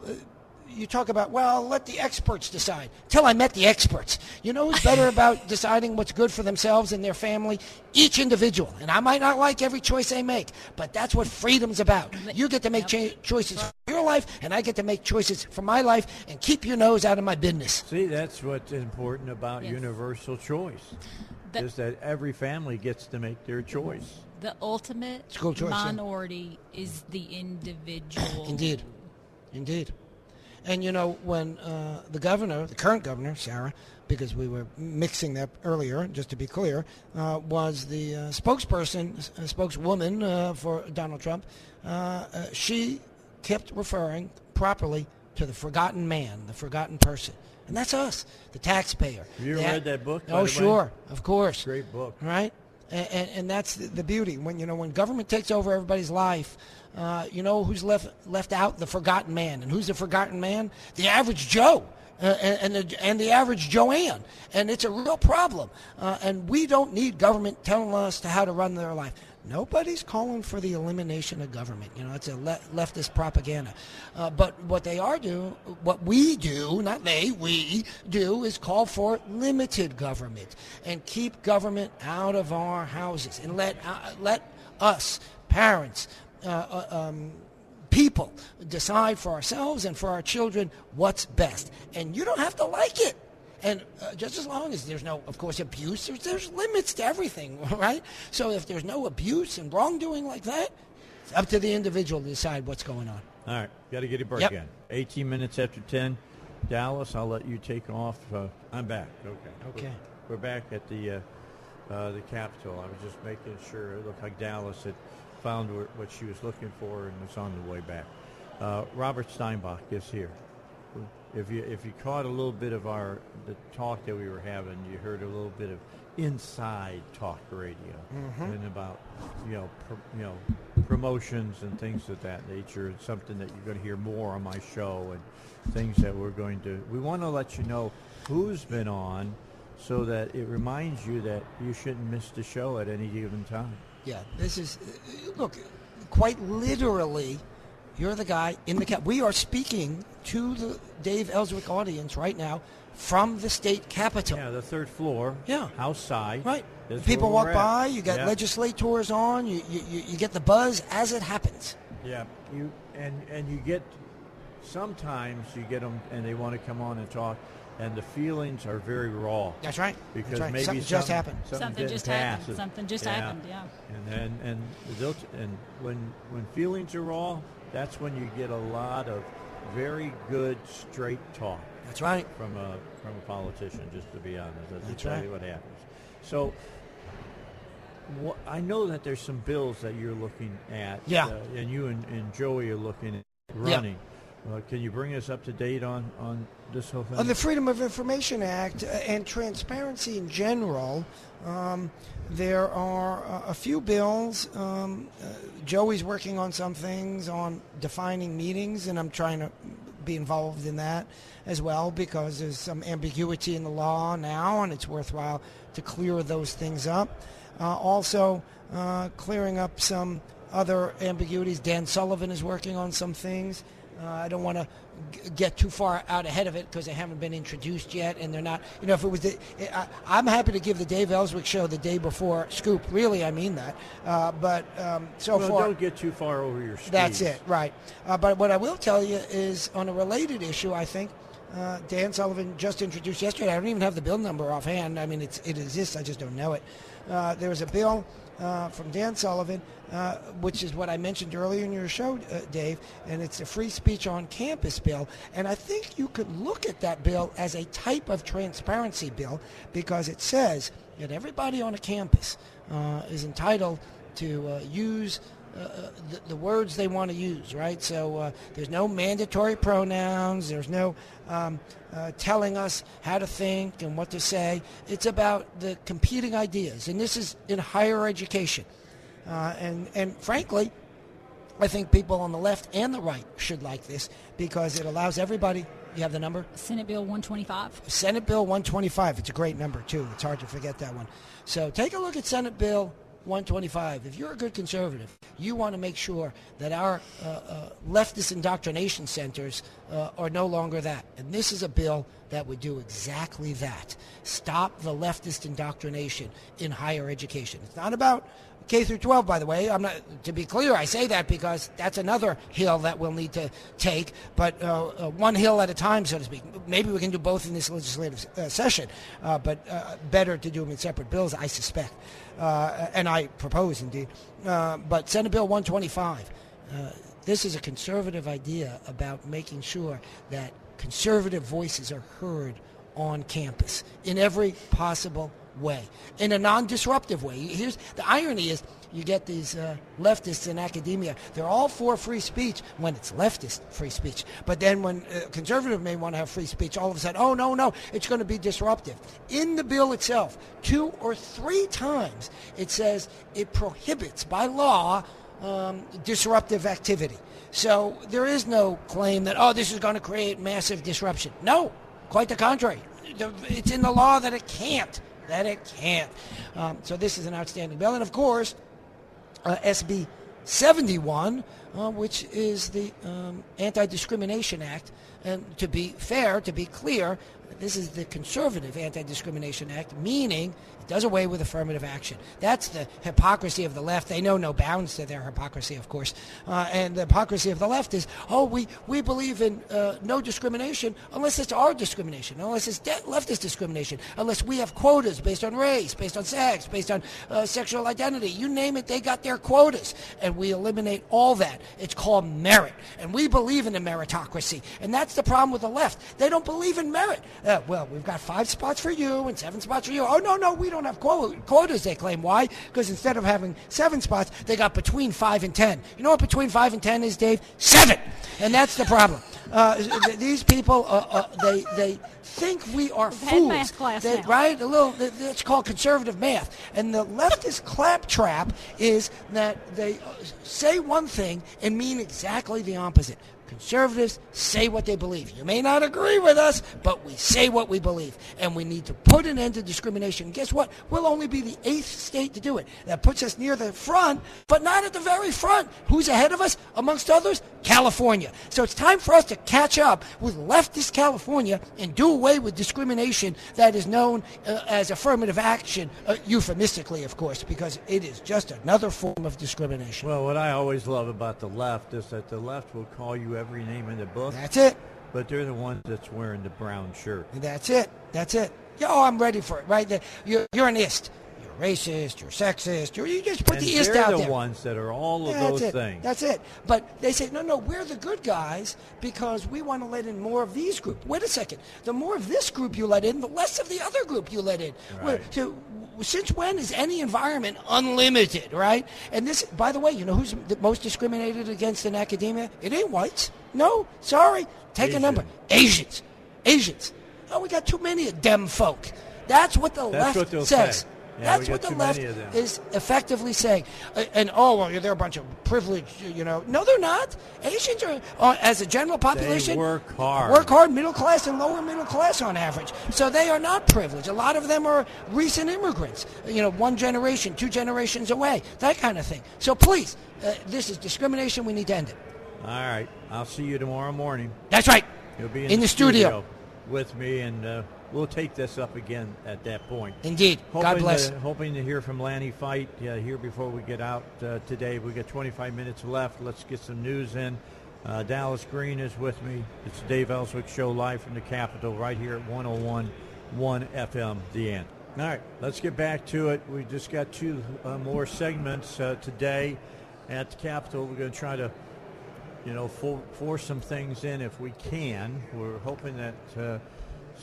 You talk about, well, let the experts decide. Till I met the experts. You know who's better about deciding what's good for themselves and their family? Each individual. And I might not like every choice they make, but that's what freedom's about. You get to make cha- choices for your life, and I get to make choices for my life, and keep your nose out of my business. See, that's what's important about Yes. universal choice. The- is that every family gets to make their choice. The ultimate School choice, yeah. minority is the individual. Indeed. Indeed. And you know, when uh, the governor, the current governor, Sarah, because we were mixing that earlier, just to be clear, uh, was the uh, spokesperson, uh, spokeswoman uh, for Donald Trump, uh, uh, she kept referring properly to the forgotten man, the forgotten person. And that's us, the taxpayer. Have you read that book, Oh, the way? sure, of course. Great book. Right? And, and, and that's the, the beauty. When you know when government takes over everybody's life, uh, you know who's left left out? The forgotten man. And who's the forgotten man? The average Joe. Uh, and, and, the, and the average Joanne. And it's a real problem. Uh, and we don't need government telling us to how to run their life. Nobody's calling for the elimination of government. You know, it's a le- leftist propaganda. Uh, but what they are doing, what we do, not they, we do, is call for limited government and keep government out of our houses and let uh, let us, parents, uh, uh, um, people, decide for ourselves and for our children what's best. And you don't have to like it. And uh, just as long as there's no, of course, abuse, there's, there's limits to everything, right? So if there's no abuse and wrongdoing like that, it's up to the individual to decide what's going on. All right, got to get a break Yep. in. 18 minutes after 10. Dallas, I'll let you take off. Uh, I'm back. Okay. Okay. We're, we're back at the uh, uh, the Capitol. I was just making sure it looked like Dallas had found what she was looking for and was on the way back. Uh, Robert Steinbuch is here. If you if you caught a little bit of our the talk that we were having, you heard a little bit of inside talk radio Mhm. and about you know pr- you know promotions and things of that nature. It's something that you're going to hear more on my show and things that we're going to. We want to let you know who's been on, so that it reminds you that you shouldn't miss the show at any given time. Yeah, this is look, quite literally, you're the guy in the cap. We are speaking to the Dave Elswick audience right now from the state capitol. Yeah, the third floor. Yeah, outside. Right. That's People walk by. You got Yeah. legislators on. You, you you you get the buzz as it happens. Yeah, you and and you get sometimes you get them and they want to come on and talk, and the feelings are very raw. That's right. Because That's right. maybe Something just happened. Something didn't just pass. happened. Something just happened, yeah. And then and they'll t- and when when feelings are raw, that's when you get a lot of very good straight talk. That's right. From a from a politician, just to be honest, that's, That's exactly right. what happens. So. What, I know that there's some bills that you're looking at, Yeah. uh, and you and, and Joey are looking at Yeah. running. Uh, can you bring us up to date on, on this whole thing? On the Freedom of Information Act uh, and transparency in general, um, there are uh, a few bills. Um, uh, Joey's working on some things on defining meetings, and I'm trying to be involved in that as well because there's some ambiguity in the law now, and it's worthwhile to clear those things up. Uh, also, uh, clearing up some other ambiguities. Dan Sullivan is working on some things. Uh, I don't want to g- get too far out ahead of it because they haven't been introduced yet, and they're not. You know, if it was, the, I, I'm happy to give the Dave Elswick show the day before scoop. Really, I mean that. Uh, but um, so well, far, don't get too far over your skis. that's it, right? Uh, but what I will tell you is on a related issue, I think. Uh, Dan Sullivan just introduced yesterday. I don't even have the bill number offhand. I mean, it's, it exists. I just don't know it. Uh, there was a bill uh, from Dan Sullivan, uh, which is what I mentioned earlier in your show, uh, Dave, and it's a free speech on campus bill. And I think you could look at that bill as a type of transparency bill because it says that everybody on a campus uh, is entitled to uh, use uh, the, the words they want to use, right? So uh, there's no mandatory pronouns. There's no um, uh, telling us how to think and what to say. It's about the competing ideas, and this is in higher education. Uh, and and frankly, I think people on the left and the right should like this because it allows everybody. You have the number? Senate Bill 125. Senate Bill 125. It's a great number, too. It's hard to forget that one. So take a look at Senate Bill 125. If you're a good conservative, you want to make sure that our uh, uh, leftist indoctrination centers uh, are no longer that. And this is a bill that would do exactly that. Stop the leftist indoctrination in higher education. It's not about K through 12, by the way. I'm not to be clear. I say that because that's another hill that we'll need to take, but uh, uh, one hill at a time, so to speak. Maybe we can do both in this legislative uh, session, uh, but uh, better to do them in separate bills, I suspect, uh, and I propose indeed. But Senate Bill 125. Uh, this is a conservative idea about making sure that conservative voices are heard on campus in every possible way, in a non-disruptive way. Here's the irony: is you get these uh, leftists in academia; they're all for free speech when it's leftist free speech. But then when uh, conservative may want to have free speech, all of a sudden, oh no, no, it's going to be disruptive. In the bill itself, two or three times it says it prohibits by law um, disruptive activity. So there is no claim that oh this is going to create massive disruption. No, quite the contrary. It's in the law that it can't. That it can't. Um, so this is an outstanding bill, and of course, uh, SB 71, uh, which is the um, Anti-Discrimination Act. And to be fair, to be clear, this is the conservative Anti-Discrimination Act, meaning it does away with affirmative action. That's the hypocrisy of the left. They know no bounds to their hypocrisy, of course. Uh, and the hypocrisy of the left is, oh, we, we believe in uh, no discrimination unless it's our discrimination, unless it's de- leftist discrimination, unless we have quotas based on race, based on sex, based on uh, sexual identity. You name it, they got their quotas. And we eliminate all that. It's called merit. And we believe in a meritocracy. And that's the problem with the left. They don't believe in merit. Uh, well, we've got five spots for you and seven spots for you. Oh, no, no, we don't have quotas, they claim. Why? Because instead of having seven spots, they got between five and ten. You know what between five and ten is, Dave? Seven! And that's the problem. Uh, th- these people, uh, uh, they, they think we are We've fools. math class They- right? A little, it's called conservative math. And the leftist claptrap is that they say one thing and mean exactly the opposite. Conservatives say what they believe. You may not agree with us, but we say what we believe. And we need to put an end to discrimination. Guess what? We'll only be the eighth state to do it. That puts us near the front, but not at the very front. Who's ahead of us, amongst others? California. So it's time for us to catch up with leftist California and do away with discrimination that is known uh, as affirmative action, uh, euphemistically, of course, because it is just another form of discrimination. Well, what I always love about the left is that the left will call you every name in the book. That's it. But they're the ones that's wearing the brown shirt. And that's it. That's it. Oh, I'm ready for it. Right there. You're, you're an ist. Racist. You're sexist. You're, you just put and the ist they're out the there. ones that are all of Yeah, those that's it. things. That's it. But they say, no, no, we're the good guys because we want to let in more of these group. Wait a second. The more of this group you let in, the less of the other group you let in. Right. So, since when is any environment unlimited, right? And this, by the way, you know who's the most discriminated against in academia? It ain't whites. No, sorry. Take a number. Asians. Asians. Oh, we got too many of them folk. That's what the That's left what says. say. Yeah, That's what the left many of them. is effectively saying. Uh, and oh, well, they're a bunch of privileged, you know. No, they're not. Asians are, uh, as a general population, work hard. Work hard, middle class and lower middle class on average. So they are not privileged. A lot of them are recent immigrants. You know, one generation, two generations away, that kind of thing. So please, uh, this is discrimination. We need to end it. All right. I'll see you tomorrow morning. That's right. You'll be in, In the studio. with me, and uh, we'll take this up again at that point. Indeed. God Hoping bless. To, hoping to hear from Lanny Fite uh, here before we get out uh, today. We got 25 minutes left. Let's get some news in. Uh, Dallas Green is with me. It's the Dave Elswick Show live from the Capitol right here at 101.1 FM, The End. All right, let's get back to it. We just got two uh, more segments uh, today at the Capitol. We're going to try to you know, for, force some things in if we can. We're hoping that uh,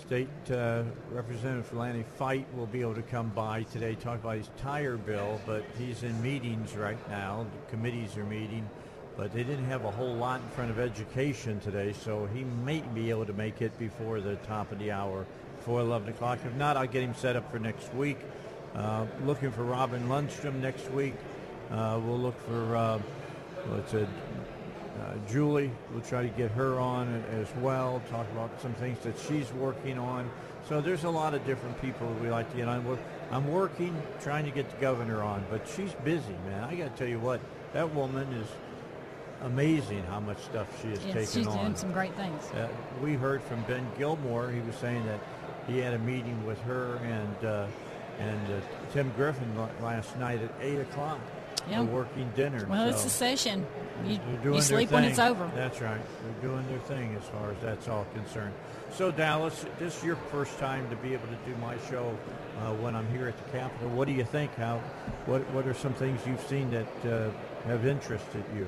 State uh, Representative Lanny Fite will be able to come by today, talk about his tire bill, but he's in meetings right now. The committees are meeting, but they didn't have a whole lot in front of education today, so he may be able to make it before the top of the hour, before 11 o'clock. If not, I'll get him set up for next week. Uh, looking for Robin Lundstrum next week. Uh, we'll look for, uh, what's it, Julie, we'll try to get her on as well, talk about some things that she's working on. So there's a lot of different people that we like to get on. I'm working, trying to get the governor on, but she's busy, man. I got to tell you what, that woman is amazing how much stuff she has Yes, taken she's on. She's doing some great things. Uh, we heard from Ben Gilmore. He was saying that he had a meeting with her and uh, and uh, Tim Griffin last night at eight o'clock. Yeah. A working dinner. Well, it's a session. You, you sleep when it's over. That's right. They're doing their thing as far as that's all concerned. So Dallas, this is your first time to be able to do my show uh, when I'm here at the Capitol. What do you think? How? What What are some things you've seen that uh, have interested you?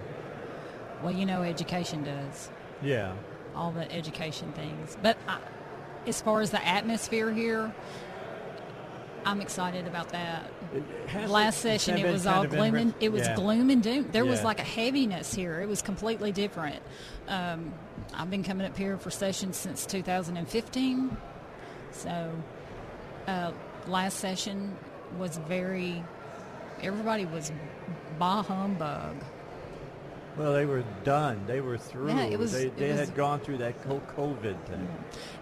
Well, you know, education does Yeah. all the education things. But I, as far as the atmosphere here, I'm excited about that. has- Last session, it was all gloom and it was Yeah. gloom and doom. There was like a heaviness here. It was completely different. Um, I've been coming up here for sessions since 2015, so uh, last session was very. Everybody was bah humbug. Well, they were done. They were through. Yeah, it was- they it they was- had gone through that whole COVID thing.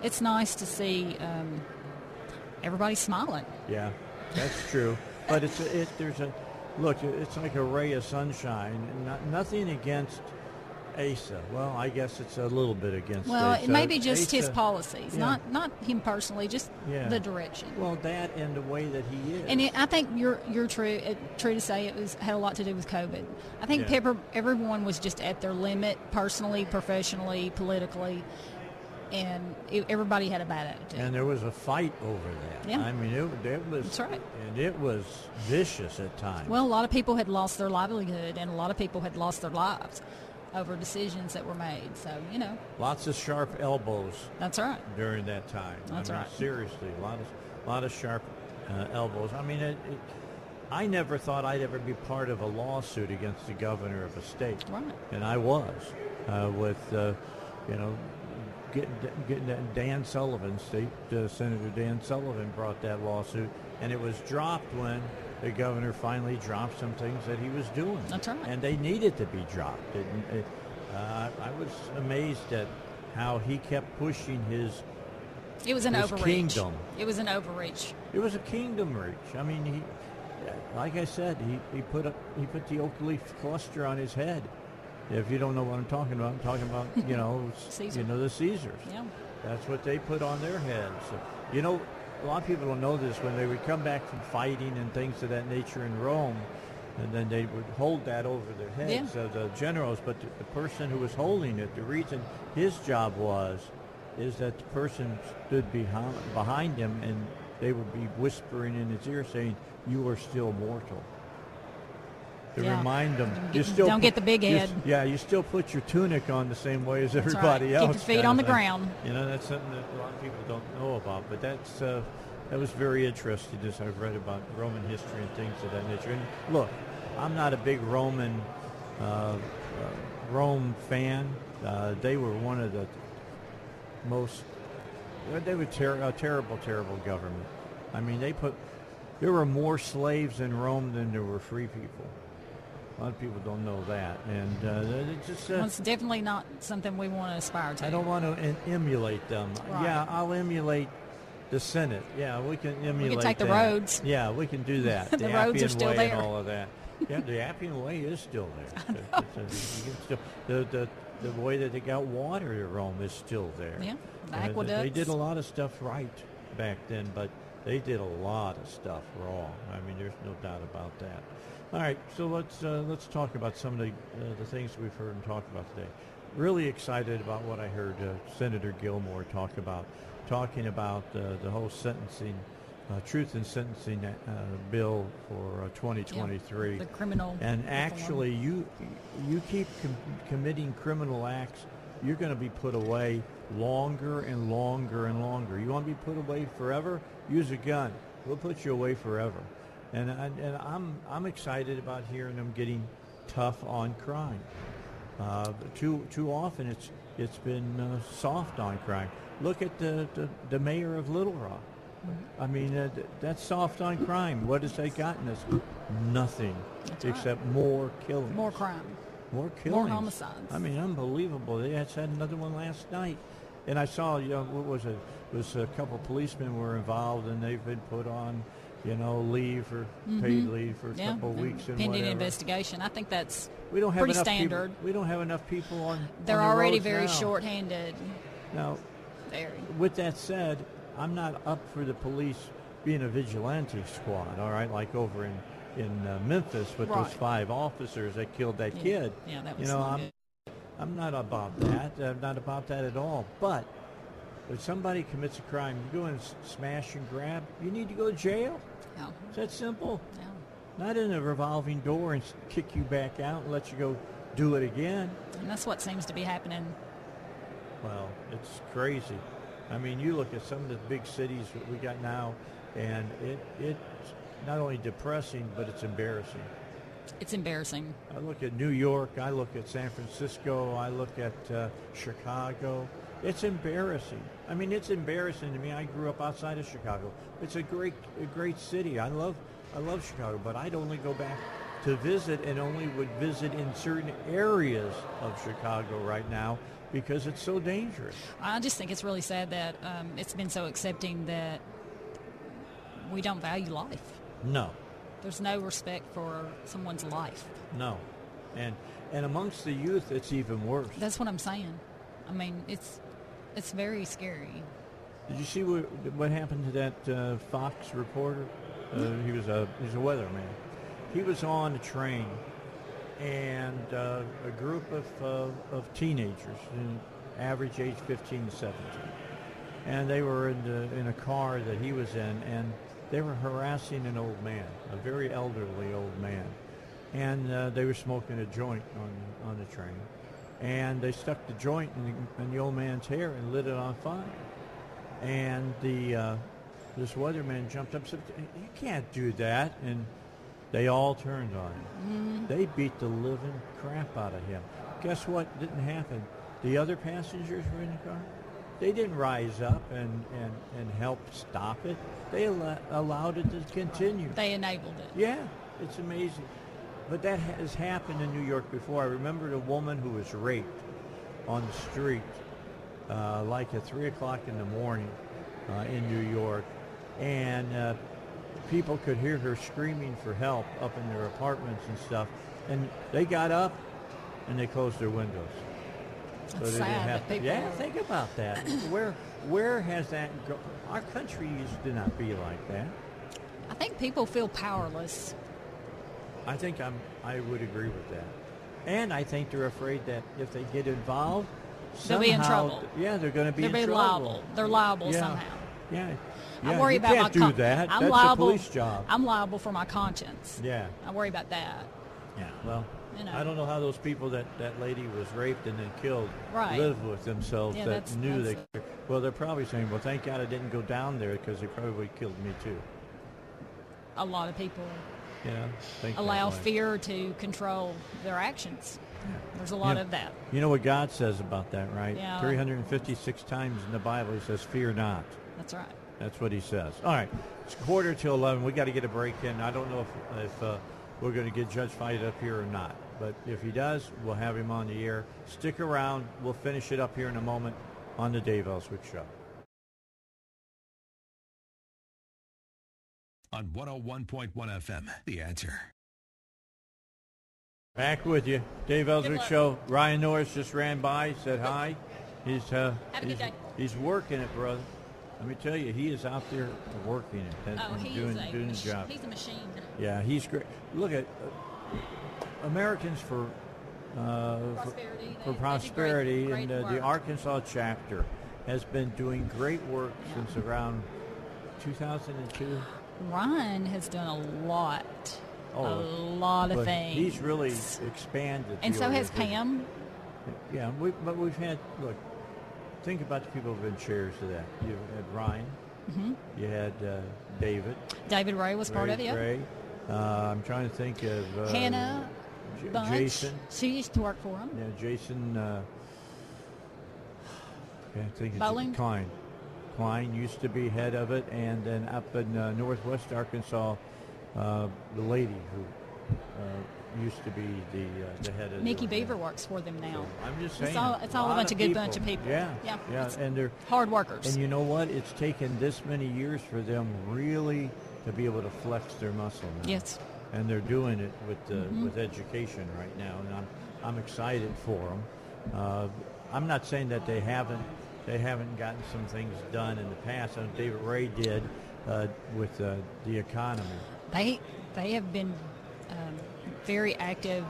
It's nice to see um, everybody smiling. Yeah, that's true. But it's a, it. There's a look. It's like a ray of sunshine. Not, nothing against Asa. Well, I guess it's a little bit against. Well, Asa. it may be just his policies, yeah. not not him personally, just Yeah. the direction. Well, that and the way that he is. And it, I think you're you're true uh, true to say it was had a lot to do with COVID. I think Yeah. pepper, everyone was just at their limit, personally, professionally, politically, and it, everybody had a bad attitude. and there was a fight over that. Yeah. I mean, it, it was. That's right. And it was vicious at times. Well, a lot of people had lost their livelihood, and a lot of people had lost their lives. over decisions that were made. So you know, Lots of sharp elbows. That's right. During that time. That's I mean, right. Seriously, a lot of, lot of sharp uh, elbows. I mean, it, it, I never thought I'd ever be part of a lawsuit against the governor of a state. Right. And I was uh, with, uh, you know, getting, getting that Dan Sullivan, State uh, Senator Dan Sullivan brought that lawsuit, and it was dropped when the governor finally dropped some things that he was doing. That's right. And they needed to be dropped. It, it, uh, I was amazed at how he kept pushing his it was an his overreach. kingdom. It was an overreach. It was a kingdom reach. I mean, he, like I said, he, he put up he put the oak leaf cluster on his head. If you don't know what I'm talking about, I'm talking about you know you know the Caesars. Yeah. That's what they put on their heads. You know, a lot of people don't know this. When they would come back from fighting and things of that nature in Rome, and then they would hold that over their heads, of the generals. But the, the person who was holding it, the reason his job was, is that the person stood behind behind him, and they would be whispering in his ear, saying, "You are still mortal." To Yeah. remind them, Don't you get- still don't get the big head. s- yeah, you still put your tunic on the same way as everybody right. everybody Keep else. your feet on the thing. ground. You know, that's something that a lot of people don't know about. But that's uh, that was very interesting as I've read about Roman history and things of that nature. And look, I'm not a big Roman uh, uh, Rome fan. Uh, they were one of the most. They were ter- a terrible, terrible government. I mean, they put there were more slaves in Rome than there were free people. A lot of people don't know that, and uh, it just uh, Well, it's definitely not something we want to aspire to. I don't want to emulate them. Right. Yeah, I'll emulate the Senate. Yeah, we can emulate. take the that. roads. Yeah, we can do that. The roads are Appian still Way there. And all of that. Yeah, the Appian Way is still there. It's- it's- you can still- the, the the way that they got water to Rome is still there. Yeah, the Uh, They did a lot of stuff right back then, but they did a lot of stuff wrong. I mean, there's no doubt about that. All right, so let's uh, let's talk about some of the uh, the things we've heard and talked about today. Really excited about what I heard uh, Senator Gilmore talk about, talking about uh, the whole sentencing, uh, truth in sentencing uh, bill for uh, 2023. the criminal And actually, you you keep com- committing criminal acts, you're going to be put away longer and longer and longer. You want to be put away forever? Use a gun. We'll put you away forever. And, I, and I'm I'm excited about hearing them getting tough on crime. Uh, too too often it's it's been uh, soft on crime. Look at the, the, the mayor of Little Rock. I mean, uh, that's soft on crime. What has that gotten us? Nothing, That's right. except more killings. More crime. More killings. More homicides. I mean, unbelievable. They just had another one last night. And I saw, you know, what was it? It was a couple policemen were involved, and they've been put on, you know, leave or paid Mhm. leave for a yeah, couple of weeks and pending whatever. investigation. I think that's We don't have pretty standard. People, we don't have enough people on. They're on the already very now. short-handed. Now, Very. with that said, I'm not up for the police being a vigilante squad. All right, like over in in uh, Memphis with Right. those five officers that killed that Yeah. kid. Yeah, that was. you know, I'm good. I'm not about that. I'm not about that at all. But if somebody commits a crime, you go and smash and grab, you need to go to jail. Yeah. It's that simple. Yeah. Not in a revolving door and kick you back out and let you go do it again. And that's what seems to be happening. Well, it's crazy. I mean, you look at some of the big cities that we got now, and it it's not only depressing, but it's embarrassing. It's embarrassing. I look at New York, I look at San Francisco, I look at uh, Chicago. It's embarrassing. I mean, it's embarrassing to me. I grew up outside of Chicago. It's a great, a great city. I love, I love Chicago, but I'd only go back to visit and only would visit in certain areas of Chicago right now because it's so dangerous. I just think it's really sad that um, it's been so accepting that we don't value life. No, There's no respect for someone's life. no, and and amongst the youth, it's even worse. That's what I'm saying. I mean, it's it's very scary. Did you see what, what happened to that uh, Fox reporter? Uh, he was a he's a weatherman. He was on a train, and uh, a group of uh, of teenagers, in average age 15 to 17, and they were in the, in a car that he was in, and they were harassing an old man, a very elderly old man, and uh, they were smoking a joint on on the train, and they stuck the joint in the, in the old man's hair and lit it on fire. And the uh, this weatherman jumped up and said, "You can't do that." And they all turned on him. Mhm. They beat the living crap out of him. Guess what didn't happen? The other passengers were in the car. They didn't rise up and, and, and help stop it. They al- allowed it to continue. They enabled it. Yeah, it's amazing. But that has happened in New York before. I remember a woman who was raped on the street, uh, like at 3 o'clock in the morning uh, in New York. And uh, people could hear her screaming for help up in their apartments and stuff. And they got up and they closed their windows. That's they sad people- yeah, think about that. where where has that go? Our country used to not be like that. I think people feel powerless. I think I'm. I would agree with that, and I think they're afraid that if they get involved, They'll be in trouble. Yeah, they're going to be They'll in be trouble. liable. They're liable Yeah. somehow. Yeah, I worry you about can't my do con- that. I'm That's liable. a police job. I'm liable for my conscience. Yeah, I worry about that. yeah. Well, You know. I don't know how those people that that lady was raped and then killed Right. live with themselves Yeah, that that's- knew that's they. Well, they're probably saying, "Well, thank God I didn't go down there because they probably would have killed me too." A lot of people Yeah, allow fear to control their actions. There's a lot Yeah. of that. You know what God says about that, right? Yeah. 356 times in the Bible, He says, "Fear not." That's right. That's what He says. All right, it's quarter till 11. We got to get a break in. I don't know if if uh, we're going to get Judge Fite up here or not, but if he does, we'll have him on the air. Stick around. We'll finish it up here in a moment on the Dave Elswick Show. On 101.1 FM, The Answer. Back with you, Dave Elswick. Show. Ryan Norris just ran by, said hi. He's uh, Have a good he's, day. he's working it, brother. Let me tell you, he is out there working it and, Oh, and he doing, is a doing the job. He's a machine. Yeah, he's great. Look at uh, Americans for uh, Prosperity. for, They- they do for prosperity, great- and uh, the. Arkansas chapter has been doing great work since around 2002. Ryan has done a lot. a lot of Oh, things. He's really expanded. and so has. Pam. Yeah, we, but we've had look. Think about the people who've been chairs to that. You had Ryan. Mm-hmm. You had uh, David. David Ray was part of it. yeah. Ray. Uh, I'm trying to think of uh, Hannah J- Bunch. Jason. She used to work for him. Yeah, Jason. Uh, yeah, I think it's Bowling? Klein. Klein used to be head of it, and then up in uh, Northwest Arkansas, uh, the lady who uh, used to be the uh, the head of. Nikki. Beaver works for them now. I'm just It's saying. all, it's all a bunch of good bunch of people. Yeah, Yeah. yeah, It's and they're hard workers. And you know what? It's taken this many years for them really to be able to flex their muscle. Now. Yes. And they're doing it with uh, Mhm. with education right now, and I'm I'm excited for them. Uh, I'm not saying that they haven't they haven't gotten some things done in the past. And David Ray did uh, with uh, the economy. They they have been um, very active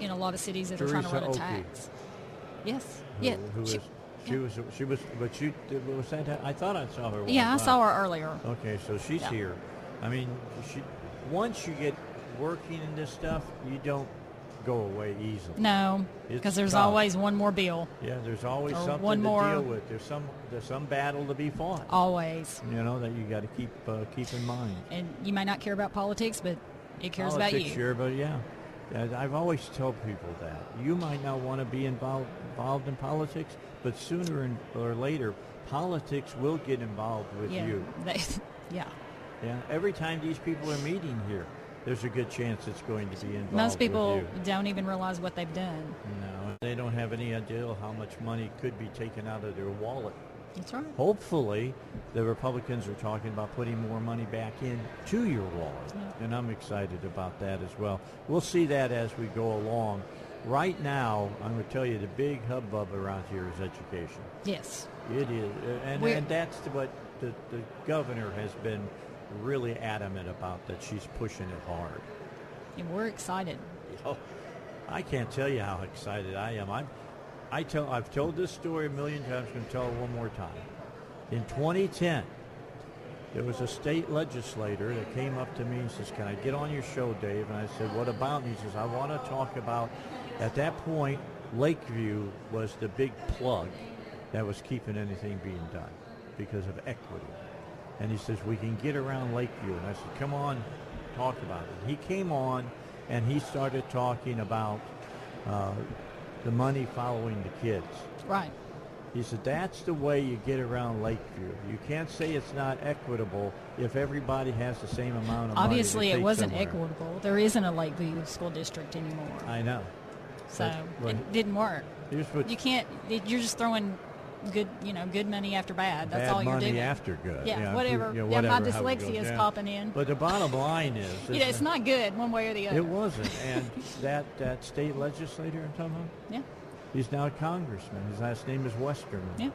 in a lot of cities that are trying to Teresa run a Oelke. tax. Yes. Who, yeah. who she- was she was she was but she was that I thought I saw her. Yeah, I time. saw her earlier. Okay, so she's Yeah. here. I mean, she once you get working in this stuff, you don't go away easily. No, because there's tough. always one more bill. Yeah, there's always something one to more- deal with. There's some there's some battle to be fought. Always. You know that you got to keep uh, keep in mind. And you may not care about politics, but it cares Politics, about you. Sure, but yeah, I've always told people that you might not want to be involved involved in politics, but sooner in- or later, politics will get involved with yeah. you. They, yeah. Yeah, every time these people are meeting here, there's a good chance it's going to be involved. Most people don't even realize what they've done. no, they don't have any idea how much money could be taken out of their wallet. That's right. Hopefully, the Republicans are talking about putting more money back into your wallet, and I'm excited about that as well. We'll see that as we go along. Right now, I'm going to tell you the big hubbub around here is education. Yes. It is, and, We're- and that's what the, the governor has been really adamant about. That she's pushing it hard. And we're excited. Oh, I can't tell you how excited I am. I'm, I tell, I've told this story a million times. I'm going to tell it one more time. In 2010, there was a state legislator that came up to me and says, "Can I get on your show, Dave?" And I said, "What about?" And he says, "I want to talk about." At that point, Lakeview was the big plug that was keeping anything being done because of equity. And he says, we can get around Lakeview. And I said, come on, talk about it. He came on and he started talking about uh, the money following the kids. Right. He said, that's the way you get around Lakeview. You can't say it's not equitable if everybody has the same amount of Obviously, money to it wasn't somewhere. equitable. There isn't a Lakeview school district anymore. I know. So But- it didn't work. You can't. You're just throwing good, you know, good money after bad. That's Bad all you're money doing. after good. Yeah, you- whatever. you Yeah, my whatever, how it dyslexia is popping in. But the bottom line is, Yeah, it's not good one way or the other. It wasn't. And that, that state legislator talking about, Yeah. he's now a congressman. His last name is Westerman. Yeah.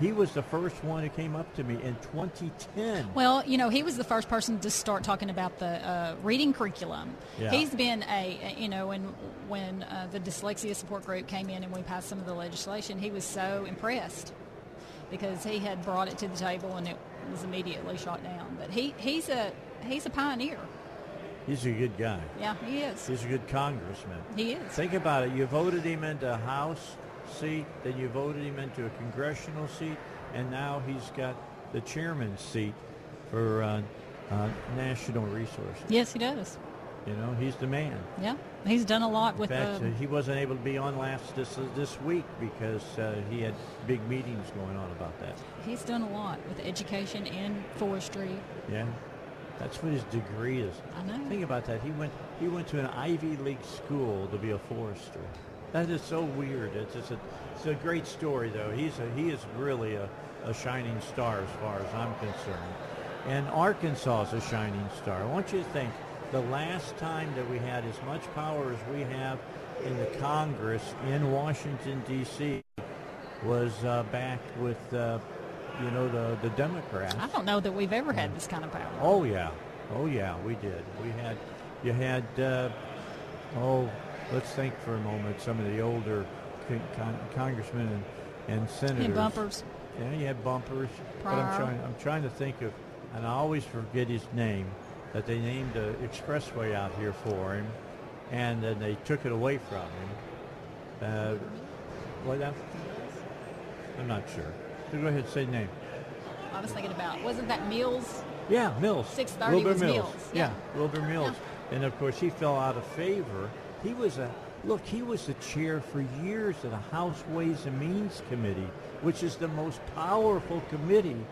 He was the first one who came up to me in 2010. Well, you know, he was the first person to start talking about the uh, reading curriculum. Yeah. He's been a, you know, when when uh, the dyslexia support group came in and we passed some of the legislation, he was so impressed because he had brought it to the table and it was immediately shot down. But he, he's a he's a pioneer. He's a good guy. Yeah, he is. He's a good congressman. He is. Think about it. You voted him into House seat, then you voted him into a congressional seat, and now he's got the chairman's seat for uh, uh, national resources. Yes, he does. You know, he's the man. Yeah, he's done a lot In with fact, the. uh, he wasn't able to be on last this this week because uh, he had big meetings going on about that. He's done a lot with education and forestry. Yeah, that's what his degree is. I know. Think about that. He went he went to an Ivy League school to be a forester. That is so weird. It's just a it's a great story though. He's a, he is really a, a shining star as far as I'm concerned. And Arkansas is a shining star. I want you to think the last time that we had as much power as we have in the Congress in Washington D.C. was uh, back with uh, you know the the Democrats. I don't know that we've ever had this kind of power. Oh yeah, oh yeah, we did. We had, you had, uh, oh, let's think for a moment. Some of the older con- con- congressmen and, and senators. Bumpers. Yeah, you had Bumpers. But I'm trying, I'm trying to think of, and I always forget his name. That they named the expressway out here for him, and then they took it away from him. Uh, what? now? I'm not sure. So go ahead, and say the name. I was thinking about wasn't that Mills? Yeah, Mills. 6:30 Wilbur was Mills. Mills, Yeah, yeah. Wilbur Mills. And of course, he fell out of favor. He was a look. He was the chair for years of the House Ways and Means Committee, which is the most powerful committee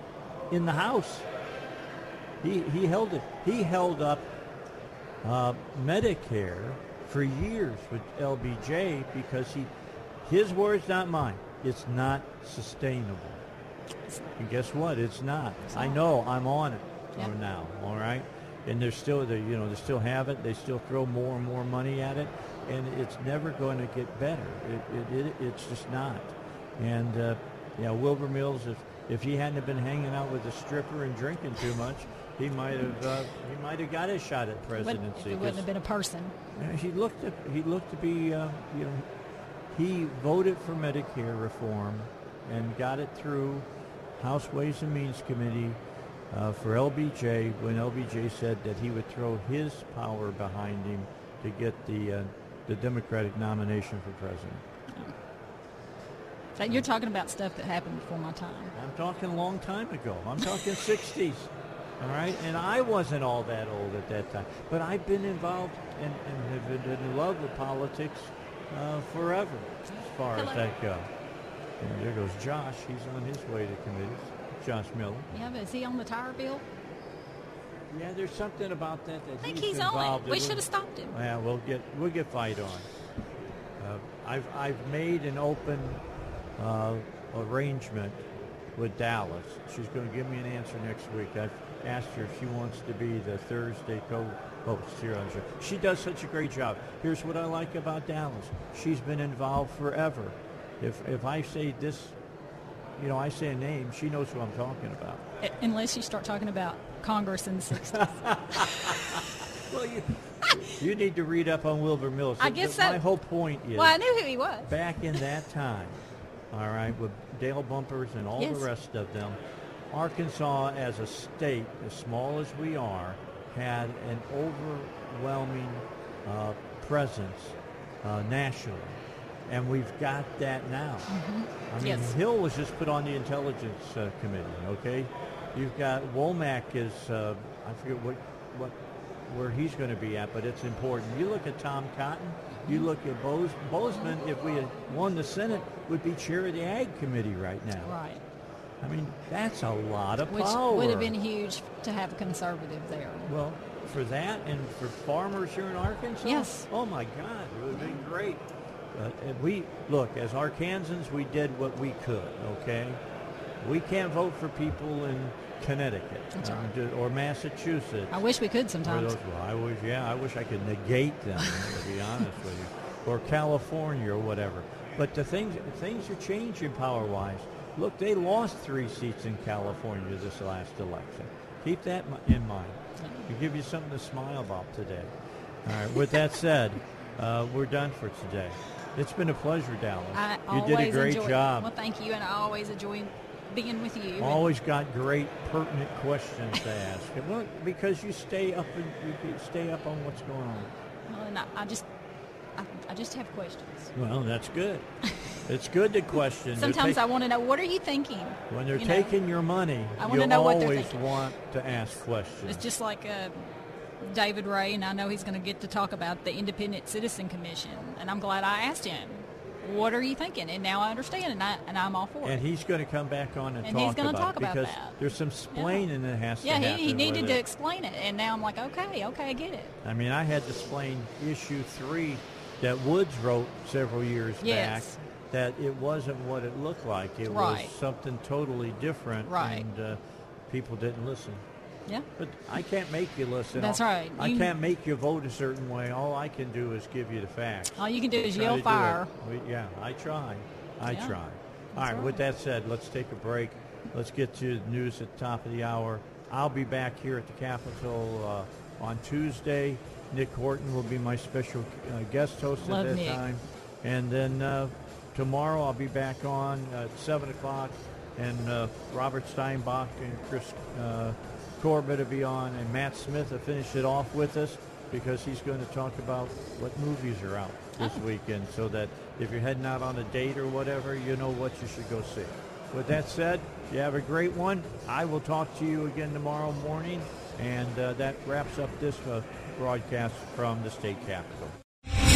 in the House. He he held it. He held up uh, Medicare for years with LBJ because he, his words, not mine. It's not sustainable. And guess what? It's not. I know. I'm on it Yeah. now. All right. And they're still, they, you know, they still have it. They still throw more and more money at it, and it's never going to get better. It, it, it it's just not. And uh, yeah, Wilbur Mills, if if he hadn't have been hanging out with a stripper and drinking too much, he might have uh, he might have got a shot at presidency. It wouldn't have been a person. he looked to, he looked to be uh, you know he voted for Medicare reform and got it through House Ways and Means Committee uh, for LBJ when LBJ said that he would throw his power behind him to get the uh, the Democratic nomination for president. You're talking about stuff that happened before my time. I'm talking a long time ago. I'm talking 60s. All right, and I wasn't all that old at that time, but I've been involved and, and have been in love with politics uh, forever, as far as that goes. And there goes Josh. He's on his way to committees. Josh Miller. Yeah, but is he on the tire bill? Yeah, there's something about that that I think he's, he's on involved it. We should have stopped him. Yeah, we'll get we'll get Fite on. Uh, I've I've made an open uh, arrangement with Dallas. She's going to give me an answer next week. I've asked her if she wants to be the Thursday co-host here on the show. She does such a great job. Here's what I like about Dallas. She's been involved forever. If if I say this, you know, I say a name, she knows who I'm talking about. Unless you start talking about Congress in the 60s. Well, you you need to read up on Wilbur Mills. I guess the- so. My whole point is. well, I knew who he was. back in that time, all right, with Dale Bumpers and all Yes. the rest of them, Arkansas as a state, as small as we are, had an overwhelming uh, presence uh, nationally. And we've got that now. I mean, Yes. Hill was just put on the intelligence uh, committee. Okay, you've got Womack is uh, I forget what what where he's going to be at, but it's important. You look at Tom Cotton. You look at Bose, Boozman. If we had won the Senate, would be chair of the Ag Committee right now. Right. I mean, that's a lot of Which power. would have been huge to have a conservative there. Well, for that and for farmers here in Arkansas? Yes. Oh, my God. It would have been great. Uh, we, look, as Arkansans, we did what we could, okay? We can't vote for people in Connecticut uh, right. or Massachusetts. I wish we could sometimes. those- well, I wish, yeah, I wish I could negate them, to be honest with you, or California or whatever. But the things things are changing power-wise. Look, they lost three seats in California this last election. Keep that in mind. To give you something to smile about today. All right. With that said, uh, we're done for today. It's been a pleasure, Dallas. I you did a great enjoy, job. Well, thank you, and I always enjoy being with you. Always got great pertinent questions to ask. Well, because you stay up and you stay up on what's going on. Well, and I, I just, I, I just have questions. Well, that's good. it's good to question. Sometimes take- I want to know what are you thinking. when they're you know? taking your money, I wanna you know what they're always thinking. want to ask questions. It's just like uh, David Ray, and I know he's going to get to talk about the Independent Citizen Commission, and I'm glad I asked him. What are you thinking? And now I understand, and I and I'm all for and it. And he's going to come back on and, And talk he's gonna about talk it about because that. there's some splaining that has to Yeah, to he, happen. he needed to explain it, and now I'm like, okay, okay, I get it. I mean, I had to explain issue three that Woods wrote several years Yes. back. That it wasn't what it looked like. It Right. was something totally different. Right. And uh, people didn't listen. Yeah. But I can't make you listen. That's I'll- right. I You- can't make you vote a certain way. All I can do is give you the facts. All you can do is yell fire. We- yeah, I try. I Yeah. try. All right, with that said, let's take a break. Let's get to the news at the top of the hour. I'll be back here at the Capitol uh, on Tuesday. Nick Horton will be my special uh, guest host Love at that Nick. time. And then uh, tomorrow I'll be back on at 7 o'clock, and uh, Robert Steinbuch and Chris uh, Corbett will be on, and Matt Smith will finish it off with us because he's going to talk about what movies are out this weekend so that if you're heading out on a date or whatever, you know what you should go see. With that said, you have a great one. I will talk to you again tomorrow morning, and uh, that wraps up this uh, broadcast from the state capitol.